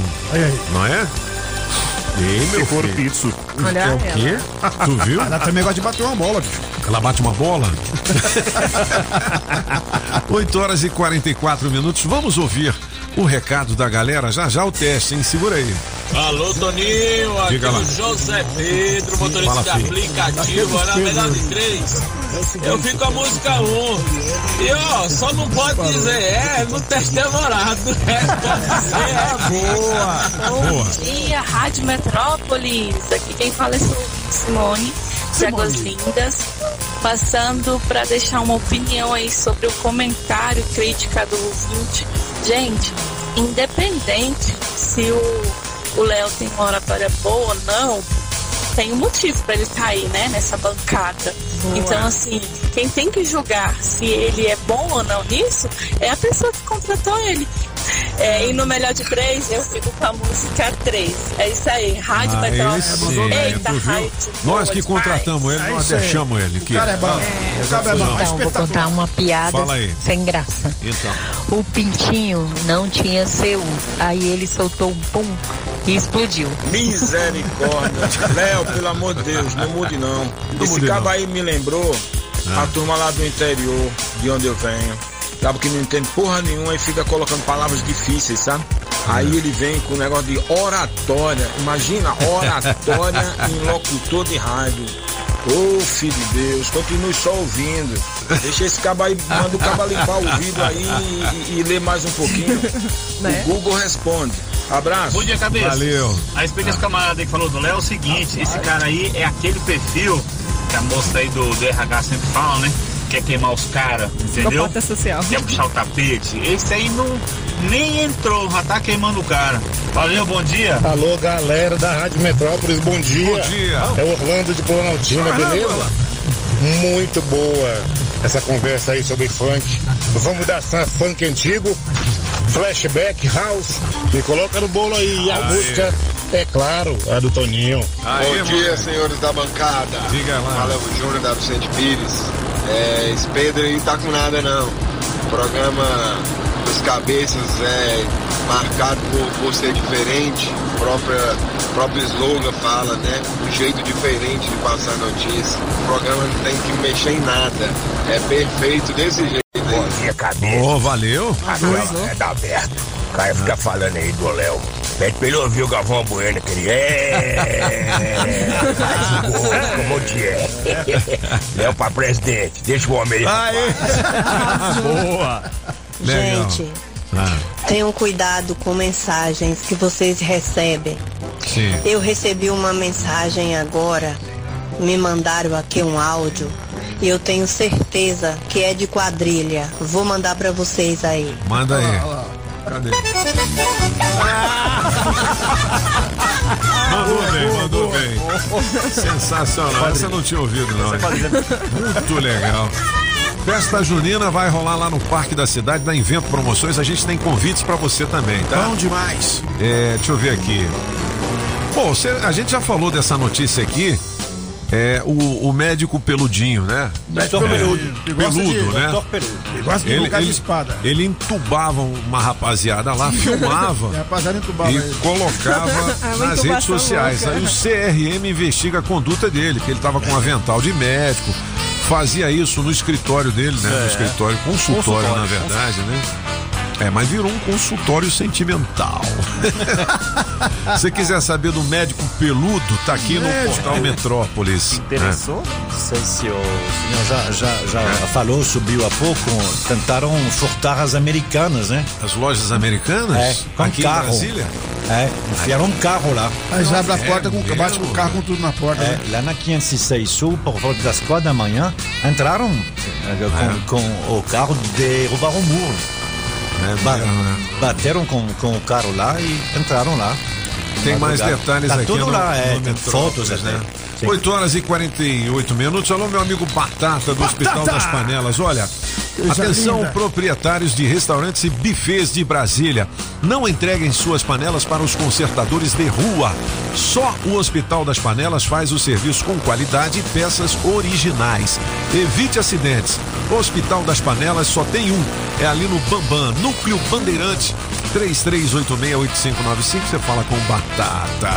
Não é? Ei, meu For filho. pizza. Olha é o quê? Tu viu? Ela também gosta de bater uma bola, bicho. Ela bate uma bola? 8 horas e 44 minutos. Vamos ouvir o recado da galera. Já já o teste, hein? Segura aí. Alô, Toninho, aqui Diga é lá. o José Pedro, motorista Fala, de aplicativo, olha a melhor de três. Eu fico com a música 1. E ó, só não pode dizer é no teste demorado. É, pode ser, é boa. Bom dia, Rádio Metrópolis. Aqui quem fala é Su- Simone, de Águas Lindas. Passando para deixar uma opinião aí sobre o comentário, crítica do ouvinte. Gente, independente se o Léo tem uma oratória boa ou não, tem um motivo para ele estar aí, né, nessa bancada. Boa. Então, assim, quem tem que julgar se ele é bom ou não nisso é a pessoa que contratou ele. É, e no melhor de três, eu fico com a música 3. É isso aí, Rádio Ah, Metrópolis. esse, Eita, rádio. Nós que contratamos ele, demais. nós deixamos ele. Que... O cara é bom. O cara é bom. Então, vou contar uma piada sem graça. Então. O pintinho não tinha seu, aí ele soltou um pum e explodiu. Misericórdia. Léo, pelo amor de Deus, não mude não. Esse mude cabo não. aí me lembrou a turma lá do interior, de onde eu venho. Cabo que não entende porra nenhuma e fica colocando palavras difíceis, sabe? Aí ele vem com o negócio de oratória. Imagina, oratória em locutor de rádio. Ô filho de Deus, continue só ouvindo. Deixa esse cabo aí, manda o cabo limpar o ouvido aí e, e, e ler mais um pouquinho. Né? O Google responde. Abraço. Bom dia, cabeça. Valeu. A respeito desse camarada aí que falou do Léo é o seguinte: esse cara aí é aquele perfil que a moça aí do, do RH sempre fala, né? Quer queimar os caras, entendeu? Social. Quer puxar o tapete. Esse aí não nem entrou, já tá queimando o cara. Valeu, bom dia. Alô, galera da Rádio Metrópolis, bom dia. Bom dia. É o Orlando de Planaltina, beleza? Muito boa essa conversa aí sobre funk. Vamos dar funk antigo, flashback, house. Me coloca no bolo aí. E a Aê. música, é claro, a do Toninho. Bom dia, senhores da bancada. Diga lá. Fala o Júnior da Vicente Pires. É, esse Pedro aí não tá com nada não. O programa dos cabeças é marcado por, por ser diferente. O própria, próprio slogan fala, né? Um jeito diferente de passar notícia. O programa não tem que mexer em nada. É perfeito desse jeito. Cabeça. Ô, valeu. Agora é da aberto. O cara fica falando aí do Léo. Pede pra ele ouvir o Galvão Bueno, que ele é. Faz o gol, como te é. Léo pra presidente. Deixa o homem aí. Boa. Legal. Gente, Ah, tenham cuidado com mensagens que vocês recebem. sim. Eu recebi uma mensagem agora, me mandaram aqui um áudio e eu tenho certeza que é de quadrilha. Vou mandar pra vocês aí. Manda aí. Cadê? Mandou bem, mandou bem. Sensacional. Essa eu não tinha ouvido, não. Muito legal. Festa Junina vai rolar lá no Parque da Cidade, da Invento Promoções. A gente tem convites pra você também, tá? Bom demais. É, deixa eu ver aqui. Bom, você- a gente já falou dessa notícia aqui. É o, o médico peludinho, né? Médico peludo. Ele gosta de- Peludo, né? peludo. Ele gosta de lugar de espada. Ele entubava uma rapaziada lá, filmava É, rapaziada entubava e ele. colocava É nas redes sociais. louca. Aí o CRM investiga a conduta dele, que ele estava com um avental de médico, fazia isso no escritório dele, né? É. No escritório, consultório, Consultório, na verdade, né? É, mas virou um consultório sentimental. Se quiser saber do médico peludo, tá aqui Médico. no portal Metrópolis. Interessou? Não sei se o senhor já, já, já falou, subiu há pouco. Tentaram furtar as americanas, né? As lojas americanas? É, com Aqui em carro. Brasília? É, enfiaram um carro lá. Mas abre a É porta, com, mesmo? bate com o carro com tudo na porta. É, né? lá na 506 Sul, por volta das quatro da manhã, entraram eh, com, com o carro, derrubaram o muro. Ba- bateram com, com o carro lá e entraram lá. Tem mais Madrugada. detalhes tá aqui tudo no, lá, é, tem fotos né? Sim. 8 horas e 48 minutos. Alô, meu amigo Batata do Hospital das Panelas. Olha, Coisa atenção, linda. proprietários de restaurantes e bufês de Brasília. Não entreguem suas panelas para os consertadores de rua. Só o Hospital das Panelas faz o serviço com qualidade e peças originais. Evite acidentes. O Hospital das Panelas só tem um. É ali no Bambam, Núcleo Bandeirante. 33868595. Você fala com Batata.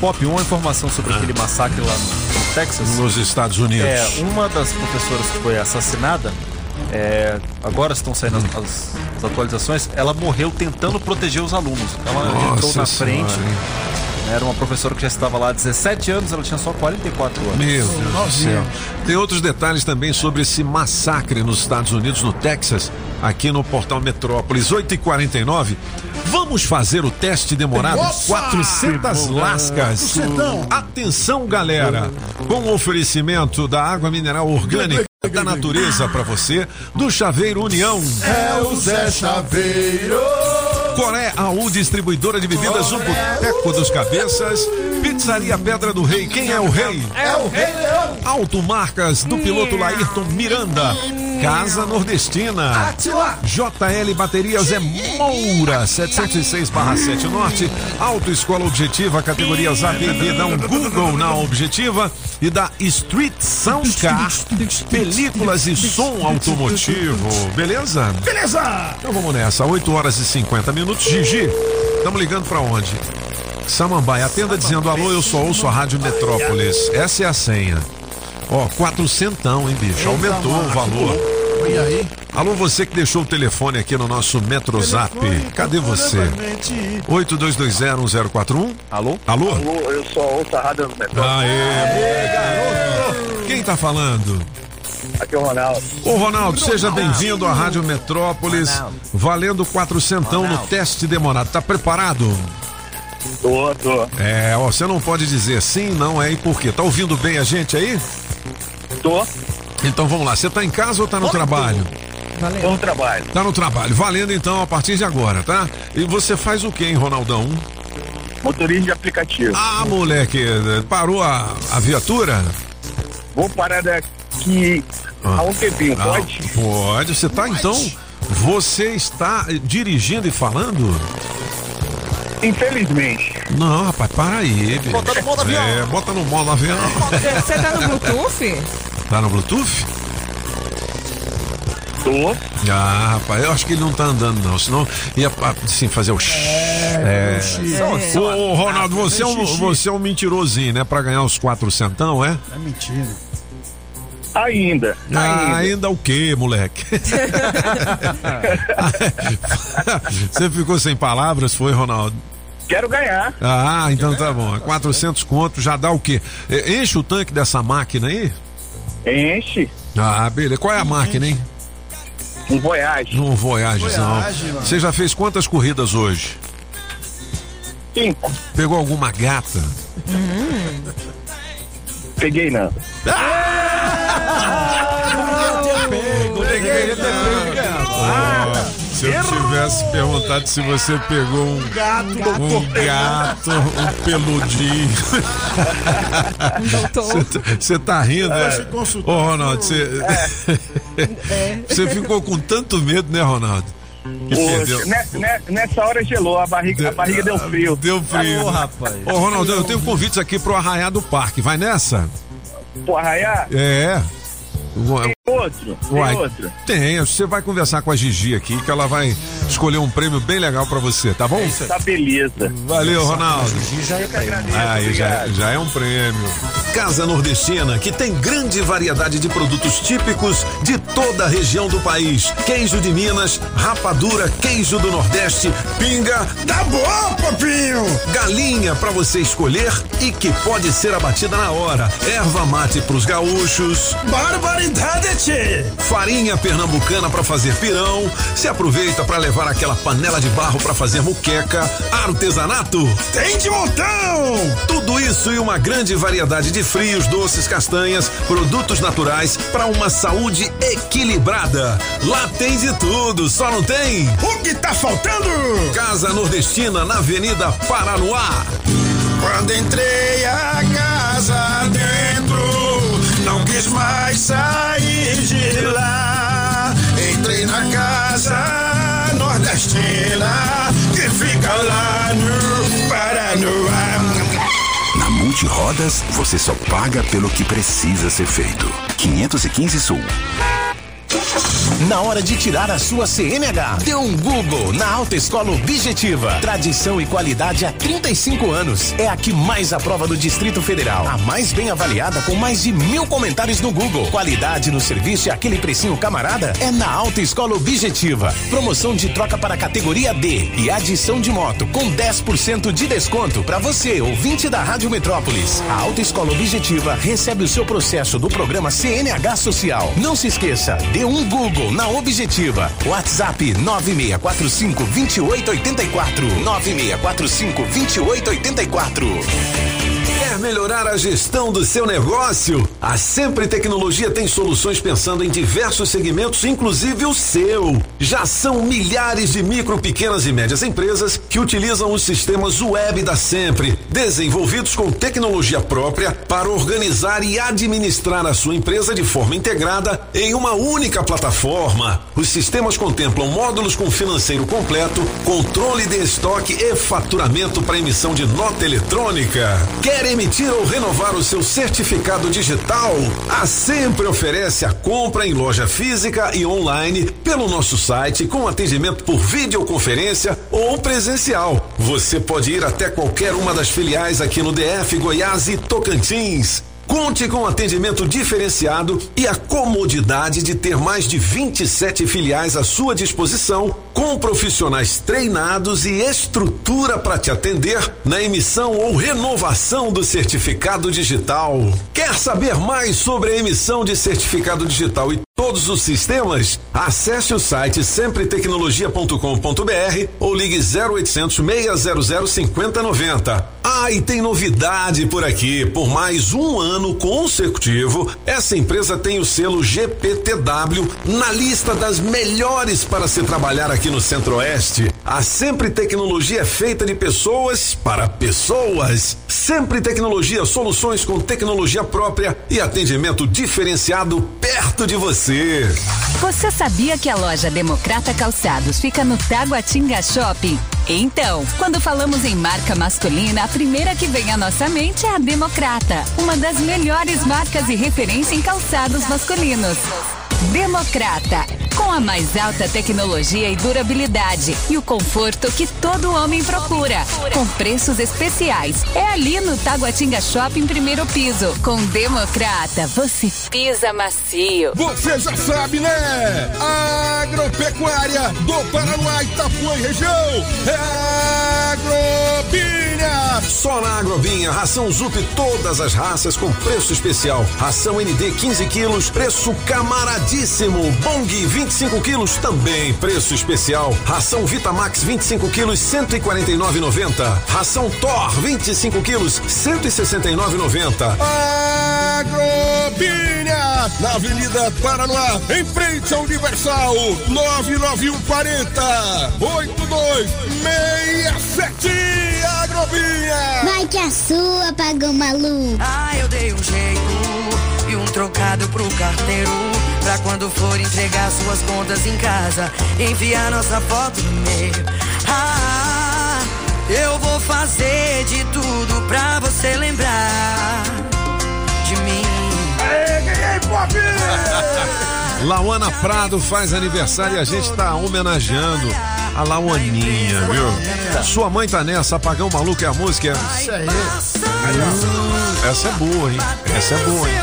Pop, uma informação sobre aquele massacre lá no, Texas. Nos Estados Unidos. É, uma das professoras que foi assassinada, é, agora estão saindo as, as- as atualizações, ela morreu tentando proteger os alunos. Ela Nossa entrou na Senhora, frente. hein? Era uma professora que já estava lá há 17 anos, ela tinha só 44 anos. Meu Deus do céu. Tem outros detalhes também sobre esse massacre nos Estados Unidos, no Texas, aqui no portal Metrópolis 8h49. Vamos fazer o teste demorado? Opa! 400 lascas. Atenção, galera. Com o oferecimento da água mineral orgânica da natureza para você, do Chaveiro União. É o Zé Chaveiro. Coré AU, distribuidora de bebidas, o Boteco dos Cabeças, Pizzaria Pedra do Rei, quem é o rei? É o Rei Leão. Automarcas do piloto Laírton Miranda, Casa Nordestina, Atila. JL Baterias é Moura, 706/7 Norte, Autoescola Objetiva, categorias A, B e B, dá um Google na Objetiva e da Street Soundcar, películas e som automotivo, beleza? Beleza! Então vamos nessa, 8 horas e 50 minutos. Gigi, estamos ligando pra onde? Samambaia, atenda dizendo alô, eu só ouço a Rádio Metrópolis. Essa é a senha. Ó, quatrocentão, hein, bicho? Aumentou o valor. E aí? Alô, você que deixou o telefone aqui no nosso Metrozap. Cadê você? 82201041. Alô? Alô? Alô, eu só ouço a rádio do metrô. Aê, garoto! Quem tá falando? Aqui é o Ronaldo. Ô Ronaldo, seja bem-vindo à Rádio Metrópolis, valendo quatrocentão no teste demorado. Tá preparado? Tô, tô. É, ó, você não pode dizer sim, não é e por quê? Tá ouvindo bem a gente aí? Tô. Então vamos lá, você tá em casa ou tá no trabalho? Tô no trabalho. Tá no trabalho, valendo então a partir de agora, tá? E você faz o quê, hein, Ronaldão? Motorista de aplicativo. Ah, moleque, parou a, a viatura? Vou parar daqui há um tempinho, Ah, pode? Pode, você tá então. Você está dirigindo e falando? Infelizmente. Não, rapaz, para aí, bicho. Bota no modo avião. É, bota no modo avião. Você tá no Bluetooth? Tá no Bluetooth? Tô. Ah, rapaz, eu acho que ele não tá andando, não. Senão ia assim, fazer o. É. xixi. Ô, ô, Ronaldo, você é, um, você é um mentirosinho, né? Pra ganhar os quatro centão, é? É mentira. Ainda. Ah, ainda o quê, moleque? Você ficou sem palavras, foi, Ronaldo? Quero ganhar. Ah, então tá bom. 400 conto já dá o quê? Enche o tanque dessa máquina aí? Enche. Ah, beleza. Qual é a máquina, hein? Um Voyage. Um Voyage, não. Você já fez quantas corridas hoje? Cinco. Pegou alguma gata? Peguei não. Ah, se eu tivesse perguntado se você pegou um Gato, um gato, um peludinho. Doutor. Você tá rindo, É. né? Ô, Ronaldo, você. Você ficou com tanto medo, né, Ronaldo? Poxa, ne- ne- nessa hora gelou, a barriga, a barriga deu frio. Deu frio. Ô, rapaz. Ô, Ronaldo, eu tenho convites aqui pro Arraiá do Parque. Vai nessa? Pô, Arraiá? É. outro, tem Uai, outro. Tem, você vai conversar com a Gigi aqui, que ela vai escolher um prêmio bem legal pra você, tá bom? Tá beleza. Valeu, Ronaldo. Já é Aí já, já é um prêmio. Casa Nordestina, que tem grande variedade de produtos típicos de toda a região do país. Queijo de Minas, rapadura, queijo do Nordeste, pinga. Tá bom, papinho! Galinha pra você escolher e que pode ser abatida na hora. Erva mate pros gaúchos. Barbaridade, Farinha pernambucana pra fazer pirão. Se aproveita pra levar aquela panela de barro pra fazer muqueca. Artesanato. Tem de montão! Tudo isso e uma grande variedade de frios, doces, castanhas, produtos naturais para uma saúde equilibrada. Lá tem de tudo, só não tem? O que tá faltando? Casa Nordestina na Avenida Paranoá. Quando entrei a casa dentro, quis mais sair de lá. Entrei na casa nordestina que fica lá no Paranoá. Na Multirodas, você só paga pelo que precisa ser feito. 515 Sul. Na hora de tirar a sua CNH, dê um Google na Alta Escola Objetiva. Tradição e qualidade há 35 anos. É a que mais aprova do Distrito Federal. A mais bem avaliada com mais de mil comentários no Google. Qualidade no serviço e aquele precinho camarada é na Alta Escola Objetiva. Promoção de troca para categoria D e adição de moto com 10% de desconto para você, ouvinte da Rádio Metrópolis. A Alta Escola Objetiva recebe o seu processo do programa CNH Social. Não se esqueça, dê um Google na Objetiva. WhatsApp 9645 2884. 9645 2884. Quer melhorar a gestão do seu negócio? A Sempre Tecnologia tem soluções pensando em diversos segmentos, inclusive o seu. Já são milhares de micro, pequenas e médias empresas que utilizam os sistemas web da Sempre, desenvolvidos com tecnologia própria para organizar e administrar a sua empresa de forma integrada em uma única plataforma. Os sistemas contemplam módulos com financeiro completo, controle de estoque e faturamento para emissão de nota eletrônica. Quer emitir ou renovar o seu certificado digital? A Sempre oferece a compra em loja física e online pelo nosso site com atendimento por videoconferência ou presencial. Você pode ir até qualquer uma das filiais aqui no DF, Goiás e Tocantins. Conte com atendimento diferenciado e a comodidade de ter mais de 27 filiais à sua disposição, com profissionais treinados e estrutura para te atender na emissão ou renovação do certificado digital. Quer saber mais sobre a emissão de certificado digital e todos os sistemas? Acesse o site sempretecnologia.com.br ou ligue 0800 600 5090. Ah, e tem novidade por aqui. Por mais um ano consecutivo, essa empresa tem o selo GPTW na lista das melhores para se trabalhar aqui no Centro-Oeste. A Sempre Tecnologia é feita de pessoas para pessoas. Sempre Tecnologia, soluções com tecnologia própria e atendimento diferenciado perto de você. Você sabia que a loja Democrata Calçados fica no Taguatinga Shopping? Então, quando falamos em marca masculina, a primeira que vem à nossa mente é a Democrata, uma das melhores marcas e referência em calçados masculinos. Democrata, com a mais alta tecnologia e durabilidade e o conforto que todo homem procura, com preços especiais. É ali no Taguatinga Shopping primeiro piso. Com Democrata, você pisa macio. Você já sabe, né? Agropecuária do Paraná, Itapuã e região. É Agrobinha. Só na Agrobinha, ração Zup todas as raças com preço especial. Ração ND 15 quilos, preço camaradíssimo. Bong 25 quilos, também preço especial. Ração Vitamax 25 quilos, 149,90. Ração Thor 25 quilos, 169,90. Agrobinha, na Avenida Paraná, em frente ao Universal, 99140 8267 Vai que a sua pagou maluco. Ah, eu dei um jeito e um trocado pro carteiro. Pra quando for entregar suas contas em casa, enviar nossa foto no meio. Ah, eu vou fazer de tudo pra você lembrar de mim. Aê, ganhei, pô! Shop! Lauana Prado faz aniversário e a gente tá homenageando a Lauaninha, viu? Sua mãe tá nessa, apagão maluco é a música. Isso aí. Ó. Essa é boa, hein? Essa é boa, hein?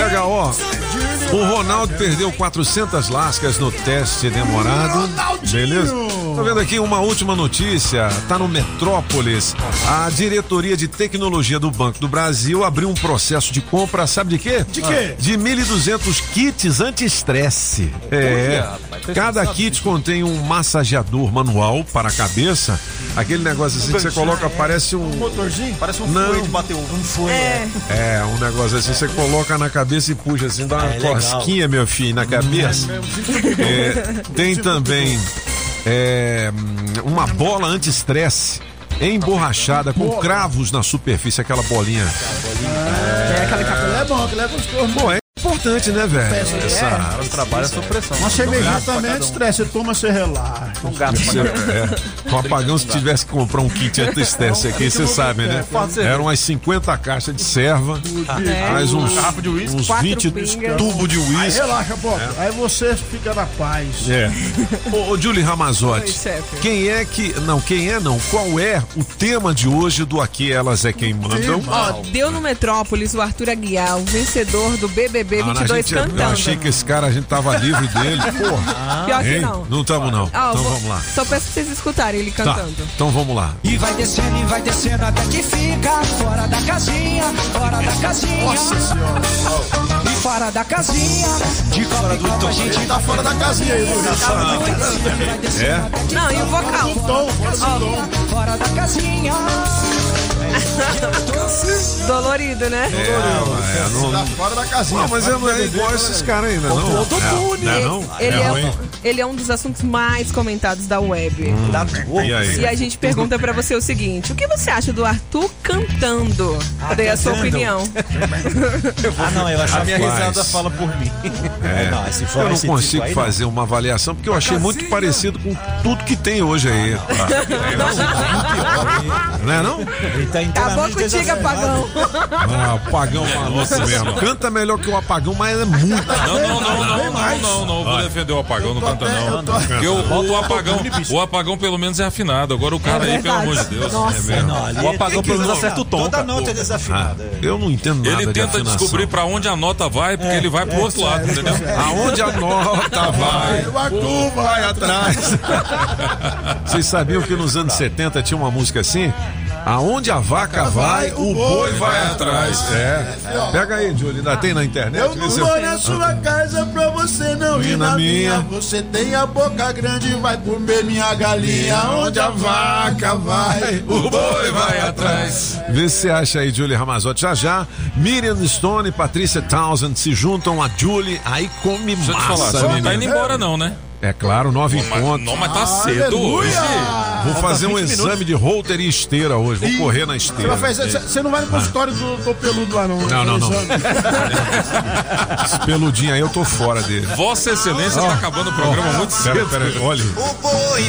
HO, o Ronaldo perdeu 400 lascas no teste demorado. Beleza? Tô vendo aqui uma última notícia. Tá no Metrópolis. A diretoria de tecnologia do Banco do Brasil abriu um processo de compra, sabe de quê? De quê? De 1.200 kits anti-estresse. É. Cada kit contém um massageador manual para a cabeça. Aquele negócio assim que você coloca, parece um. Motorzinho? Parece um Não. de bater um. Um fone. É. É, um negócio assim, você coloca na cabeça e puxa assim, dá uma É, legal. cosquinha, meu filho, na cabeça. É, tem também é, uma bola anti-estresse emborrachada com cravos na superfície, aquela bolinha. É, aquela capela é bom, que leva os. Pô, é importante, né, velho? É. Essa. Cara, trabalha sob pressão. Uma cervejinha também é um. estresse. Você toma, você relaxa. Um gato pra um. é, com apagão, se tivesse que comprar um kit anti-estresse aqui, você sabe, né? Eram umas 50 caixas de serva, É. mais uns, uns Quatro 20 pingas. tubos de Aí uísque. relaxa, pô. Aí você fica na paz. É. Ô, Julie Ramazotti, quem é que. Não, quem é não? Qual é o tema de hoje do Aqui Elas é Quem Mandam? Ó, deu no Metrópolis o Arthur Aguiar, o vencedor do BBB Ah, a 22 gente, eu cantando. achei que esse cara, a gente tava livre dele. Porra. Pior que não. Não tamo, não. Ó, então vou- vamos lá. Só peço pra vocês escutarem ele Tá, cantando. então vamos lá. E vai descendo e vai descendo até que fica fora da casinha, fora da casinha. Nossa senhora. E fora da casinha, de copa em copa a gente Tá fora da casinha aí, Luiz. É? Não, e o vocal? Tom, fora do tom. fora da casinha. Dolorido, né? É, é, não, Tá fora da casinha. não, mas é, não é igual esses caras ainda, não. É, é? Ele É é, um, ele é um dos assuntos mais comentados da web. Da E E a gente pergunta pra você o seguinte: o que você acha do Arthur cantando? Dei a sua opinião. Ah, não, eu acho A minha risada fala por mim. É, não, se for Eu não esse consigo tipo aí, não. fazer uma avaliação porque eu achei muito parecido com tudo que tem hoje aí. Não é não? Ele tá Acabou contigo, apagão. Ah, apagão maluco mesmo. Canta melhor que o apagão, mas é muito. Não, não, não, não, não, não, não, vou defender o apagão, não canta não. Porque o, o apagão, o apagão pelo menos é afinado. Agora o cara aí, pelo amor de Deus. Nossa. É Não, O apagão pelo menos acerta o tom, Toda nota é Ah, desafinada. eu não entendo nada Ele tenta descobrir pra onde a nota vai, porque ele vai pro outro lado, entendeu? Aonde a nota vai, O vai atrás. Vocês sabiam que nos anos 70 tinha uma música assim? Aonde a vaca vai, o boi vai atrás. É. Pega aí, Júlio, ainda tem na internet? Eu não vou na sua casa pra você não ir na minha. Você tem a boca grande, vai comer minha galinha. Onde a vaca vai, o boi vai atrás. Vê se você acha aí, Julie Ramazotti. Já já, Miriam Stone e Patrícia Townsend se juntam a Julie, aí come Deixa eu te massa, falar, você não tá indo embora não, né? É claro, nove em Mas, ponto. não, mas tá cedo hoje. Vou fazer um exame de holter e esteira hoje. Vou correr na esteira. Você não vai no consultório do, do peludo lá, não. Não, não, não. Exame. Esse peludinho aí eu tô fora dele. Vossa Excelência tá acabando o programa muito Pera, cedo. pera, olha.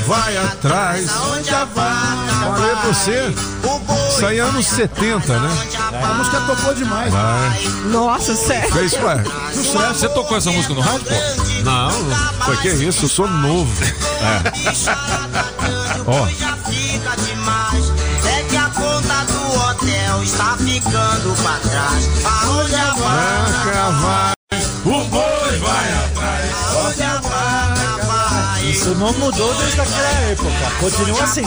Vai atrás. Falei pra você. Isso aí é anos 70, né? A música tocou demais. Vai. Nossa, sério. Fez, ué. Você tocou essa música no rádio, pô? Não, foi que isso, eu sou novo. É. Ó, Fica demais. É que a conta do hotel está ficando pra trás. Aonde a vaca vai, o boi vai atrás. Aonde a vaca vai. Isso não mudou desde aquela época. Continua assim.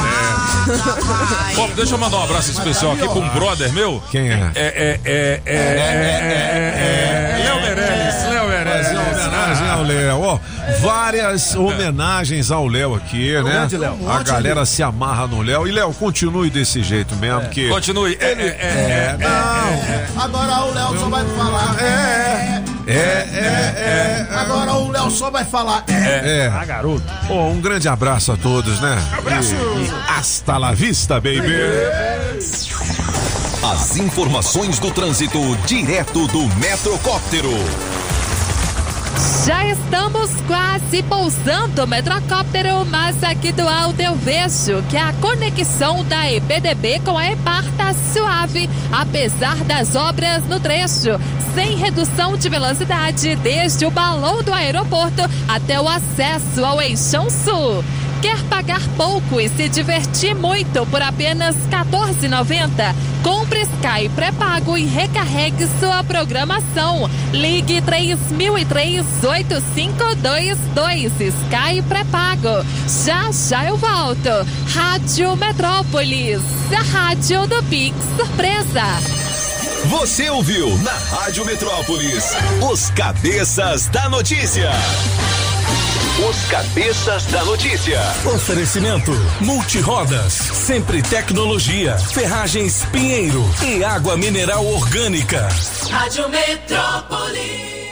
Pô, deixa eu mandar um abraço especial aqui pra um brother meu. Quem é? É, é, é, é, é, é, é, é, Léo Fazer uma Meirelles. homenagem ao Léo, ó. Várias homenagens ao Léo aqui, né? grande Léo. A galera se amarra no Léo. E Léo, continue desse jeito mesmo, porque. Continue. É, é, é, É, não. Agora o Léo só vai falar. É, É, é, é. Agora o Léo só vai falar. É. É. Ah, garoto. Pô, um grande abraço a todos, né? Abraço. E, e hasta la vista, baby. As informações do trânsito direto do Metrocóptero. Já estamos quase pousando o metrocóptero, mas aqui do alto eu vejo que a conexão da EPDB com a EPAR tá suave, apesar das obras no trecho, sem redução de velocidade desde o balão do aeroporto até o acesso ao Eixão Sul. Quer pagar pouco e se divertir muito por apenas R$ 14,90? Compre Sky pré-pago e recarregue sua programação. Ligue 3003-8522 Sky pré-pago. Já já eu volto. Rádio Metrópolis, a rádio do Pix Surpresa. Você ouviu na Rádio Metrópolis os cabeças da notícia. Os cabeças da notícia. Oferecimento Multirodas, sempre tecnologia, ferragens Pinheiro e água mineral orgânica. Rádio Metrópolis.